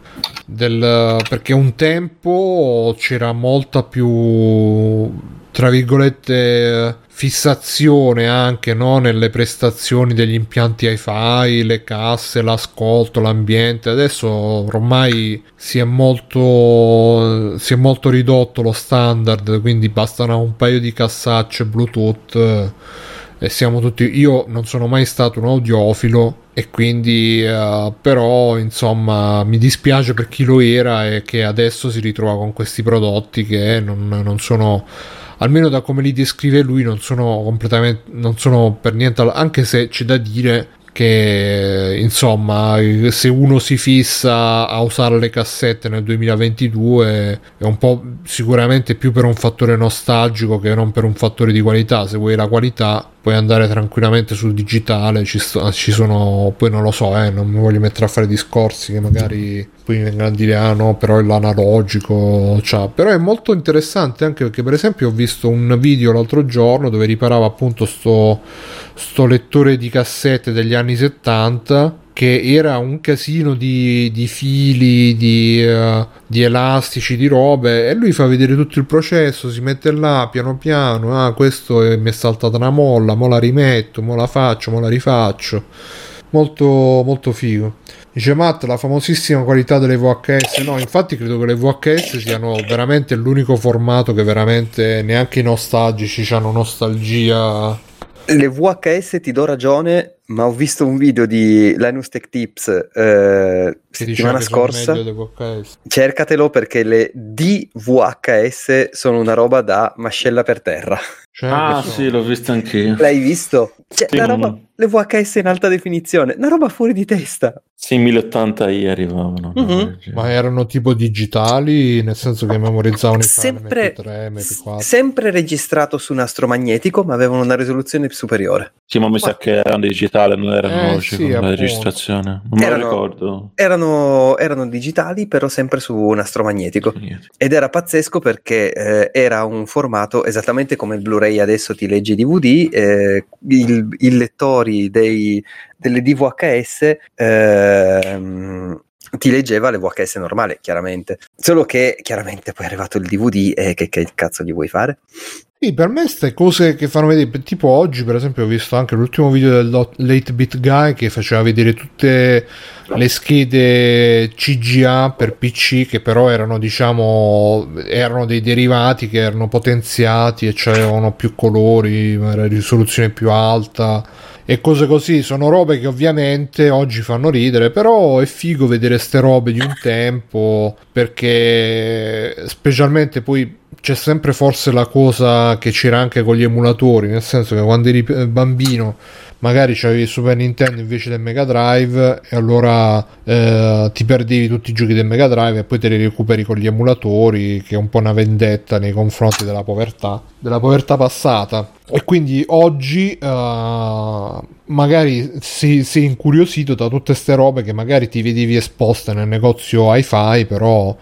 del perché un tempo c'era molta più tra virgolette fissazione anche no, nelle prestazioni degli impianti hi-fi, le casse, l'ascolto, l'ambiente. Adesso ormai si è molto, si è molto ridotto lo standard, quindi bastano un paio di cassacce Bluetooth e siamo tutti. Io non sono mai stato un audiofilo e quindi uh, però insomma mi dispiace per chi lo era e che adesso si ritrova con questi prodotti che non, non sono almeno da come li descrive lui non sono completamente non sono per niente anche se c'è da dire che insomma se uno si fissa a usare le cassette nel 2022 è un po' sicuramente più per un fattore nostalgico che non per un fattore di qualità. Se vuoi la qualità puoi andare tranquillamente sul digitale ci, sto, ci sono poi non lo so eh, non mi voglio mettere a fare discorsi che magari poi mi vengono a dire ah no però è l'analogico cioè. però è molto interessante anche perché per esempio ho visto un video l'altro giorno dove riparava appunto sto, sto lettore di cassette degli anni 70 che era un casino di, di fili, di, uh, di, elastici, di robe e lui fa vedere tutto il processo, si mette là piano piano, ah questo è, mi è saltata una molla, mo la rimetto, mo la faccio, mo la rifaccio. Molto, molto figo. Dice Matt, la famosissima qualità delle VHS. No, infatti credo che le VHS siano veramente l'unico formato che veramente neanche i nostalgici hanno nostalgia. Le VHS ti do ragione, ma ho visto un video di Linus Tech Tips eh, settimana scorsa. Cercatelo perché le DVHS sono una roba da mascella per terra. Cioè, ah, sì, l'ho visto anch'io. L'hai visto? Cioè, sì, roba, le VHS in alta definizione, una roba fuori di testa. Sì, 1080i arrivavano. Mm-hmm. Ma erano tipo digitali, nel senso che memorizzavano i sempre, MP3, MP4. Sempre registrato su nastro magnetico, ma avevano una risoluzione superiore. Sì, ma mi sa che erano digitali, non erano eh, sì, la registrazione. Non erano, me lo ricordo. Erano, erano, digitali, però sempre su nastro magnetico. Ed era pazzesco perché eh, era un formato esattamente come il Blu-ray adesso ti legge DVD. Eh, il, il lettori dei, delle DVHS ehm, ti leggeva le VHS normali, chiaramente. Solo che chiaramente poi è arrivato il DVD e che, che cazzo gli vuoi fare? Sì, per me queste cose che fanno vedere, tipo oggi per esempio ho visto anche l'ultimo video del Late Bit Guy che faceva vedere tutte le schede CGA per PC che però erano diciamo erano dei derivati che erano potenziati e avevano più colori, risoluzione più alta e cose così. Sono robe che ovviamente oggi fanno ridere, però è figo vedere ste robe di un tempo perché specialmente poi c'è sempre forse la cosa che c'era anche con gli emulatori, nel senso che quando eri bambino magari c'avevi il Super Nintendo invece del Mega Drive e allora eh, ti perdevi tutti i giochi del Mega Drive e poi te li recuperi con gli emulatori che è un po' una vendetta nei confronti della povertà della povertà passata. E quindi oggi uh, magari sei, sei incuriosito da tutte queste robe che magari ti vedevi esposte nel negozio hi-fi, però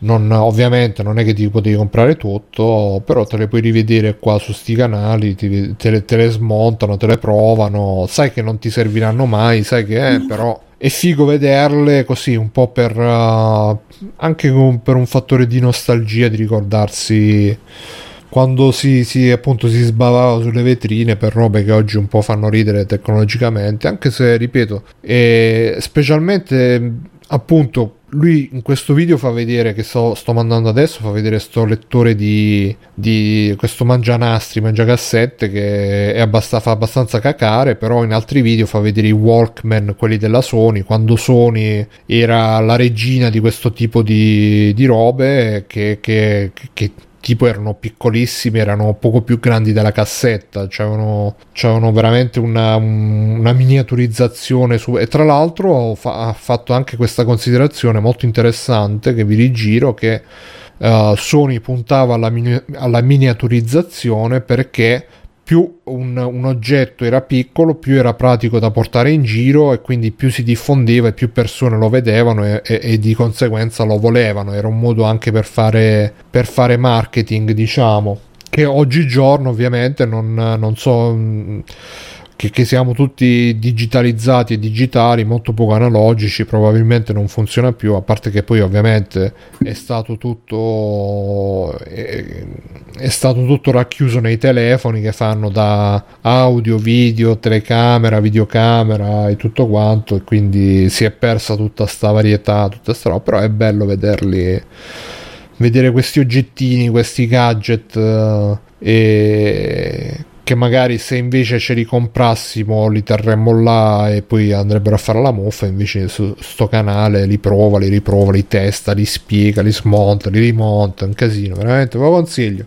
non, ovviamente non è che ti potevi comprare tutto, però te le puoi rivedere qua su sti canali, ti, te, le, te, le, smontano, te le provano, sai che non ti serviranno mai, sai che eh, però è figo vederle così un po' per uh, anche con, per un fattore di nostalgia, di ricordarsi quando si, si, appunto si sbavava sulle vetrine per robe che oggi un po' fanno ridere tecnologicamente, anche se ripeto, specialmente appunto lui in questo video fa vedere che sto, sto mandando adesso fa vedere sto lettore di, di questo mangianastri mangiacassette che abbast- fa abbastanza cacare però in altri video fa vedere i Walkman quelli della Sony quando Sony era la regina di questo tipo di, di robe che, che, che tipo erano piccolissimi, erano poco più grandi della cassetta, c'erano, c'erano veramente una, una miniaturizzazione su... e tra l'altro fa, ha fatto anche questa considerazione molto interessante che vi rigiro che uh, Sony puntava alla, mini- alla miniaturizzazione perché più un, un, oggetto era piccolo, più era pratico da portare in giro e quindi più si diffondeva e più persone lo vedevano e, e, e di conseguenza lo volevano. Era un modo anche per fare, per fare marketing, diciamo. Che oggigiorno ovviamente non, non so che, che, siamo tutti digitalizzati e digitali, molto poco analogici, probabilmente non funziona più, a parte che poi ovviamente è stato tutto, è, è stato tutto racchiuso nei telefoni che fanno da audio, video, telecamera, videocamera e tutto quanto, e quindi si è persa tutta sta varietà, tutta sta roba, però è bello vederli vedere questi oggettini, questi gadget uh, e che magari se invece ce li comprassimo li terremmo là e poi andrebbero a fare la muffa invece su sto canale li prova, li riprova, li testa, li spiega, li smonta, li rimonta, un casino, veramente ve lo consiglio.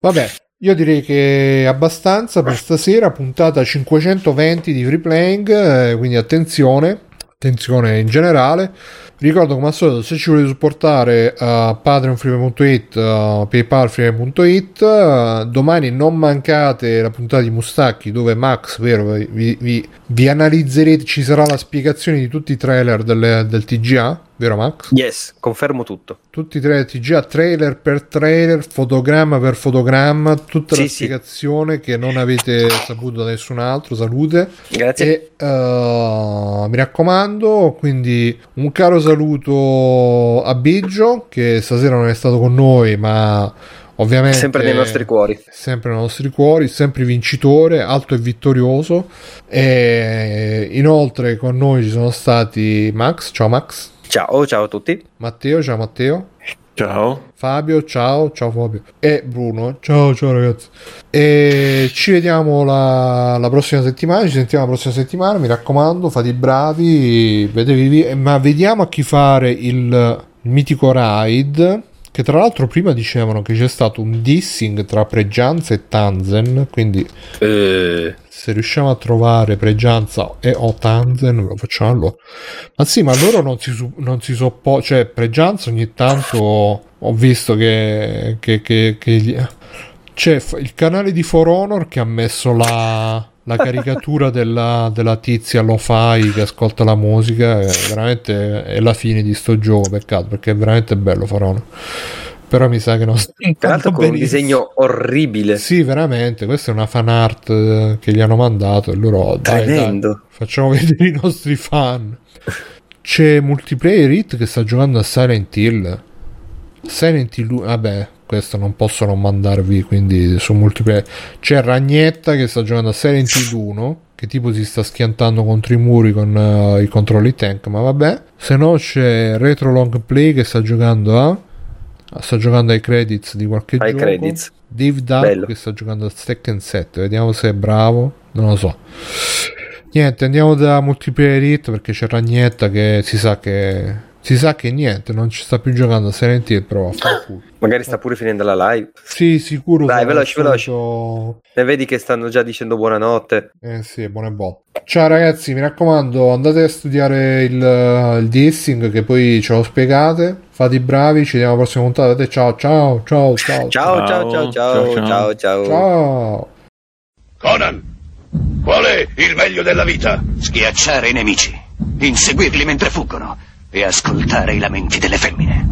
Vabbè, io direi che abbastanza per stasera, puntata 520 di Free eh, quindi attenzione, attenzione in generale. Ricordo come al solito, se ci volete supportare uh, patreonfree.it, uh, paypalfree.it, uh, domani non mancate la puntata di Mustacchi dove Max, vero, vi, vi, vi analizzerete, ci sarà la spiegazione di tutti i trailer del, del TGA vero Max? Yes, confermo tutto. Tutti i trailer TGA, trailer per trailer, fotogramma per fotogramma, tutta sì, la spiegazione sì. che non avete saputo da nessun altro, salute. Grazie. E uh, mi raccomando, quindi un caro saluto a Biggio che stasera non è stato con noi, ma ovviamente sempre nei nostri cuori sempre nei nostri cuori sempre vincitore alto e vittorioso e inoltre con noi ci sono stati Max ciao Max Ciao, ciao a tutti. Matteo, ciao Matteo. Ciao. Fabio, ciao, ciao Fabio. E Bruno, ciao, ciao ragazzi. E ci vediamo la, la, prossima settimana, ci sentiamo la prossima settimana, mi raccomando, fate i bravi, vedevi, ma vediamo a chi fare il mitico ride che tra l'altro prima dicevano che c'è stato un dissing tra Pregianza e Tanzen, quindi eh. se riusciamo a trovare Pregianza e o Tanzen lo facciamo allora. Ma sì, ma loro non si, non si sopportano, cioè Pregianza ogni tanto ho visto che, che, che, che c'è il canale di For Honor che ha messo la la caricatura della, della tizia lo fai che ascolta la musica è veramente è la fine di sto gioco peccato perché è veramente bello Farone. Però mi sa che non sta tra l'altro con benissimo. un disegno orribile. Sì veramente questa è una fan art eh, che gli hanno mandato e loro dai, dai, facciamo vedere i nostri fan. C'è multiplayer hit che sta giocando a Silent Hill. Silent Hill vabbè questo non posso non mandarvi quindi su multiplayer. C'è Ragnetta che sta giocando a Silent Hill 1 che tipo si sta schiantando contro i muri con uh, i controlli tank ma vabbè. Se no c'è Retro Long Play che sta giocando a sta giocando ai credits di qualche ai gioco. credits. Dave Duck che sta giocando a Stack 7 vediamo se è bravo non lo so. Niente andiamo da multiplayer hit perché c'è Ragnetta che si sa che si sa che niente, non ci sta più giocando a Silent Hill, però a Magari sta pure finendo la live. Sì, sicuro. Dai, veloce, veloce. E vedi che stanno già dicendo buonanotte. Eh sì, buone botte. Ciao ragazzi, mi raccomando, andate a studiare il, il dissing che poi ce lo spiegate. Fate i bravi, ci vediamo alla prossima puntata. Ciao, ciao, ciao, ciao. Ciao, ciao, ciao, ciao, ciao, ciao. Ciao. Conan, Qual è il meglio della vita? Schiacciare i nemici, inseguirli mentre fuggono e ascoltare i lamenti delle femmine.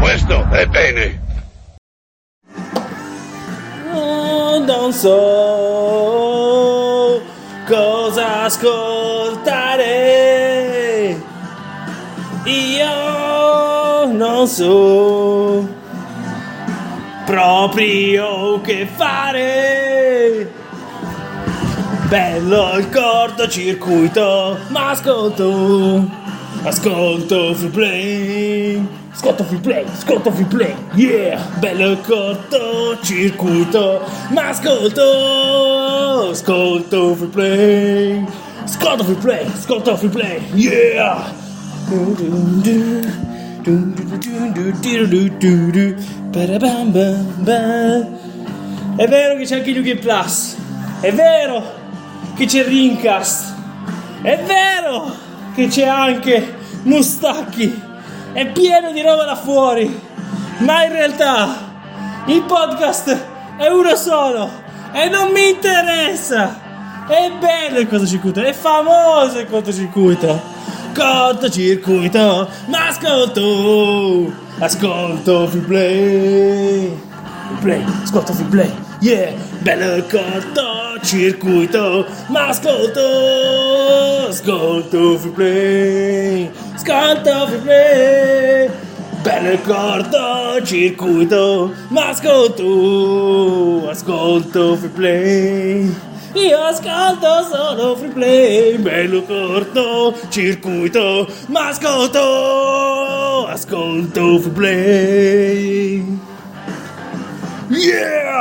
Questo è bene. Oh, non so cosa ascoltare. Io non so proprio che fare. Bello il cortocircuito, ma ascolto, ascolto free play, ascolto free play, ascolto free play, yeah! Bello il cortocircuito, ma ascolto, ascolto free play, ascolto free play, ascolto free play, yeah! È vero che c'è anche New Game Plus, è vero che c'è Rincast, è vero che c'è anche Mustacchi, è pieno di roba là fuori, ma in realtà il podcast è uno solo e non mi interessa. È bello il cortocircuito, è famoso il cortocircuito. Cortocircuito, ma ascolto, ascolto free play. Free play, ascolto free play, yeah, bello il cortocircuito, ma ascolto, ascolto free play, ascolto free play. Bello il cortocircuito, ma ascolto, ascolto free play. Io ascolto solo free play, bello corto circuito, ma ascolto, ascolto free play.